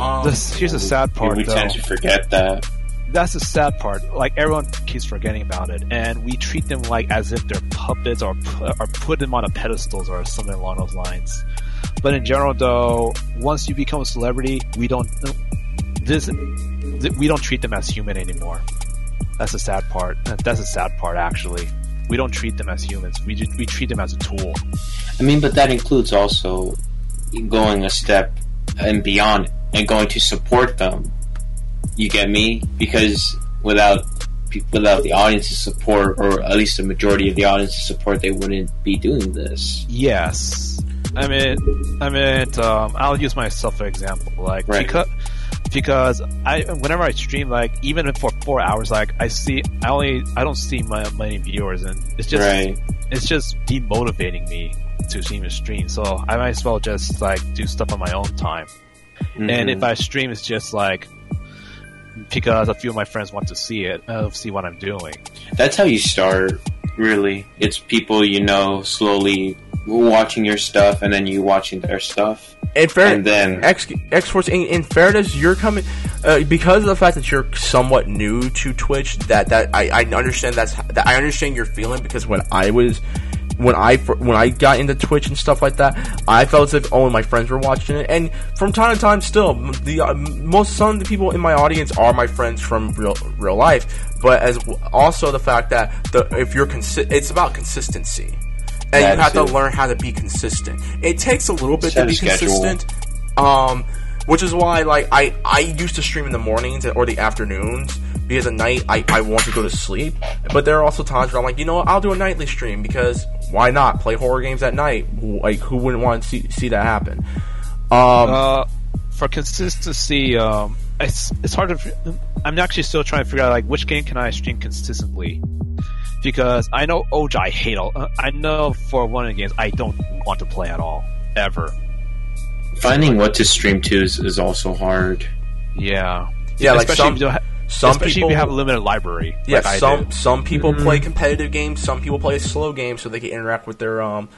um, This, here's the sad part, we though. tend to forget that. That's the sad part. Like everyone keeps forgetting about it, and we treat them like as if they're puppets or pu- or put them on a pedestals or something along those lines. But in general, though, once you become a celebrity, we don't this th- we don't treat them as human anymore. That's the sad part. That's the sad part, actually. We don't treat them as humans. We just, we treat them as a tool. I mean, but that includes also going a step and beyond and going to support them. You get me? Because without without the audience's support, or at least the majority of the audience's support, they wouldn't be doing this. Yes, I mean, I mean, um, I'll use myself for example. Like Right. because because I whenever I stream, like even for four hours, like I see, I only I don't see my many viewers, and it's just right? it's just demotivating me to even stream. So I might as well just like do stuff on my own time. And Mhm. if I stream, it's just like because a few of my friends want to see it, uh, see what I'm doing. That's how you start. Really, it's people you know slowly watching your stuff, and then you watching their stuff, in fair, and then X X Force. In, in fairness, you're coming uh, because of the fact that you're somewhat new to Twitch. That that I, I understand that's that I understand your feeling because when I was when I when I got into Twitch and stuff like that, I felt as if oh my friends were watching it, and from time to time, still the uh, most some of the people in my audience are my friends from real real life. But as also the fact that the if you're consi- it's about consistency. And That you have to learn how to be consistent. It takes a little bit Set to be consistent. Um, which is why, like, I, I used to stream in the mornings or the afternoons because at night I, I want to go to sleep. But there are also times where I'm like, you know what, I'll do a nightly stream because why not play horror games at night? Like, who wouldn't want to see, see that happen? Um, Uh, for consistency, um, it's it's hard to. f- I'm actually still trying to figure out like which game can I stream consistently, because I know Oj I hate all. uh, I know for one of the games I don't want to play at all ever. finding what to stream to is, is also hard. Yeah, Yeah, like especially some- if you don't ha- some especially people- if you have a limited library. Yeah, like I some do. some people play competitive games. Some people play slow games so they can interact with their um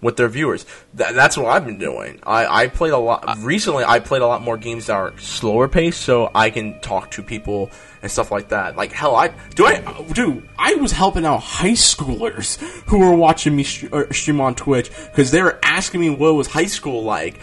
with their viewers. Th- that's what I've been doing. I, I played a lot recently. I played a lot more games that are slower paced, so I can talk to people and stuff like that. Like hell, I do I Dude, I was helping out high schoolers <laughs> who were watching me st- or stream on Twitch because they were asking me what was high school like.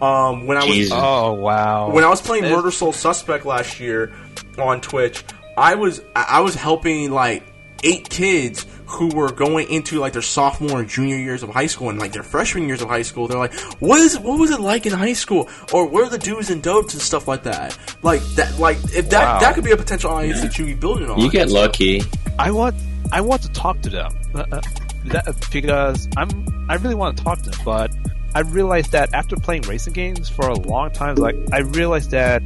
um when I was Jesus. Oh wow! when I was playing Murder Soul Suspect last year on Twitch, I was I I was helping like eight kids who were going into like their sophomore and junior years of high school and like their freshman years of high school. They're like, "What is what was it like in high school? Or where are the do's and don'ts and stuff like that?" Like that, like if that Wow. that could be a potential audience that you be building on. You get lucky. I want I want to talk to them uh, uh, that, because I'm I really want to talk to them, but I realized that after playing racing games for a long time, like I realized that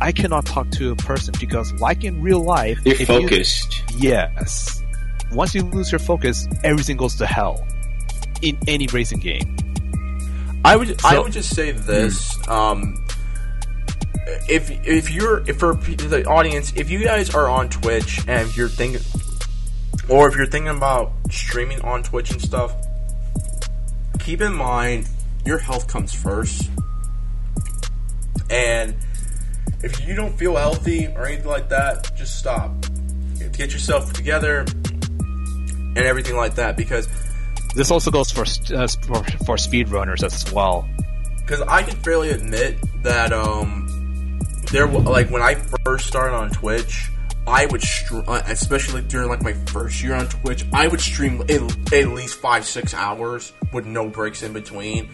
I cannot talk to a person because, like in real life, You're if you- focused. yes. Once you lose your focus, everything goes to hell in any racing game. I would I would just say this. Um, if if you're if for the audience, if you guys are on Twitch and you're thinking, or if you're thinking about streaming on Twitch and stuff, keep in mind your health comes first. And if you don't feel healthy or anything like that, just stop. Get yourself together and everything like that because This also goes for uh, for, for speedrunners as well. because I can fairly admit that um there like when I first started on Twitch, I would str- uh, especially during like my first year on Twitch, I would stream at, at least five six hours with no breaks in between.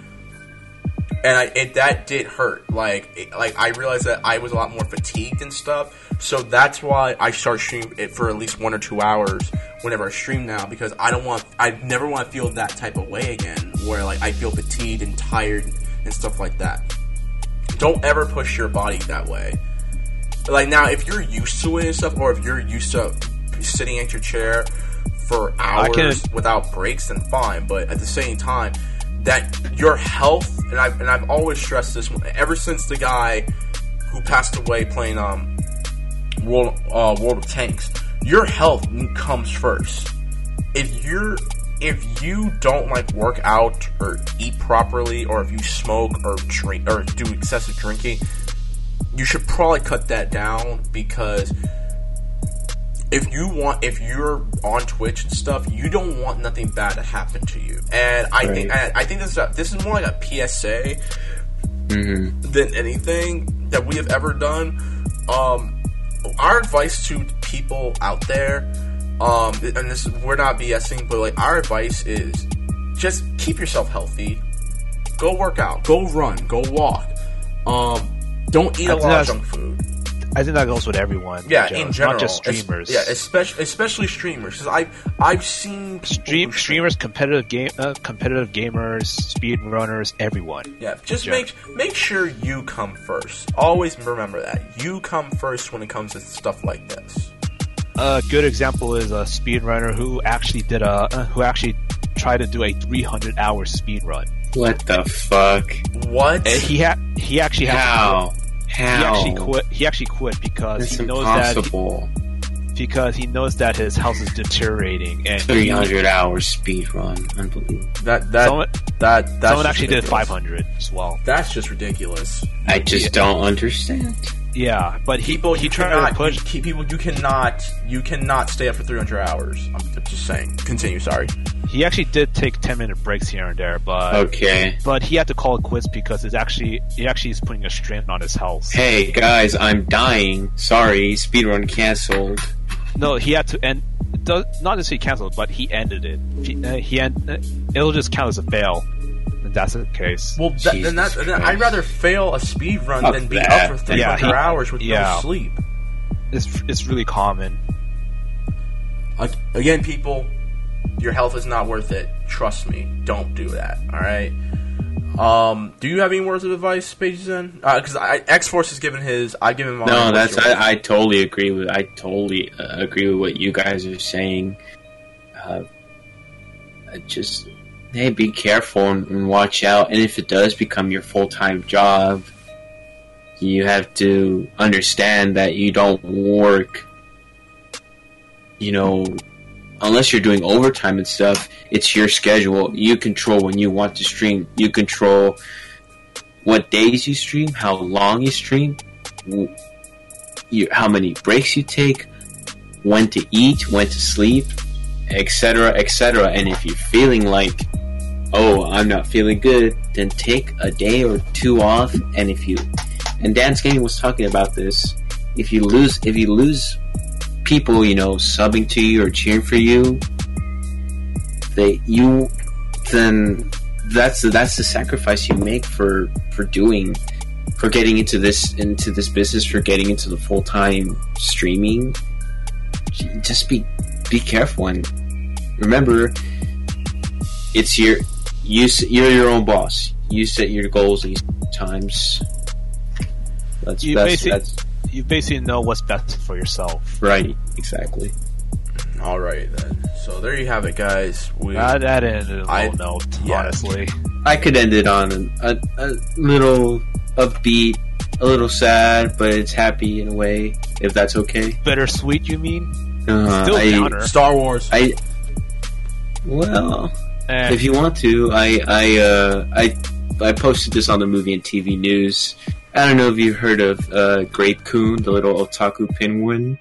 And I, it, that did hurt. Like, it, like I realized that I was a lot more fatigued and stuff. So that's why I start streaming it for at least one or two hours whenever I stream now because I don't want, I never want to feel that type of way again, where like I feel fatigued and tired and stuff like that. Don't ever push your body that way. like now if you're used to it and stuff, or if you're used to sitting at your chair for hours without breaks, then fine. But at the same time, that your health and I've and I've always stressed this ever since the guy who passed away playing um World uh, World of Tanks. Your health comes first. If you're if you don't like work out or eat properly, or if you smoke or drink or do excessive drinking, you should probably cut that down because if you want if you're on Twitch and stuff, you don't want nothing bad to happen to you. And I think Right. I, I think this is a, this is more like a PSA hmm than anything that we have ever done. Um, our advice to people out there, um, and this we're not BSing, but like our advice is just keep yourself healthy. Go work out. Go run. Go walk. Um, don't eat a lot of junk food. I think that goes with everyone. Yeah, in general, not just Es- streamers. yeah, especially especially streamers. Because I I've seen Stream streamers, competitive game, uh, competitive gamers, speed runners, everyone. Yeah, just make make sure you come first. Always remember that you come first when it comes to stuff like this. A good example is a speedrunner who actually did a uh, who actually tried to do a 300 hour speed run. What the fuck? What? And he had he actually had to How? quit. How? he actually quit. He actually quit because That's he knows that impossible. because he knows that his health is deteriorating and Three hundred hours speed run. Unbelievable. that that someone, that that's someone just actually did 500 as well. That's just ridiculous. I just don't understand. Yeah, but he People, he you tried cannot to push. you, people. You cannot you cannot stay up for three hundred hours. I'm just saying. Continue. Sorry. He actually did take 10 minute breaks here and there, but Okay. but he had to call it quits because it's actually he actually is putting a strain on his health. Hey guys, I'm dying. Sorry, speedrun canceled. No, he had to end. does- Not necessarily canceled, but he ended it. He, uh, he end, uh, it'll just count as a fail. If that's the case. Well, that, then that, then I'd rather fail a speed run Fuck than be that. up for three Yeah, he- hours with yeah. no sleep. It's it's really common. Again, people, your health is not worth it. Trust me. Don't do that. All right. Um, do you have any words of advice, Pages? Then, because X Force has given his, I give him. mine. No, that's? I, I totally agree with. I totally uh, agree with what you guys are saying. Uh, just hey, be careful and, and watch out. And if it does become your full time job, you have to understand that you don't work. You know, unless you're doing overtime and stuff, it's your schedule. You control when you want to stream. You control what days you stream, how long you stream, you, how many breaks you take, when to eat, when to sleep, etc., etc. And if you're feeling like, oh, I'm not feeling good, then take a day or two off. And if you, and Dan Skinny was talking about this, if you lose, if you lose people, you know, subbing to you or cheering for you, they you then that's the, that's the sacrifice you make for for doing for getting into this into this business for getting into the full time streaming. Just be be careful and remember, it's your you s- you're your own boss. You set your goals these times. That's You that's, basic- that's You basically know what's best for yourself. right. Exactly. All right then. So there you have it, guys. We That, that ended a low I- note, yeah. honestly. I could end it on a, a little upbeat, a little sad, but it's happy in a way. If that's okay. Bittersweet, you mean? Uh, Still I. Star Wars. I well, Eh, if you want to, I I uh, I I posted this on the movie and TV news. I don't know if you've heard of uh, Grape-kun, the little otaku penguin.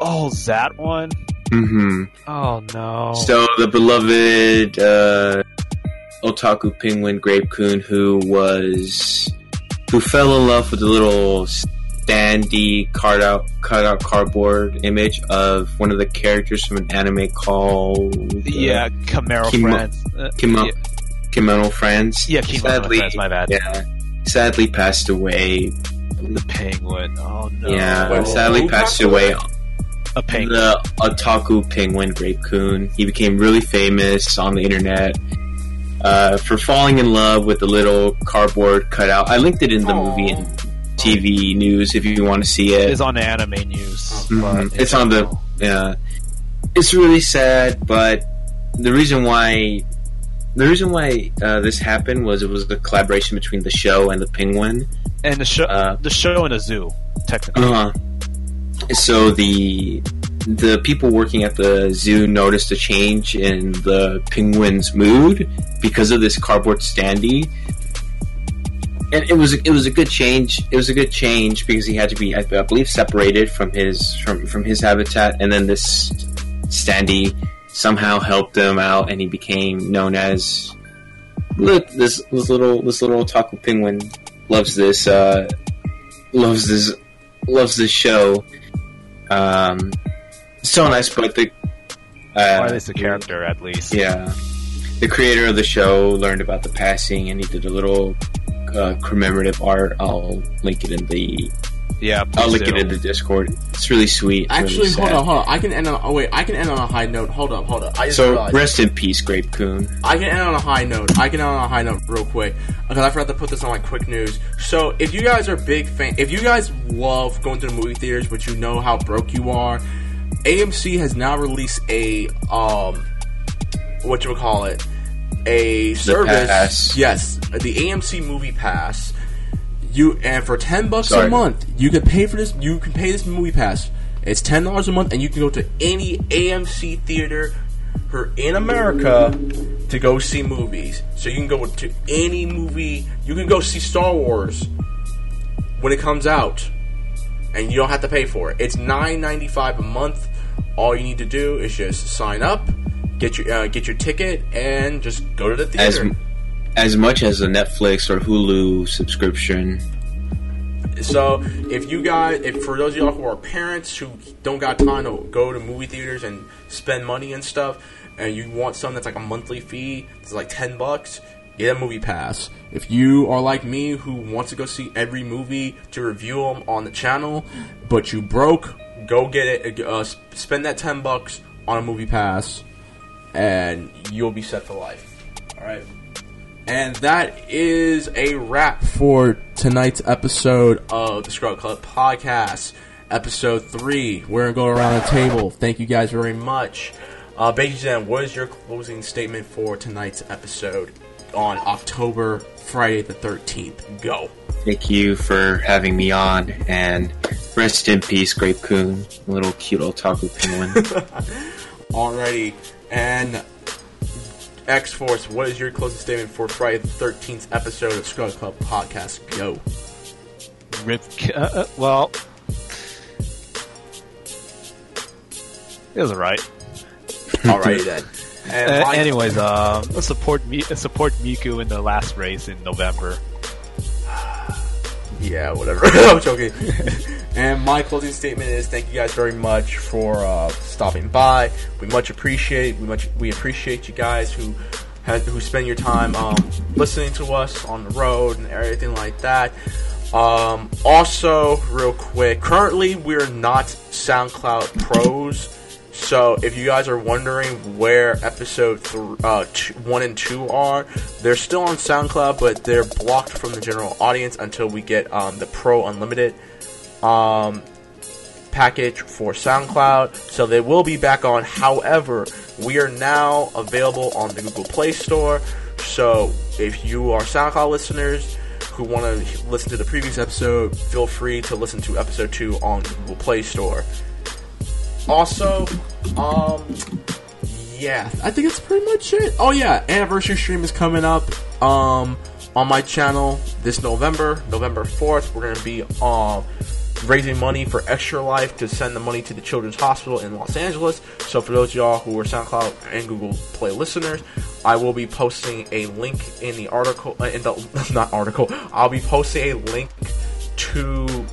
oh, that one? Mm-hmm. Oh, no. So the beloved uh, otaku penguin Grape-kun, who was who fell in love with the little standy cut out cut out cardboard image of one of the characters from an anime called uh, yeah, Camaro Kimo- Friends. Uh, Kimo- yeah, Kemono Friends. yeah Kemono sadly, Friends, my bad. yeah, sadly passed away. The penguin. Oh, no. Yeah, Wait, sadly who passed passed away. A penguin. The otaku penguin Grape-kun. He became really famous on the internet uh, for falling in love with the little cardboard cutout. I linked it in the Aw. movie and TV news if you want to see it. It's on anime news. Mhm. but in It's on the yeah. It's really sad, but the reason why the reason why uh, this happened was it was the collaboration between the show and the Penguin. and the show, uh, the show in a zoo, technically. Uh, so the the people working at the zoo noticed a change in the penguin's mood because of this cardboard standee. And it was it was a good change. It was a good change because he had to be, I, I believe, separated from his from from his habitat, and then this standee somehow helped him out, and he became known as look this this little this little taco penguin loves this uh loves this loves this show. Um, so nice, but the uh, at least the character, at least. yeah, the creator of the show learned about the passing, and he did a little uh, commemorative art. I'll link it in the Yeah, I'll link do. it in the Discord. It's really sweet. It's Actually, really hold on, hold on. I can end on. Oh wait, I can end on a high note. Hold up, hold up. I just So realized. rest in peace, Grape-kun. I can end on a high note. I can end on a high note real quick because I forgot to put this on like quick news. So if you guys are big fan, if you guys love going to the movie theaters, but you know how broke you are, AMC has now released a um, what you would call it, a service. pass. Yes, the AMC Movie Pass. You and for ten bucks a month, you can pay for this. You can pay this movie pass. It's ten dollars a month, and you can go to any AMC theater for in America to go see movies. So you can go to any movie. You can go see Star Wars when it comes out, and you don't have to pay for it. It's nine ninety five a month. All you need to do is just sign up, get your uh, get your ticket, and just go to the theater. as as much as a Netflix or Hulu subscription. So if you guys, if for those of y'all who are parents who don't got time to go to movie theaters and spend money and stuff, and you want something that's like a monthly fee, it's like ten bucks. Get a movie pass. If you are like me, who wants to go see every movie to review them on the channel, but you broke, go get it. Uh, spend that ten bucks on a movie pass, and you'll be set for life. All right. And that is a wrap for tonight's episode of the Scrub Club Podcast, episode three. We're gonna go around the table. Thank you guys very much. Uh, Baby Beijing, what is your closing statement for tonight's episode on October Friday the thirteenth? Go. Thank you for having me on, and rest in peace, Grape-kun, little cute little taco penguin. <laughs> Alrighty, and X Force, what is your closing statement for Friday the thirteenth episode of Scrub Club Podcast? Go. Rip. Uh, uh, well, it was alright. Alrighty then. <laughs> And Uh, anyways, um, support Mi- uh, support Miku in the last race in November. Yeah, whatever. <laughs> I'm joking. <laughs> and my closing statement is: Thank you guys very much for uh, stopping by. We much appreciate. We much we appreciate you guys who had, who spend your time um, listening to us on the road and everything like that. Um, also, real quick, currently we're not SoundCloud pros. So if you guys are wondering where episode th- uh, two, one and two are, they're still on SoundCloud, but they're blocked from the general audience until we get um, the Pro Unlimited um, package for SoundCloud. So they will be back on. However, we are now available on the Google Play Store. So if you are SoundCloud listeners who want to listen to the previous episode, feel free to listen to episode two on Google Play Store. Also, um, yeah, I think that's pretty much it. Oh yeah, anniversary stream is coming up. Um, on my channel this November, November fourth, we're gonna be um raising money for Extra Life to send the money to the Children's Hospital in Los Angeles. So for those of y'all who are SoundCloud and Google Play listeners, I will be posting a link in the article. Uh, in the <laughs> not article. I'll be posting a link to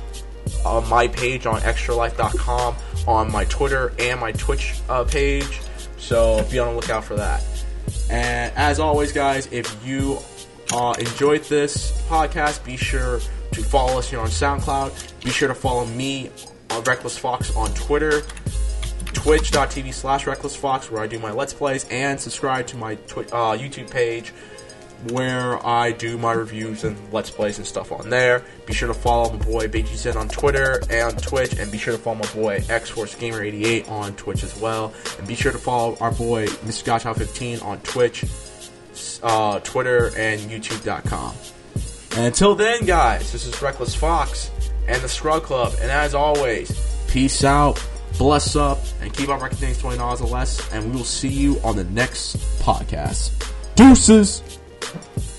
uh, my page on extralife.com on my Twitter and my Twitch uh, page. So be on the lookout for that. And as always, guys, if you uh, enjoyed this podcast, be sure to follow us here on SoundCloud. Be sure to follow me, uh, Reckless Fox, on Twitter, twitch.tv slash Reckless Fox, where I do my Let's Plays, and subscribe to my twi- uh, YouTube page where I do my reviews and let's plays and stuff on there. Be sure to follow my boy BGZ on Twitter and Twitch, and be sure to follow my boy X Force Gamer 88 on Twitch as well. And be sure to follow our boy Mr. Gotcha 15 on Twitch, uh, Twitter, and YouTube.com. And until then, guys, this is Reckless Fox and the Scrub Club. And as always, peace out, bless up, and keep on reckoning twenty dollars or less. And we will see you on the next podcast. Deuces. Thank you.